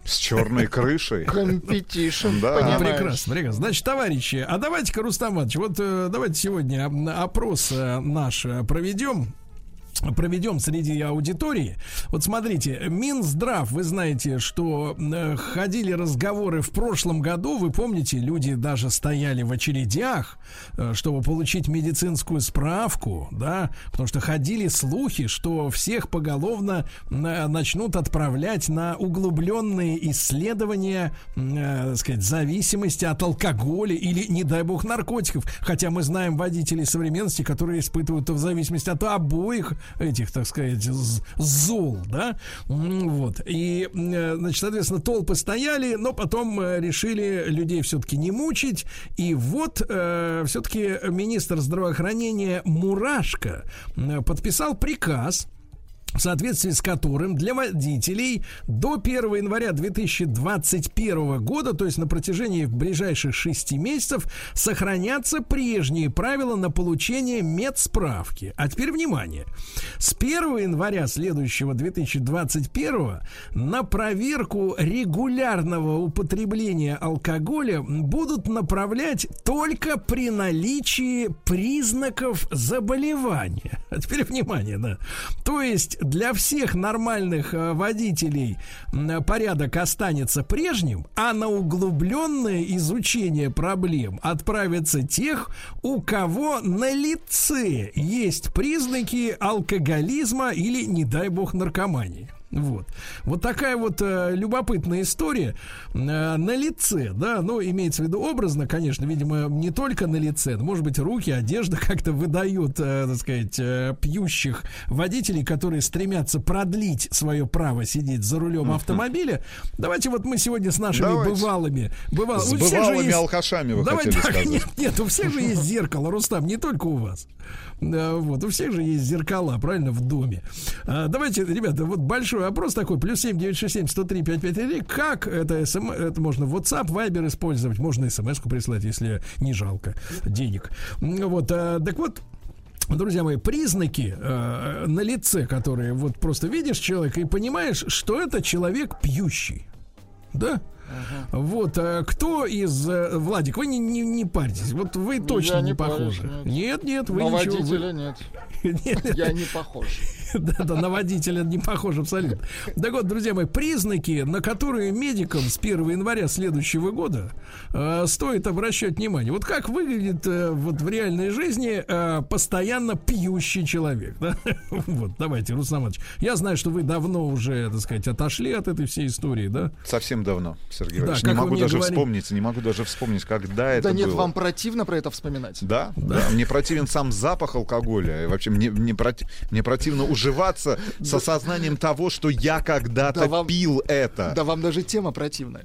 С черной крышей. Competition, Да. понимаешь. Прекрасно, прекрасно. Значит, товарищи, а давайте-ка, Рустам Иванович, вот э, давайте сегодня опрос э, наш э, проведем проведем среди аудитории. Вот смотрите, Минздрав, вы знаете, что э, ходили разговоры в прошлом году, вы помните, люди даже стояли в очередях, э, чтобы получить медицинскую справку, да, потому что ходили слухи, что всех поголовно э, начнут отправлять на углубленные исследования, так сказать, зависимости от алкоголя или, не дай бог, наркотиков. Хотя мы знаем водителей современности, которые испытывают в зависимости от обоих этих, так сказать, зол, да, вот. И, э, значит, соответственно, толпы стояли, но потом э, решили людей все-таки не мучить. И вот все-таки министр здравоохранения Мурашко э, подписал приказ, в соответствии с которым для водителей до 1 января 2021 года, то есть на протяжении ближайших 6 месяцев, сохранятся прежние правила на получение медсправки. А теперь внимание. С 1 января следующего 2021 на проверку регулярного употребления алкоголя будут направлять только при наличии признаков заболевания. [laughs] А теперь внимание, да. То есть для всех нормальных э, водителей порядок останется прежним, а на углубленное изучение проблем отправятся тех, у кого на лице есть признаки алкоголизма или, не дай бог, наркомании. Вот. Вот такая вот э, любопытная история э, на лице, да, ну, имеется в виду образно, конечно, видимо, не только на лице, но, может быть, руки, одежда [laughs] как-то выдают, э, так сказать, э, пьющих водителей, которые стремятся продлить свое право сидеть за рулем автомобиля. Давайте вот мы сегодня с нашими Давайте. бывалыми, бывал- С бывалыми есть- алкашами вы Давай хотели так, [laughs] сказать. Нет, нет, у всех же есть зеркало, Рустам, не только у вас. Да, вот, у всех же есть зеркала, правильно, в доме. А, давайте, ребята, вот большой опрос такой, плюс 7 967 103 553. Как это, СМ, это можно WhatsApp, Viber использовать, можно смс-ку прислать, если не жалко денег. Вот, а, так вот, Друзья мои, признаки э, на лице, которые вот просто видишь человека и понимаешь, что это человек пьющий. Да? Вот, а кто из... э, Владик, вы не, не, не парьтесь. Вот вы точно Я не, не парюсь, похожи. нет. Нет, нет, вы На ничего... вы- водителя [laughs] нет. Я не похож. [laughs] Да, да, на водителя не похож абсолютно. Так вот, друзья мои, признаки, на которые медикам с 1 января следующего года э, стоит обращать внимание. Вот как выглядит э, вот в реальной жизни э, постоянно пьющий человек. да? [laughs] Вот, давайте, Руслан Иванович. Я знаю, что вы давно уже, так сказать, отошли от этой всей истории, да? Совсем давно, Сергей Да, Иванович. как не могу даже говорили. вспомнить, не могу даже вспомнить, когда это Да нет, было. вам противно про это вспоминать? Да, да, Мне противен сам запах алкоголя. И вообще мне, мне, проти- мне противно уживаться с осознанием того, что я когда-то Да вам- пил это. Да вам даже тема противная.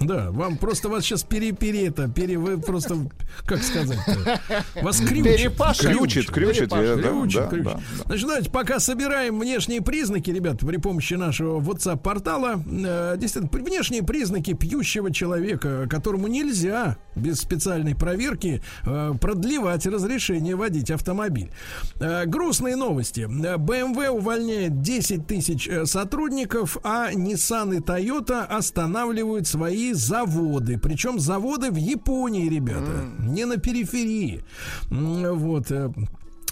Да, вам просто вас сейчас пере, пере это, пере, вы просто, как сказать вас крючит. Крючит, крючит, я- да, крючит, да, крючит. да, Значит, давайте пока собираем внешние признаки, ребят, при помощи нашего WhatsApp-портала. Э, действительно, внешние признаки пьющего человека, которому нельзя без специальной проверки э, продлевать разрешение водить автомобиль. Э, грустные новости. BMW увольняет 10 тысяч сотрудников, а Nissan и Toyota останавливают свои заводы. Причем заводы в Японии, ребята, не на периферии. Вот. э,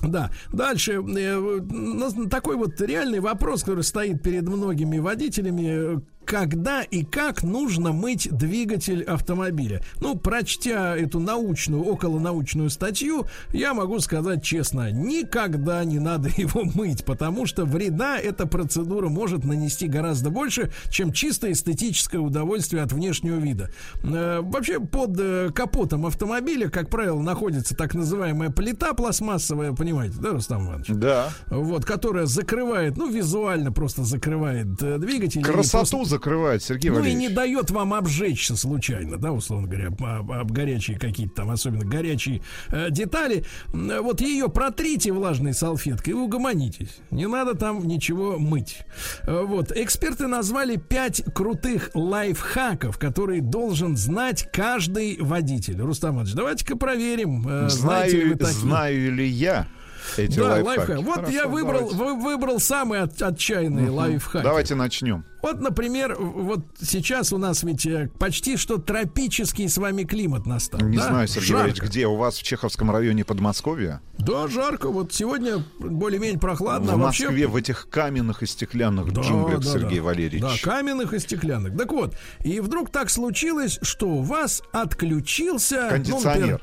да, дальше э, такой вот реальный вопрос, который стоит перед многими водителями. Когда и как нужно мыть двигатель автомобиля. Ну, прочтя эту научную, околонаучную статью, я могу сказать честно, никогда не надо [laughs] его мыть, потому что вреда эта процедура может нанести гораздо больше, чем чисто эстетическое удовольствие от внешнего вида. Э, вообще под э, капотом автомобиля, как правило, находится так называемая плита пластмассовая, понимаете, да, Рустам Иванович? Да. Вот, которая закрывает, ну, визуально просто закрывает э, двигатель. Красоту закрывает, Сергей Ну, Валерьевич. и не дает вам обжечься случайно, да, условно говоря, об, об горячие какие-то там, особенно горячие э, детали. Вот ее протрите влажной салфеткой и угомонитесь. Не надо там ничего мыть. Э, Вот. Эксперты назвали пять крутых лайфхаков, которые должен знать каждый водитель. Рустам Иванович, давайте-ка проверим. э, знаете ли вы Знаю, такие. знаю ли я эти да, лайфхаки? лайфхак. Вот Хорошо, я выбрал, вы- выбрал самые от- отчаянные Мгм. лайфхаки. Давайте начнем. Вот, например, вот сейчас у нас ведь э, почти что тропический с вами климат настал. Не да? знаю, Сергей Жарко. Валерьевич, где у вас в Чеховском районе Подмосковья? Да, жарко. Вот сегодня более-менее прохладно. в а вообще- Москве в этих каменных и стеклянных Да, джунглях, да, Сергей да. Валерьевич. Да, каменных и стеклянных. Так вот, и вдруг так случилось, что у вас отключился... ну, Кондиционер. например,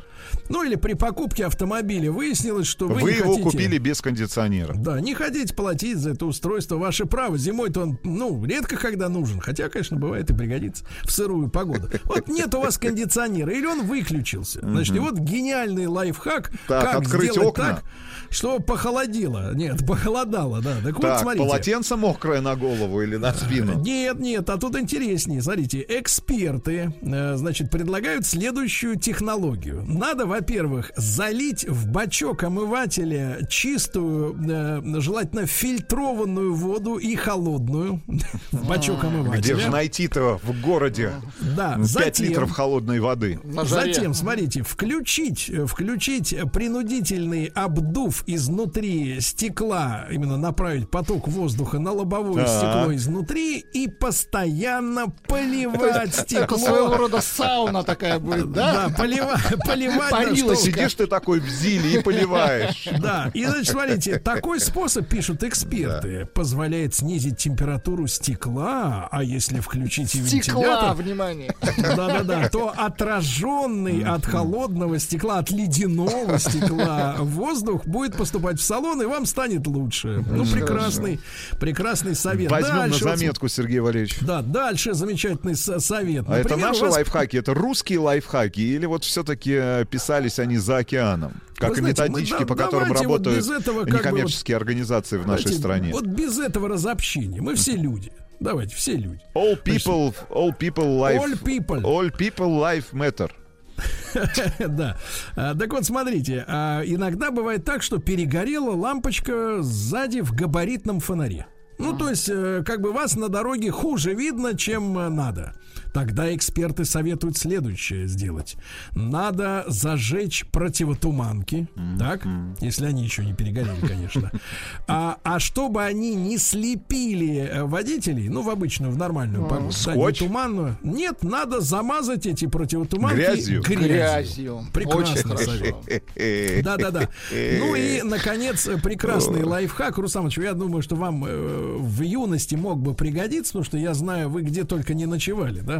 Ну, или при покупке автомобиля выяснилось, что вы, Вы, не его хотите... купили без кондиционера. Да, не хотите платить за это устройство, ваше право. Зимой-то он, ну, редко когда нужен. Хотя, конечно, бывает и пригодится в сырую погоду. Вот нет у вас кондиционера, или он выключился. Значит, и вот гениальный лайфхак, Так, как открыть сделать окна. так, что похолодило. Нет, похолодало, да. Так, вот, Так, смотрите. полотенце мокрое на голову или на спину? Нет, нет, а тут интереснее. Смотрите, эксперты, э, значит, предлагают следующую технологию. Надо, во-первых, залить в бачок омывателя чистую, э, желательно фильтрованную воду и холодную [laughs] в бачок омывателя. Где же найти-то в городе Да, 5 затем- литров холодной воды? Затем, смотрите, включить, э, включить принудительный обдув изнутри стекла, именно направить поток воздуха на лобовое стекло изнутри и постоянно поливать стекло. Это своего рода сауна такая будет, да? Да, полива- [laughs] поливать. Да, что- Сидишь ты такой в зиле и поливаешь. [laughs] Да, и значит, смотрите, такой способ, пишут эксперты, позволяет снизить температуру стекла, а если включить и Стекла, вентилятор, внимание. [laughs] да-да-да, то отраженный от холодного стекла, от ледяного стекла воздух будет поступать в салон, и вам станет лучше. Ну, прекрасный, прекрасный совет. Возьмем на Дальше вот заметку, Сергей Валерьевич. Да, дальше замечательный совет. А это Например, наши вас- лайфхаки, это русские лайфхаки, или вот все-таки писались они за океаном? Как Вы и знаете, методички, по которым вот работают без этого как бы некоммерческие организации в нашей Знаете, стране. Вот без этого разобщения. Мы все люди. Давайте, все люди. All people, all people life, All people. all people life matter. [laughs] Да. А, Так вот, смотрите, а, иногда бывает так, что перегорела лампочка сзади в габаритном фонаре. Ну, то есть, э, как бы вас на дороге хуже видно, чем э, надо. Тогда эксперты советуют следующее сделать. Надо зажечь противотуманки, так, если они еще не перегорели, конечно. А, а чтобы они не слепили э, водителей, ну, в обычную, в нормальную погоду, да, не Скотч? туманную, нет, надо замазать эти противотуманки Грязью? Грязью. Прекрасно совет. Да-да-да. Ну и, наконец, прекрасный лайфхак. Русамович, я думаю, что вам э, в юности мог бы пригодиться, потому что я знаю, вы где только не ночевали, да?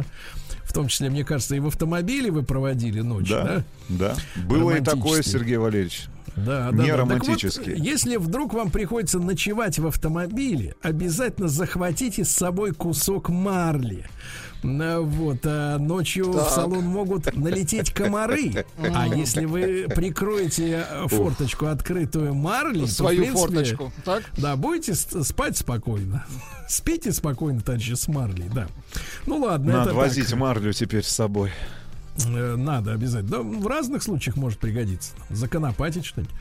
В том числе, мне кажется, и в автомобиле вы проводили ночь, да? Да, да. Было и такое. Сергей Валерьевич. Да, да, Не да. Так романтически. вот, если вдруг вам приходится ночевать в автомобиле, обязательно захватите с собой кусок марли. На- Вот, а ночью в Так. салон могут налететь комары. А если вы прикроете э, форточку открытую то, в Свою принципе, форточку, так? Да, будете спать спокойно. Спите спокойно, товарищи, с марлей, да. Ну ладно, Надо это возить так. марлю теперь с собой. Э, Надо обязательно. Да, в разных случаях может пригодиться. Законопатить что-нибудь.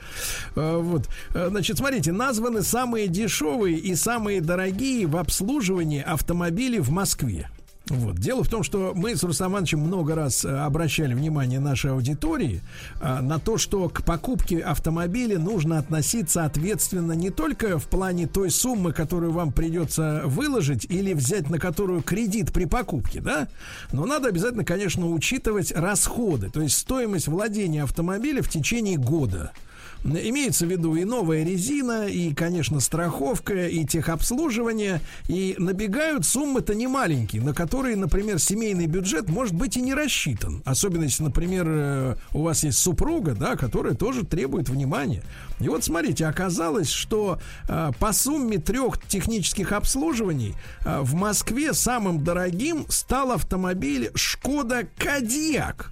Э, Вот. Э, Значит, смотрите, названы самые дешевые и самые дорогие в обслуживании автомобили в Москве. Вот. Дело в том, что мы с Рустам Ивановичем много раз э, обращали внимание нашей аудитории э, на то, что к покупке автомобиля нужно относиться ответственно не только в плане той суммы, которую вам придется выложить или взять на которую кредит при покупке, да, но надо обязательно, конечно, учитывать расходы, то есть стоимость владения автомобиля в течение года. Имеется в виду и новая резина, и, конечно, страховка, и техобслуживание. И набегают суммы-то не маленькие, на которые, например, семейный бюджет может быть и не рассчитан. Особенно если, например, э, у вас есть супруга, да, которая тоже требует внимания. И вот смотрите, оказалось, что э, по сумме трех технических обслуживаний э, в Москве самым дорогим стал автомобиль Шкода Кадьяк.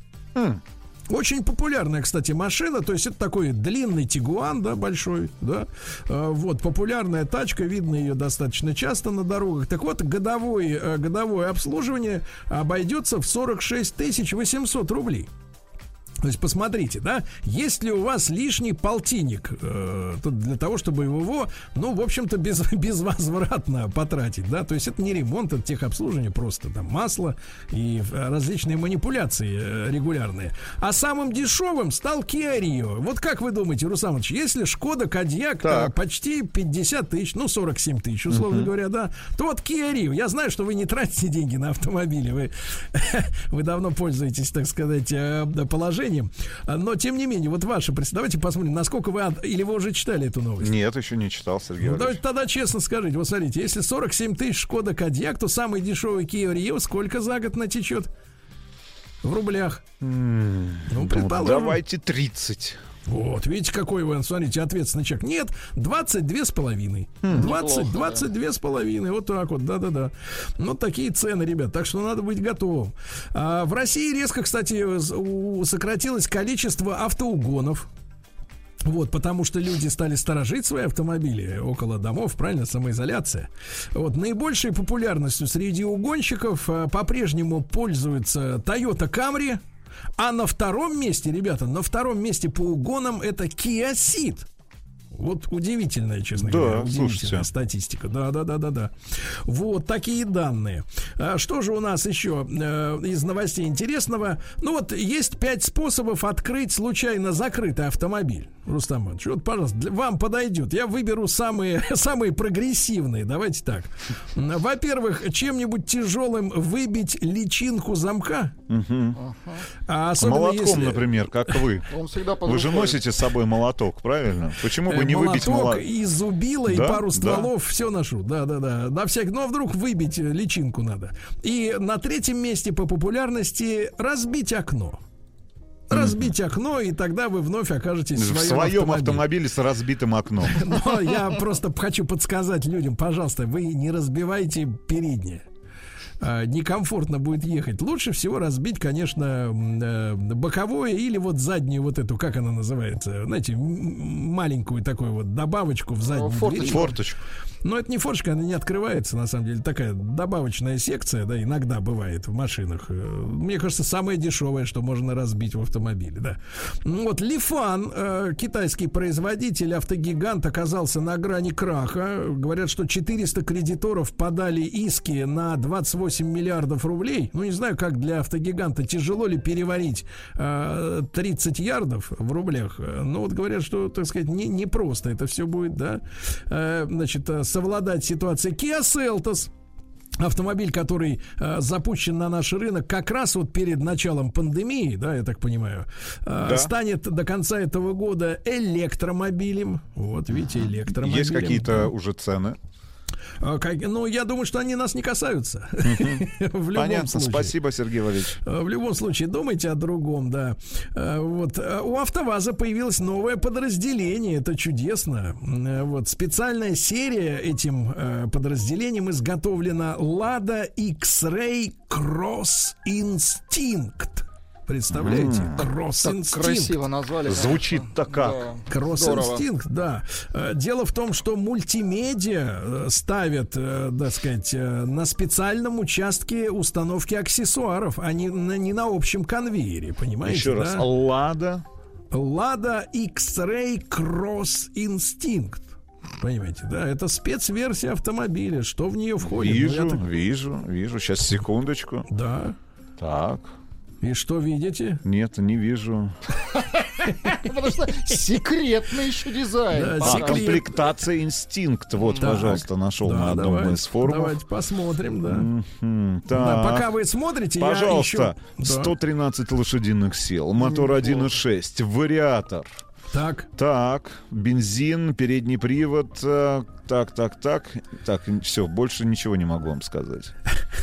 Очень популярная, кстати, машина, то есть это такой длинный тигуан, да, большой, да, А, вот, популярная тачка, видно ее достаточно часто на дорогах. Так вот, годовой, э, годовое обслуживание обойдется в 46 тысяч 800 рублей. То есть посмотрите, да, есть ли у вас лишний полтинник э, для того, чтобы его, ну, в общем-то, без, [laughs] безвозвратно потратить, да, то есть это не ремонт, это техобслуживание, просто там масло и э, различные манипуляции э, регулярные. А самым дешевым стал Kia Rio. Вот как вы думаете, Русамович, если Шкода Кадьяк почти 50 тысяч, ну, 47 тысяч, условно Мгм. говоря, да, то вот Kia Rio, я знаю, что вы не тратите деньги на автомобили, вы, [laughs] вы давно пользуетесь, так сказать, э, положением, но тем не менее, вот ваше, давайте посмотрим, насколько вы, или вы уже читали эту новость? Нет, еще не читал, Сергей Ну, давайте тогда честно скажите, вот смотрите, если 47 тысяч Шкода Кадьяк, то самый дешевый Kia Rio сколько за год натечет? В рублях. Ну, предположим. давайте 30. Вот, видите, какой вы, смотрите, ответственный человек. Нет, 22 с половиной. Хм. 20, Неплохо, 22 с половиной. Вот так вот, да-да-да. Ну, такие цены, ребят. Так что надо быть готовым. А, в России резко, кстати, сократилось количество автоугонов. Вот, потому что люди стали сторожить свои автомобили около домов, правильно, самоизоляция. Вот, наибольшей популярностью среди угонщиков а, по-прежнему пользуется Toyota Camry, а на втором месте, ребята, на втором месте по угонам это Ceed. Вот удивительная, честно Да, говоря, удивительная слушайте. статистика. Да, да, да, да, да. Вот такие данные. А что же у нас еще э, из новостей интересного? Ну вот есть пять способов открыть случайно закрытый автомобиль. Рустам Иванович, вот, пожалуйста, для- вам подойдет. Я выберу самые, [laughs] самые прогрессивные. Давайте так. Во-первых, чем-нибудь тяжелым выбить личинку замка. А особенно Молотком, если- например, как вы. [laughs] Он всегда под Вы же носите с собой молоток, правильно? Почему бы Э, не выбить молоток молоток? и зубило, и Да, пару да. стволов, все ношу. Да, да, да. На всякий, ну а вдруг выбить э, личинку надо. И на третьем месте по популярности разбить окно. Разбить окно, и тогда вы вновь окажетесь в В своем, своем автомобиле. автомобиле с разбитым окном. [laughs] Но я просто хочу подсказать людям, пожалуйста, вы не разбивайте переднее. А, Некомфортно будет ехать. Лучше всего разбить, конечно, э, боковое или вот заднюю вот эту, как она называется, знаете, маленькую такую вот добавочку в заднюю форточку. Форточку. Но это не форточка, она не открывается, на самом деле. Такая добавочная секция, да, иногда бывает в машинах. Э, Мне кажется, самое дешевое, что можно разбить в автомобиле, да. Ну Вот Лифан, э, китайский производитель, автогигант, оказался на грани краха. Говорят, что 400 кредиторов подали иски на 28 миллиардов рублей. Ну, не знаю, как для автогиганта, тяжело ли переварить э, 30 ярдов в рублях. Э, Но вот говорят, что, так сказать, не, не просто это все будет, да. Э, Значит, э, совладать ситуацией. Kia Seltos Автомобиль, который э, запущен на наш рынок как раз вот перед началом пандемии, да, я так понимаю, э, Да. станет до конца этого года электромобилем. Вот, видите, электромобилем. Есть какие-то уже цены. А, ну, я думаю, что они нас не касаются. [laughs] В любом Понятно. случае. Спасибо, Сергей Валерьевич. Э, В любом случае, думайте о другом, да. Э, Вот у АвтоВАЗа появилось новое подразделение, это чудесно. Вот специальная серия этим подразделением изготовлена Lada X-Ray Cross Instinct. Представляете? М. Cross Так красиво назвали. Звучит так как. Кросс Здорово. инстинкт, да. Э, Дело в том, что мультимедиа э, ставят, э, так сказать, э, на специальном участке установки аксессуаров, а не на, не на общем конвейере, понимаете? Еще раз. да? Лада. Lada X-Ray Cross Instinct. Понимаете, да? Это спецверсия автомобиля. Что в нее входит? Ну, Вижу, так- вижу, вижу. Сейчас, секундочку. Да. Так. И что видите? Нет, не вижу. Потому что секретный еще дизайн. А, комплектация инстинкт. Вот, Так. пожалуйста, нашел Да, на одном из форумов. Давайте посмотрим, да. Пока вы смотрите, я Пожалуйста, еще... Да. 113 лошадиных сил, мотор 1.6, вариатор. Так. Так, бензин, передний привод, э, так, так, так. Так, все, больше ничего не могу вам сказать.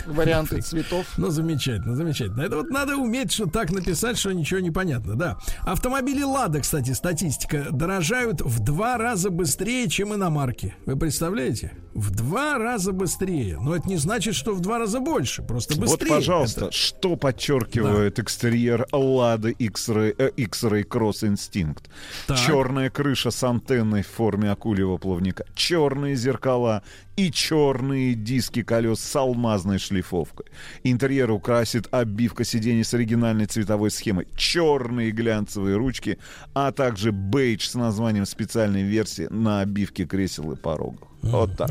Варианты цветов. Ну, замечательно, замечательно. Это вот надо уметь что так написать, что ничего не понятно, да. Автомобили «Лада», кстати, статистика, дорожают в два раза быстрее, чем иномарки. Вы представляете? В два раза быстрее. Но это не значит, что в два раза больше, просто быстрее. Вот, пожалуйста, это... что подчеркивает да. экстерьер «Лады X-Ray, э, X-Ray Cross Instinct»? Так. Черная крыша с антенной в форме акульего плавника. Черная черные зеркала и черные диски колес с алмазной шлифовкой. Интерьер украсит обивка сидений с оригинальной цветовой схемой, черные глянцевые ручки, а также бейдж с названием специальной версии на обивке кресел и порогов. Вот так.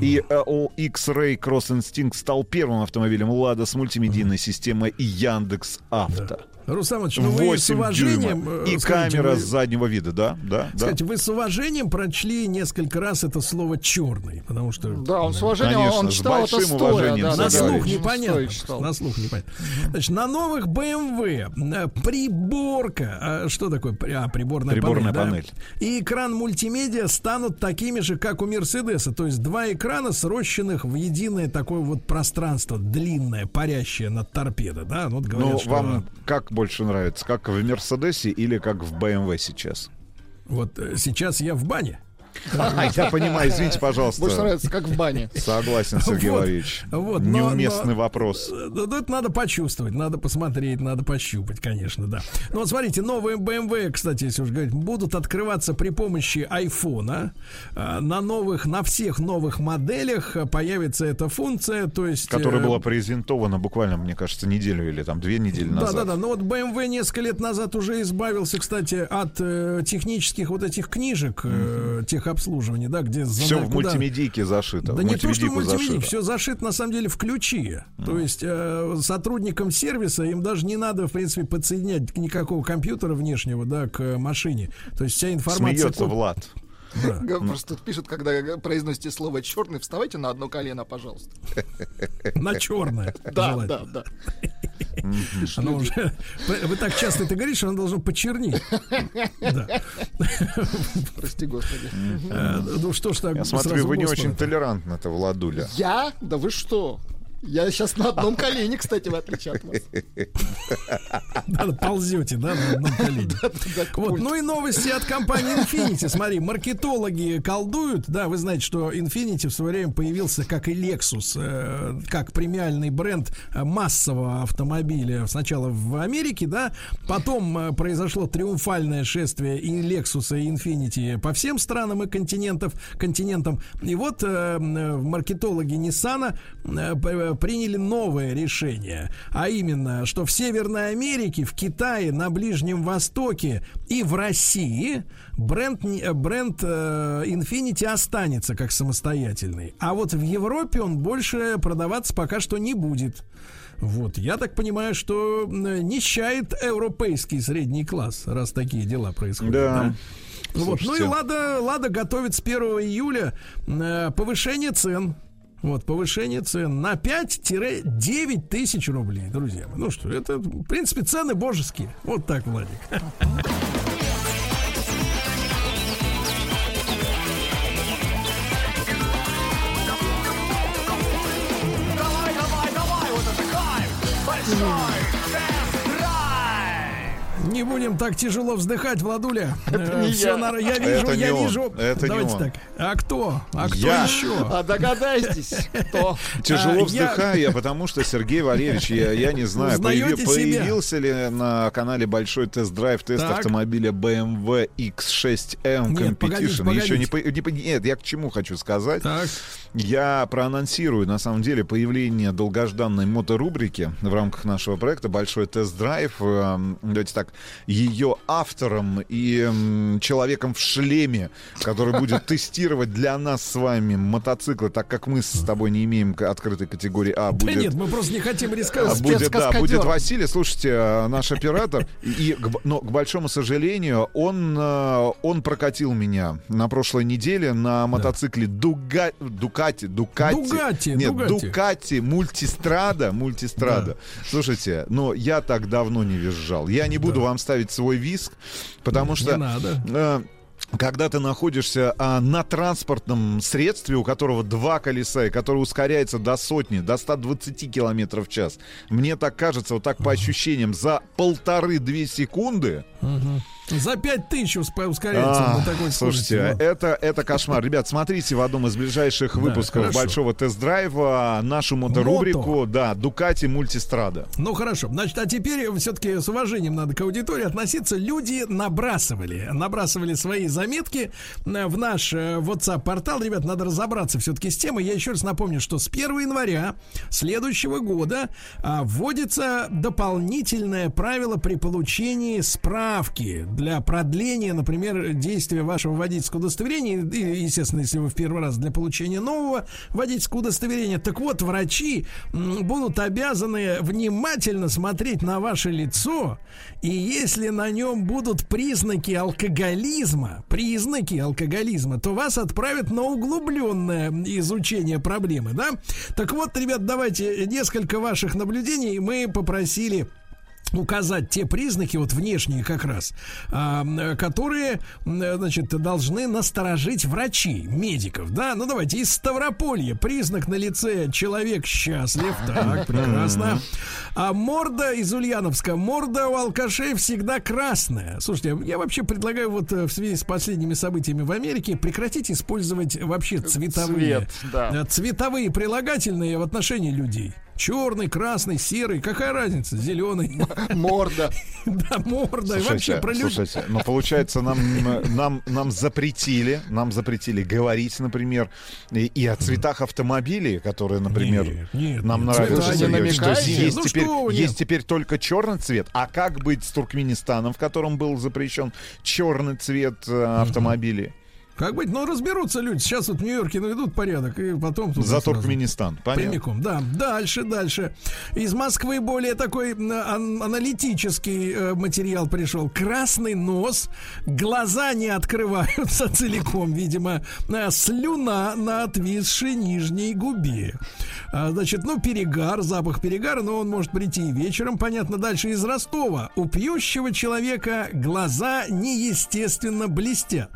И uh, X-Ray Cross Instinct стал первым автомобилем Лада с мультимедийной системой Яндекс Авто. Рустам ну вы с уважением... Дюйма. Э, и скажите, камера вы, с заднего вида, да? да скажите, да. вы с уважением прочли несколько раз это слово «черный», потому что... Да, он с уважением, Конечно, он читал это стоя. Да, на слух непонятно. На слух непонятно. Значит, на новых BMW э, приборка, а, что такое? А, приборная, приборная панель, панель. Да? И экран мультимедиа станут такими же, как у Мерседеса, то есть два экрана, срощенных в единое такое вот пространство, длинное, парящее над торпедо, да? Вот говорят, ну, что... вам как больше нравится? Как в Мерседесе или как в BMW сейчас? Вот э, сейчас я в бане. Я понимаю, извините, пожалуйста. Больше нравится, как в бане. Согласен, Сергей Валерьевич. Вот, Неуместный вопрос. Да, да, это надо почувствовать, надо посмотреть, надо пощупать, конечно, да. Ну вот смотрите, новые BMW, кстати, если уж говорить, будут открываться при помощи айфона. А, на новых, на всех новых моделях появится эта функция, то есть... Которая э, была презентована буквально, мне кажется, неделю или там две недели назад. Да-да-да, но вот BMW несколько лет назад уже избавился, кстати, от э, технических вот этих книжек, э, тех обслуживания, да, где все в куда... мультимедийке зашито. Да не то, что мультимедийке, все зашито на самом деле в ключи. Mm. То есть э, сотрудникам сервиса им даже не надо, в принципе, подсоединять никакого компьютера внешнего, да, к машине. То есть вся информация. Смеется Влад. Да. Просто тут пишут, когда произносите слово черный, вставайте на одно колено, пожалуйста. [laughs] На черное. Да, да, да. Оно уже, вы так часто это говорите, что оно должно почернить. [laughs] Да. Прости, господи. Э, ну что ж так. Я смотрю, вы не очень толерантны, это Владуля. Я? Да вы что? Я сейчас на одном колене, кстати, в отличие от вас. Да, ползете, да, на одном колене. Вот, ну и новости от компании Infinity. Смотри, маркетологи колдуют. Да, вы знаете, что Infinity в свое время появился, как и Lexus, э, как премиальный бренд массового автомобиля сначала в Америке, да, потом э, произошло триумфальное шествие и Lexus, и Infinity по всем странам и континентов, континентам. И вот э, маркетологи Nissan приняли новое решение, а именно, что в Северной Америке, в Китае, на Ближнем Востоке и в России бренд, бренд э, Infinity останется как самостоятельный, а вот в Европе он больше продаваться пока что не будет. Вот, я так понимаю, что нищает европейский средний класс, раз такие дела происходят. Да. да? Вот. Ну и Лада, Лада готовит с 1 июля э, повышение цен вот, повышение цен на 5-9 тысяч рублей, друзья. Ну что, это, в принципе, цены божеские. Вот так, Владик. Давай, давай, давай, вот это кайф! Большой! Не будем так тяжело вздыхать, Владуля. Это не Все я. На... я вижу, это я не вижу. Он. Это Давайте не он. так. А кто? А кто я. еще? А догадайтесь, кто? [laughs] Тяжело а, вздыхаю я... потому что Сергей Валерьевич, я, я не знаю, появи, появился ли на канале большой тест-драйв тест так. автомобиля BMW X6M Competition. Нет, погодите, погодите. Еще не, не, нет, я к чему хочу сказать. Так. Я проанонсирую, на самом деле, появление долгожданной моторубрики в рамках нашего проекта «Большой тест-драйв». Эм, давайте так, ее автором и человеком в шлеме, который будет тестировать для нас с вами мотоциклы, так как мы с тобой не имеем открытой категории А. Будет, да нет, мы просто не хотим рисковать. А, будет, да, будет Василий. Слушайте, э, наш оператор. И, но, к большому сожалению, он, э, он прокатил меня на прошлой неделе на мотоцикле Дуга, Дукати. Дукати. Дугати. Нет, Дугати, Дукати Мультистрада. Мультистрада. Да. Слушайте, но я так давно не визжал. Я не буду да. Вам ставить свой виск, потому Не что... надо. э, когда ты находишься а, на транспортном средстве, у которого два колеса, и который ускоряется до сотни, до 120 километров в час, мне так кажется, вот так по ощущениям, за полторы-две секунды... Мгм. За пять тысяч усп- ускоряется А, на такой слушайте, это, это кошмар. Ребят, смотрите в одном из ближайших Да, выпусков хорошо. большого тест-драйва нашу моторубрику, да, Дукати Мультистрада. Ну хорошо, значит, а теперь все-таки с уважением надо к аудитории относиться. Люди набрасывали, набрасывали свои заметки э, в наш э, WhatsApp-портал. Ребят, надо разобраться все-таки с темой. Я еще раз напомню, что с 1 января следующего года а, вводится дополнительное правило при получении справки для продления, например, действия вашего водительского удостоверения. И, естественно, если вы в первый раз для получения нового водительского удостоверения. Так вот, врачи будут обязаны внимательно смотреть на ваше лицо, и если на нем будут признаки алкоголизма, признаки алкоголизма, то вас отправят на углубленное изучение проблемы, да? Так вот, ребят, давайте несколько ваших наблюдений мы попросили указать те признаки, вот внешние как раз, а, которые, значит, должны насторожить врачей, медиков, да? Ну, давайте, из Ставрополья признак на лице человек счастлив, так, прекрасно. А морда из Ульяновска, морда у алкашей всегда красная. Слушайте, я вообще предлагаю вот э, в связи с последними событиями в Америке прекратить использовать вообще цветовые, Цвет, да. э, цветовые прилагательные в отношении людей. Черный, красный, серый, какая разница? Зеленый. [laughs] Морда. [laughs] Да, морда. И вообще про людей. слушайте, ну получается, нам, нам, нам запретили, нам запретили говорить, например, и, и о цветах автомобилей, которые, например, Нет, нет, нам нет, нравятся. Сергей, что есть, Ну теперь, что есть теперь только черный цвет. А как быть с Туркменистаном, в котором был запрещен черный цвет э, автомобилей? Как быть? Ну, разберутся люди. Сейчас вот в Нью-Йорке наведут порядок, и потом... туда За. Туркменистан. Понятно. Прямиком, да. Дальше, дальше. Из Москвы более такой аналитический э, материал пришел. Красный нос, глаза не открываются [laughs] целиком, видимо. э, слюна на отвисшей нижней губе. А, значит, ну, перегар, запах перегара, но он может прийти и вечером. Понятно, дальше из Ростова. У пьющего человека глаза неестественно блестят.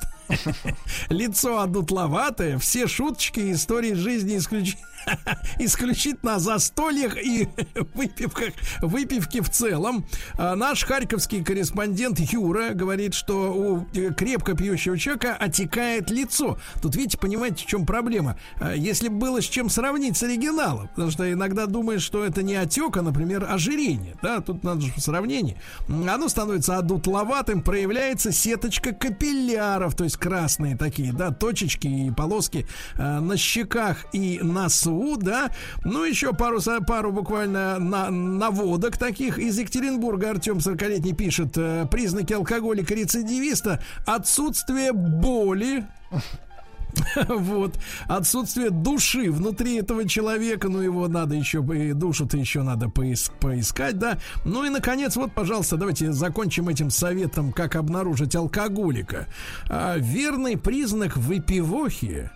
Лицо одутловатое, все шуточки и истории жизни исключ- [laughs] исключительно о застольях и [laughs] выпивках, выпивке в целом. А наш харьковский корреспондент Юра говорит, что у э, крепко пьющего человека отекает лицо. Тут, видите, понимаете, в чем проблема? А Если бы было с чем сравнить с оригиналом, потому что иногда думаешь, что это не отек, а, например, ожирение. Да, тут надо же сравнение. Оно становится одутловатым, проявляется сеточка капилляров, то есть красные такие, да, точечки и полоски э, на щеках и носу, да. Ну, еще пару, пару буквально на, наводок таких из Екатеринбурга. Артем 40-летний пишет, э, признаки алкоголика-рецидивиста, отсутствие боли, [laughs] вот. Отсутствие души внутри этого человека, ну его надо еще, бы- душу-то еще надо поис- поискать, да. Ну и, наконец, вот, пожалуйста, давайте закончим этим советом, как обнаружить алкоголика. А, верный признак выпивохи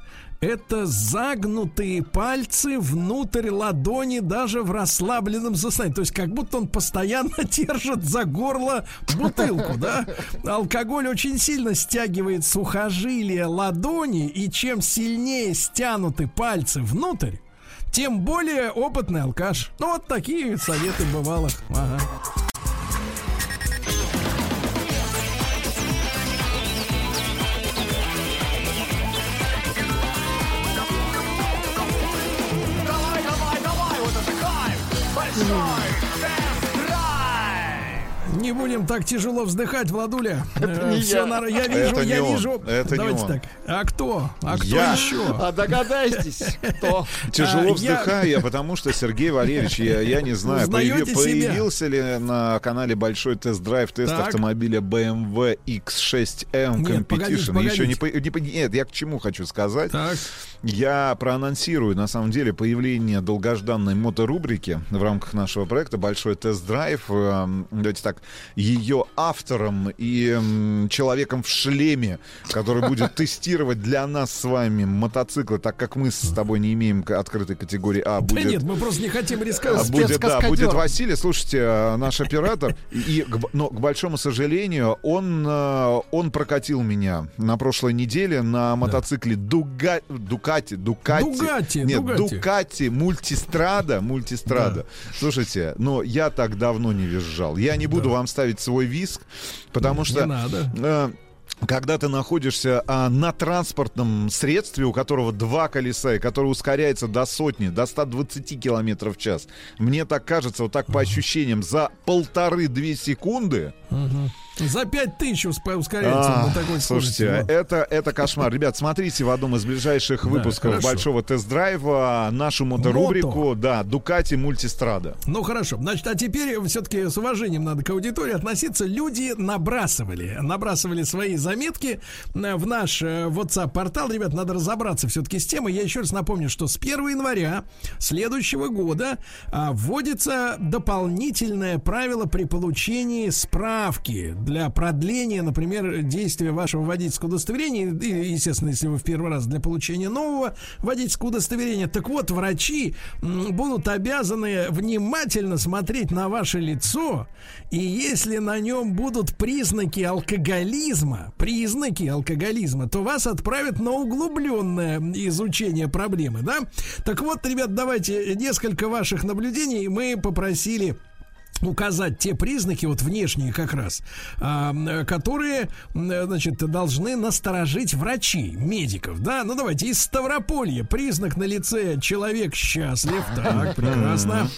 это загнутые пальцы внутрь ладони даже в расслабленном состоянии. То есть как будто он постоянно [laughs] держит за горло бутылку, да? Алкоголь очень сильно стягивает сухожилия ладони, и чем сильнее стянуты пальцы внутрь, тем более опытный алкаш. Ну, вот такие советы бывалых. Ага. Не будем так тяжело вздыхать, Владуля. Это не Всё я. нар- я вижу, Это не я он. вижу. Это не Давайте он. так. А кто? А кто Я. еще? А догадайтесь, кто? [laughs] Тяжело А, вздыхаю я, потому что Сергей Валерьевич, я, я не знаю, появи- себя? появился ли на канале большой тест-драйв тест Так. автомобиля BMW X6M Нет, погодите, Competition. Еще не, погодите. по- не по- нет, я к чему хочу сказать. Так. Я проанонсирую, на самом деле, появление долгожданной моторубрики в рамках нашего проекта «Большой тест-драйв». Эм, Давайте так, ее автором и человеком в шлеме, который будет [laughs] тестировать для нас с вами мотоциклы, так как мы с тобой не имеем открытой категории А. Да Будет, нет, мы просто не хотим а, рисковать. будет, да, будет Василий. Слушайте, э, наш оператор. И, но, к большому сожалению, он, э, он прокатил меня на прошлой неделе на мотоцикле Дуга, Дукати, Дукати. Дугати, Нет, Дугати. Дукати Мультистрада. Мультистрада. Слушайте, но я так давно не визжал. Я не буду вам ставить свой виск, потому Не что... надо. э, когда ты находишься а, на транспортном средстве, у которого два колеса, и который ускоряется до сотни, до 120 километров в час, мне так кажется, вот так по ощущениям, за полторы-две секунды... Мгм. За пять тысяч ускоряется А, на такой слушайте, да. это, это кошмар. Ребят, смотрите в одном из ближайших Да, выпусков хорошо. большого тест-драйва нашу моторубрику, да, Дукати Мультистрада. Ну хорошо, значит, а теперь все-таки с уважением надо к аудитории относиться. Люди набрасывали, набрасывали свои заметки э, в наш э, WhatsApp-портал. Ребят, надо разобраться все-таки с темой. Я еще раз напомню, что с 1 января следующего года а, вводится дополнительное правило при получении справки для продления, например, действия вашего водительского удостоверения. И, естественно, если вы в первый раз для получения нового водительского удостоверения. Так вот, врачи будут обязаны внимательно смотреть на ваше лицо, и если на нем будут признаки алкоголизма, признаки алкоголизма, то вас отправят на углубленное изучение проблемы, да? Так вот, ребят, давайте несколько ваших наблюдений мы попросили указать те признаки, вот внешние как раз, а, которые, значит, должны насторожить врачи, медиков, да? Ну, давайте, из Ставрополья признак на лице человек счастлив, так, прекрасно.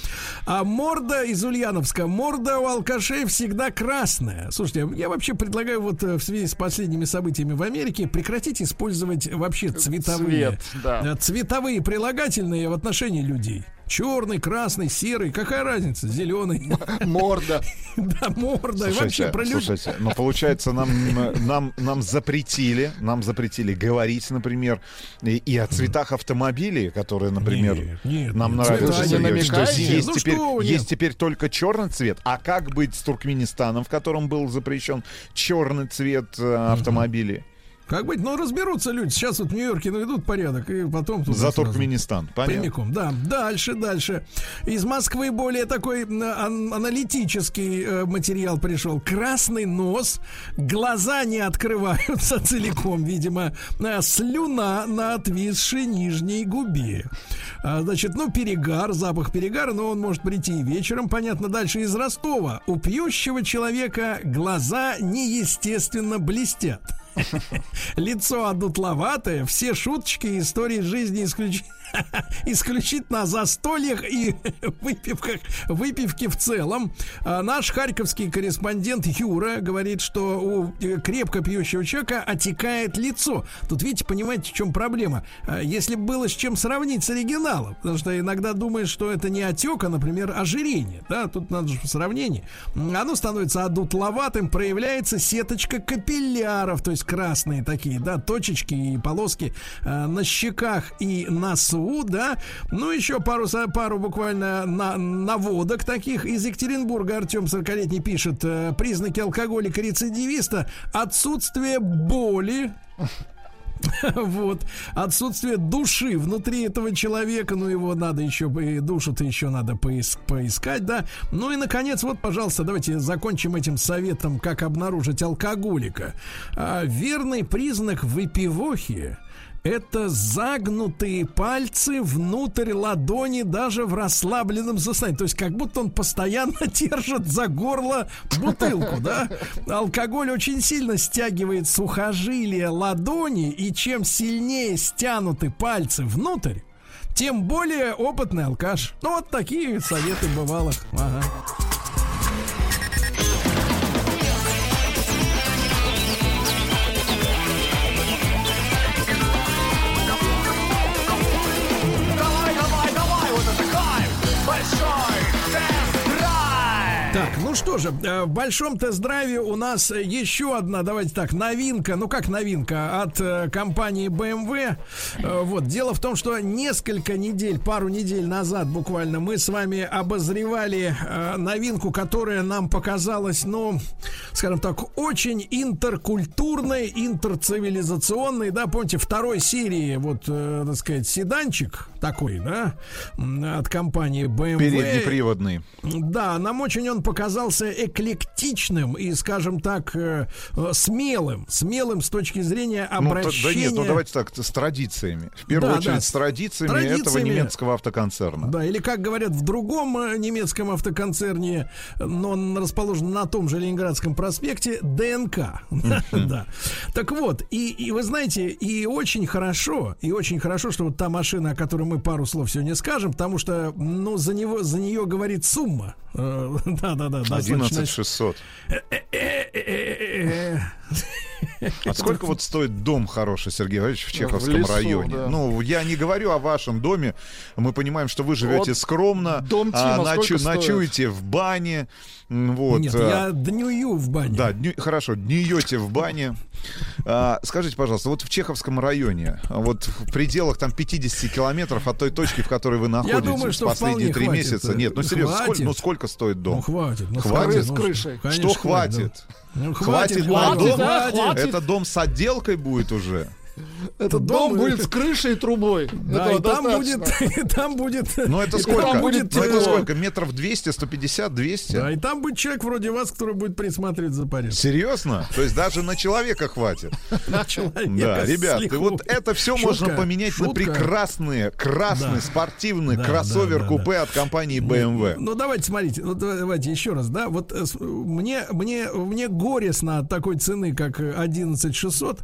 А морда из Ульяновска, морда у алкашей всегда красная. Слушайте, я вообще предлагаю вот э, в связи с последними событиями в Америке прекратить использовать вообще цветовые, Цвет, да. э, цветовые прилагательные в отношении людей. Черный, красный, серый, какая разница? Зеленый. Морда. [laughs] Да, морда. И вообще про людей. слушайте, но получается, нам, нам, нам запретили, нам запретили говорить, например, и, и о цветах автомобилей, которые, например, Нет, нет, нам нет, нравятся. Сергей, что есть, Ну теперь, что вы, нет. есть теперь только черный цвет. А как быть с Туркменистаном, в котором был запрещен черный цвет э, автомобилей? Как быть? Ну, разберутся люди. Сейчас вот в Нью-Йорке наведут порядок, и потом... туда За. Туркменистан. Понятно. Прямиком, да. Дальше, дальше. Из Москвы более такой аналитический э, материал пришел. Красный нос, глаза не открываются [laughs] целиком, видимо. э, Слюна на отвисшей нижней губе. А, Значит, ну, перегар, запах перегара, но он может прийти и вечером. Понятно, дальше из Ростова. У пьющего человека глаза неестественно блестят. Лицо одутловатое, все шуточки и истории жизни исключ- [laughs] исключительно о застольях и [laughs] выпивках, выпивке в целом. А наш харьковский корреспондент Юра говорит, что у э, крепко пьющего человека отекает лицо. Тут, видите, понимаете, в чем проблема? А Если бы было с чем сравнить с оригиналом, потому что иногда думаешь, что это не отек, а, например, ожирение. Да, тут надо же сравнение. Оно становится одутловатым, проявляется сеточка капилляров, то есть красные такие, да, точечки и полоски э, на щеках и носу, да. Ну, еще пару, пару буквально на, наводок таких. Из Екатеринбурга Артем 40-летний пишет э, признаки алкоголика-рецидивиста, отсутствие боли, [laughs] вот. Отсутствие души внутри этого человека, ну его надо еще, бы- душу-то еще надо поис- поискать, да. Ну и, наконец, вот, пожалуйста, давайте закончим этим советом, как обнаружить алкоголика. А, верный признак выпивохи это загнутые пальцы внутрь ладони даже в расслабленном состоянии. То есть как будто он постоянно [laughs] держит за горло бутылку, да? Алкоголь очень сильно стягивает сухожилия ладони, и чем сильнее стянуты пальцы внутрь, тем более опытный алкаш. Ну, вот такие советы бывалых. Ага. Так, ну что же, э, в большом тест-драйве у нас еще одна, давайте так, новинка, ну как новинка, от э, компании BMW. Э, вот, дело в том, что несколько недель, пару недель назад буквально мы с вами обозревали новинку, которая нам показалась, ну, скажем так, очень интеркультурной, интерцивилизационной, да, помните, второй серии, вот, так сказать, седанчик такой, да, от компании BMW. Переднеприводный. Да, нам очень он показался эклектичным и, скажем так, э, э, смелым. Смелым с точки зрения Ну, обращения. да нет, ну давайте так, с традициями. В первую Да, очередь да, с с традициями, этого традициями. немецкого автоконцерна. Да, или как говорят в другом э, немецком автоконцерне, но он расположен на том же Ленинградском проспекте, ДНК. [laughs] Да. Так вот, и, и вы знаете, и очень хорошо, и очень хорошо, что вот та машина, о которой мы пару слов сегодня скажем, потому что, ну, за него, за нее говорит сумма. [laughs] Э, Да-да-да. достаточно. 11 600. Э, А сколько вот стоит дом хороший, Сергей Валерьевич, в Чеховском лесу, районе? да. Ну, я не говорю о вашем доме. Мы понимаем, что вы живете Вот скромно, дом а, Тима ночуете в бане. Вот, Нет, а, я днюю в бане. Да, дню- хорошо, днюете в бане. А, скажите, пожалуйста, вот в Чеховском районе, а вот в пределах там 50 километров от той точки, в которой вы находитесь думаю, что последние три месяца. Нет, ну серьезно, Хватит. сколько, ну сколько стоит дом? Ну, хватит. Ну, Хватит? ну, С крышей. конечно, Что хватит? да. Ну, Хватит, хватит, хватит, дом? да, хватит. Это дом с отделкой будет уже. Этот дом дом будет с крышей и трубой. Да, и там будет, [laughs] и там будет, Ну это сколько? там будет, ну это сколько? Метров 200, 150, 200? Да, и там будет человек вроде вас, который будет присматривать за порядком. Серьезно? То есть даже на человека хватит? [laughs] На человека Да, ребят, вот это все можно поменять на прекрасные, красный, спортивный кроссовер-купе от компании BMW. Ну давайте смотрите, давайте еще раз, да, вот э, мне мне мне горестно от такой цены, как э, 11600.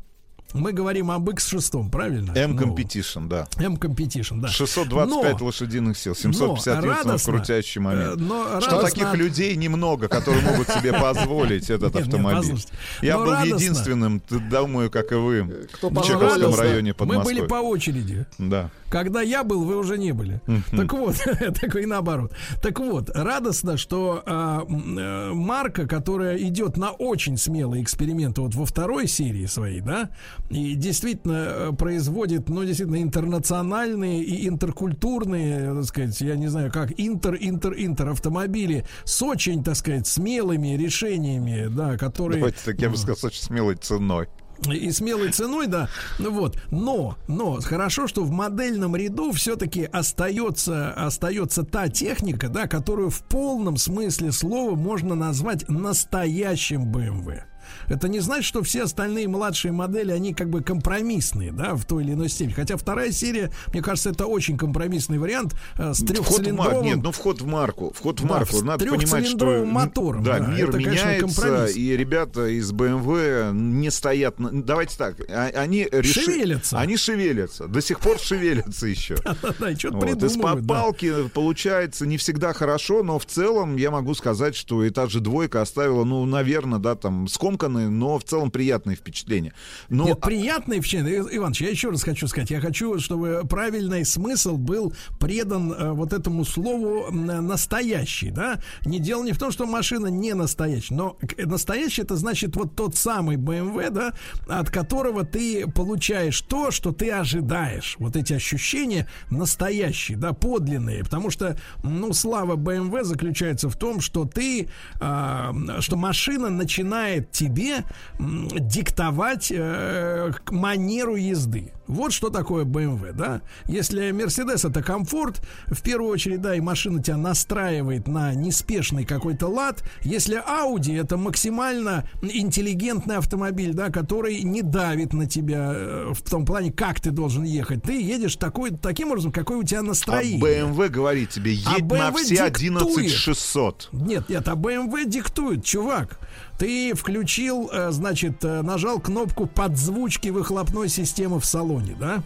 Мы говорим об X6, правильно? M-Competition, да. Ну, M-Competition, да. 625 Но- лошадиных сил, 750 но радостно, крутящий момент. э, но Что таких от- людей немного, которые могут себе [laughs] позволить этот Нет, нет, автомобиль. Я Но был радостно. единственным, думаю, как и вы, Кто в Чеховском районе Мы были по очереди. Да. Когда я был, вы уже не были. Так вот, [laughs] так и наоборот. Так вот, радостно, что а, э, марка, которая идет на очень смелые эксперименты вот во второй серии своей, да, и действительно э, производит, ну, действительно, интернациональные и интеркультурные, так сказать, я не знаю, как интер, интер, интер автомобили с очень, так сказать, смелыми решениями, да, которые... Давайте так, я бы сказал, с очень смелой ценой. И смелой ценой, да. Ну вот. Но, но хорошо, что в модельном ряду все-таки остается, остается та техника, да, которую в полном смысле слова можно назвать настоящим BMW. Это не значит, что все остальные младшие модели, они как бы компромиссные, да, в той или иной степени. Хотя вторая серия, мне кажется, это очень компромиссный вариант э, с Вход в трехцилиндровым... Нет, ну вход в марку. Вход в марку. Надо понимать, что трехцилиндровым мотором, да, да, мир это, конечно, меняется, компромисс. и ребята из BMW не стоят. на- Давайте так, а- они реши- Шевелятся. Они шевелятся. До сих пор шевелятся еще. [laughs] Да, и что-то Вот. Из-под придумывают, да. палки получается не всегда хорошо, но в целом я могу сказать, что и та же двойка оставила, ну, наверное, да, там скомканные, но в целом приятные впечатления. Но Нет, приятные впечатления. И- Иваныч, я еще раз хочу сказать, я хочу, чтобы правильный смысл был предан э, вот этому слову настоящий, да? Не дело не в том, что машина не настоящая, но к- настоящий это значит вот тот самый BMW, да, от которого ты получаешь то, что ты ожидаешь. Вот эти ощущения настоящие, да, подлинные, потому что, ну, слава BMW заключается в том, что ты, а, что машина начинает тебе м, диктовать э, манеру езды. Вот что такое BMW, да? Если Mercedes это комфорт, в первую очередь, да, и машина тебя настраивает на неспешный какой-то лад. Если Audi это максимально интеллигентный автомобиль, да, который не давит на тебя э, в том плане, как ты должен ехать. Ты едешь такой, таким образом, какой у тебя а настроение. BMW говорит тебе, едь А на BMW все диктует. 11600. Нет, нет, а BMW диктует, чувак. Ты включил, э, значит, э, нажал кнопку подзвучки выхлопной системы в салоне, да?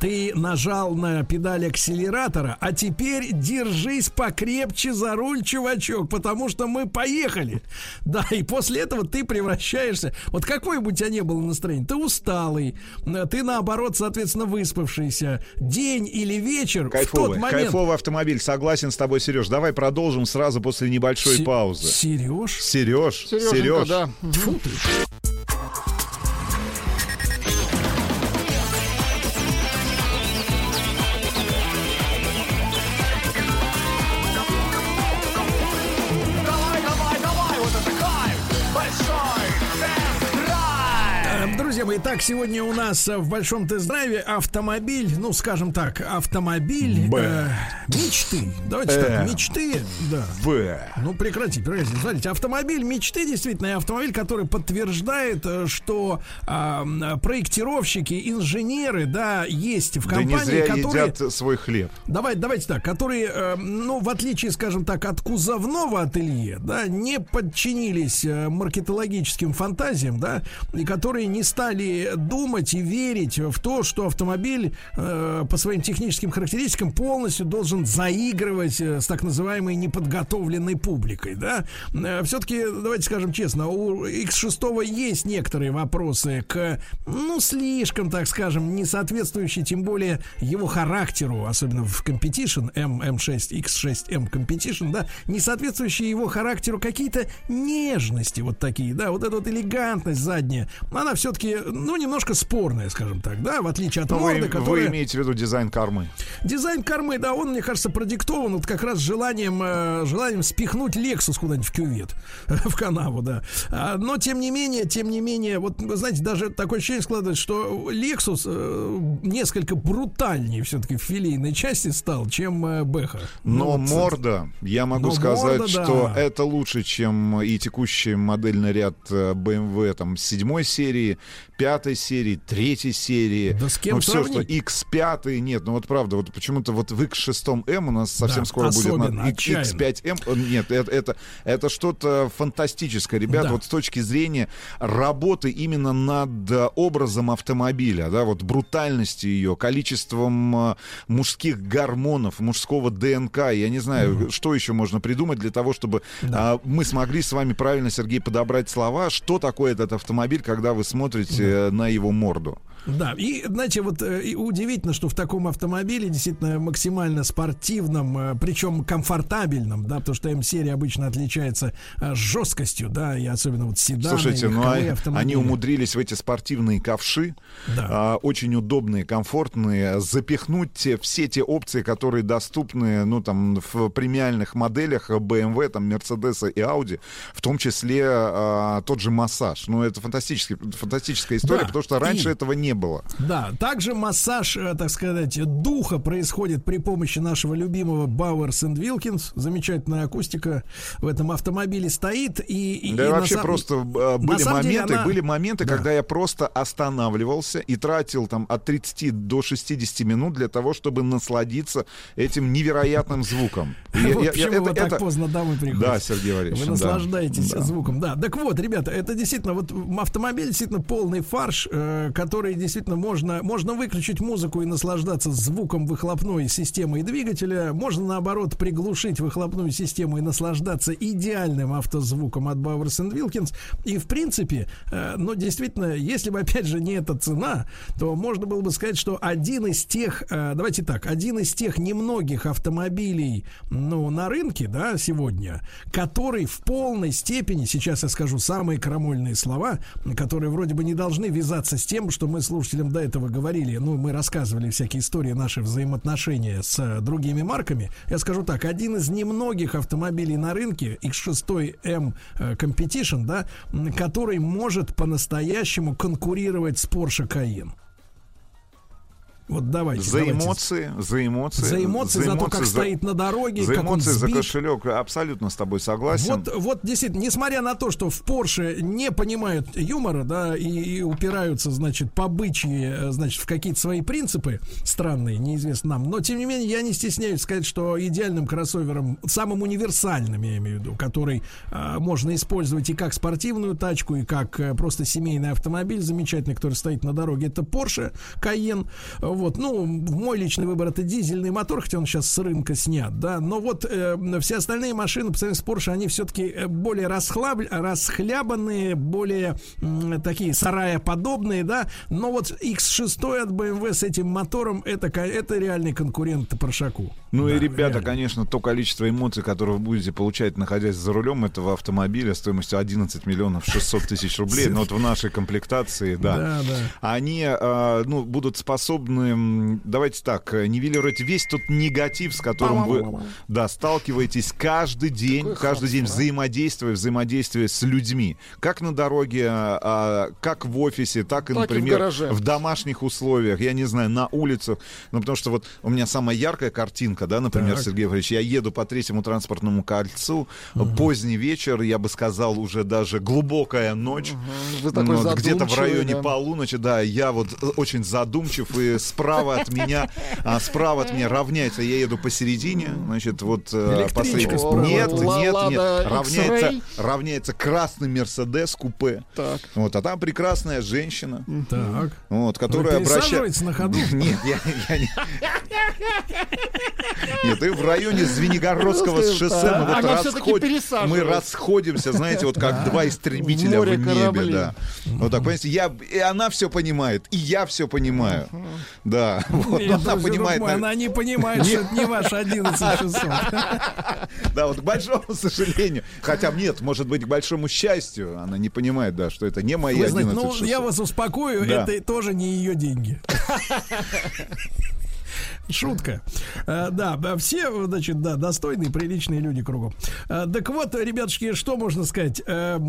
Ты нажал на педаль акселератора, а теперь держись покрепче за руль, чувачок, потому что мы поехали. Да, и после этого ты превращаешься... Вот какое бы у тебя не было настроение, ты усталый, ты наоборот, соответственно, выспавшийся. День или вечер Кайфовый, в тот момент... кайфовый автомобиль. Согласен с тобой, Сереж. Давай продолжим сразу после небольшой Се- паузы. Сереж? Сереж, Сереженька, Сереж. да. Тьфу ты. Тест-драйв! Э, Друзья мои, так, сегодня у нас э, в большом тест-драйве автомобиль, ну, скажем так, автомобиль Б. э, мечты. Давайте Э. так, мечты, да. В. Ну, прекратите, прекратите. Смотрите, автомобиль мечты действительно автомобиль, который подтверждает, э, что м, проектировщики, инженеры, да, есть в Да не компании, зря которые... едят свой хлеб. Давайте, давайте так, которые, э, ну, в отличие, скажем так, от кузовного ателье, да, не подчинились э, маркетологическим фантазиям, да, и которые не стали думать и верить в то, что автомобиль э, по своим техническим характеристикам полностью должен заигрывать э, с так называемой неподготовленной публикой, да. все-таки, давайте скажем честно, у X6 есть некоторые вопросы к, ну, слишком, так скажем, не соответствующие, тем более его характеру, особенно в Competition, M, M6, X6M Competition, да, не соответствующие его характеру какие-то нежности вот такие, да, вот эта вот элегантность задняя, она все-таки, ну, немножко спорная, скажем так, да, в отличие от Ну, вы, морды, вы которая... имеете в виду дизайн кормы. Дизайн кормы, да, он, мне кажется, продиктован вот как раз желанием, э, желанием спихнуть Lexus куда-нибудь в кювет, [laughs] в канаву, да. А, но, тем не менее, тем не менее, вот, вы знаете, даже такое ощущение складывается, что Lexus э, несколько брутальнее все-таки в филейной части стал, чем э, Бэха. Но Ну, вот, морда, я могу Но сказать, морда, да. что это лучше, чем и текущий модельный ряд э, BMW там седьмой серии, пятой серии, третьей серии. Да с кем ну, все, что сравнить? X5, нет, ну вот правда, вот почему-то вот в X6M у нас совсем Да, скоро будет на- отчаянно. X5M. Э, Нет, это, это, это что-то фантастическое, ребята, Да. вот с точки зрения работы именно над э, образом автомобиля, да, вот брутальностью ее, количеством э, мужских гормонов, мужского ДНК, я не знаю, что еще можно придумать для того, чтобы а, мы смогли с вами правильно, Сергей, подобрать слова, что такое этот автомобиль, когда вы смотрите э, на его морду. Да, и, знаете, вот э, и удивительно, что в таком автомобиле, действительно максимально спортивном, э, причем комфортабельном, да, потому что М-серия обычно отличается э, жесткостью, да, и особенно вот седаны, Слушайте, ну а- они умудрились в эти спортивные ковши, а, очень удобные, комфортные, запихнуть те- все те опции, которые доступны, ну там в премиальных моделях BMW, там Mercedes и Audi, в том числе а, тот же массаж. Ну это фантастический, фантастическая история, Да, потому что раньше и- этого не было. Да, также массаж, э, так сказать, духа происходит при помощи нашего любимого Bowers and Wilkins. Замечательная акустика в этом автомобиле стоит. И, Да и вообще сам- просто э, были деле моменты, она- были моменты, Да. когда я просто останавливался и тратил там от 30 до 60 минут для того, чтобы насладиться этим невероятным звуком. [laughs] Я- Вот я- почему это- вы так это- поздно домой приходите. Да, Сергей Валерьевич. Вы да. наслаждаетесь Да. звуком. Да. Так вот, ребята, это действительно вот автомобиль действительно полный фарш, э, который действительно можно можно выключить музыку и наслаждаться звуком выхлопной системы и двигателя. Можно наоборот приглушить выхлопную систему и наслаждаться идеальным автозвуком от Bowers Wilkins. И в принципе, э, ну действительно, если бы опять же не эта цена, то можно было бы сказать, что один из тех, э, давайте так, один из тех немногих автомобилей, ну на рынке, да, сегодня, который в полной степени, сейчас я скажу самые крамольные слова, которые вроде бы не должны вязаться с тем, что мы слушателям до этого говорили, ну, мы рассказывали всякие истории, наши взаимоотношения с э, другими марками. Я скажу так, один из немногих автомобилей на рынке, X6M э, Competition, да, который может по-настоящему конкурировать с Porsche Cayenne. Вот давайте. За давайте. эмоции, за эмоции. За эмоции, за то, как стоит на дороге, За как он эмоции, за сбит. кошелек. Абсолютно с тобой согласен. Вот, вот действительно, несмотря на то, что в Порше не понимают юмора, да, и, и упираются, значит, по бычьи, э, значит, в какие-то свои принципы странные, неизвестно нам, но тем не менее я не стесняюсь сказать, что идеальным кроссовером, самым универсальным, я имею в виду, который э, можно использовать и как спортивную тачку, и как э, просто семейный автомобиль замечательный, который стоит на дороге, это Porsche Cayenne. Вот, ну, мой личный выбор это дизельный мотор, хотя он сейчас с рынка снят, да. Но вот э, все остальные машины по сравнению с Porsche, они все-таки э, более расхлаб... расхлябанные, более э, такие сараеподобные, да. Но вот X6 от BMW с этим мотором это, это реальный конкурент Поршаку. Ну да, и, ребята, реально. конечно, то количество эмоций, которые вы будете получать, находясь за рулем этого автомобиля стоимостью 11 миллионов 600 тысяч рублей, но вот в нашей комплектации, да, они, э, ну, будут способны, давайте так, нивелировать весь тот негатив, с которым вы, да, сталкиваетесь каждый день, Какой каждый день взаимодействуя, взаимодействуя с людьми, как на дороге, э, как в офисе, так и, так например, и в, в домашних условиях, я не знаю, на улицах, ну, потому что вот у меня самая яркая картинка, да, например, так. Сергей Валерьевич, я еду по третьему транспортному кольцу, угу. поздний вечер, я бы сказал, уже даже глубокая ночь, угу. вот, где-то в районе да. полуночи, да, я вот очень задумчив, и справа от меня, а, справа от меня равняется, я еду посередине, значит, вот э, последний. Нет, нет, нет, равняется, равняется красный Мерседес купе. Так. Вот, а там прекрасная женщина. Так. Вот, которая обращается... на ходу? [laughs] Нет, я, я не... [laughs] Нет, и в районе Звенигородского шоссе мы вот расход... мы расходимся, знаете, вот как два истребителя в небе, да. Вот так, понимаете, я... и она все понимает, и я все понимаю. Да, [laughs] вот она понимает. Она не понимает, что это не ваш 11 часов. Да, вот к большому сожалению. Хотя нет, может быть, к большому счастью, она не понимает, да, что это не мои 11 часов. Ну, я вас успокою, это тоже не ее деньги. [laughs] Шутка. А, да, все, значит, да, достойные, приличные люди кругом. А, так вот, ребятушки, что можно сказать? А,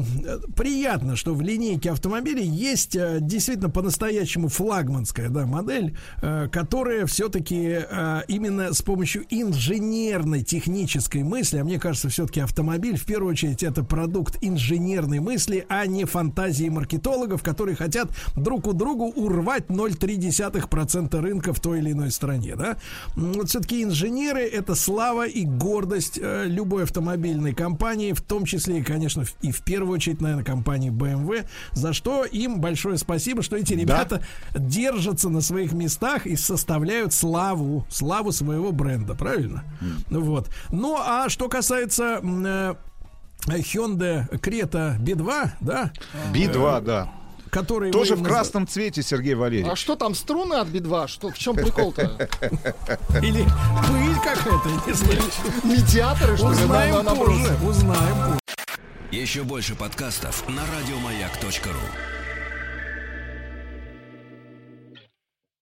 приятно, что в линейке автомобилей есть действительно по-настоящему флагманская да, модель, которая все-таки именно с помощью инженерной технической мысли, а мне кажется, все-таки автомобиль в первую очередь это продукт инженерной мысли, а не фантазии маркетологов, которые хотят друг у другу урвать 0,3% рынка в той или иной стране. Да? Вот все-таки инженеры это слава и гордость э, любой автомобильной компании, в том числе, конечно, и в первую очередь, наверное, компании BMW, за что им большое спасибо, что эти ребята да? держатся на своих местах и составляют славу, славу своего бренда, правильно? Mm. Вот. Ну, а что касается э, Hyundai Creta B2, да? B2, да который Тоже в красном цвете, Сергей Валерьевич. А что там, струны от Би-2? Что, в чем прикол-то? [laughs] Или пыль какая-то, Медиаторы, что ли? Узнаем позже, узнаем Еще больше подкастов на радиомаяк.ру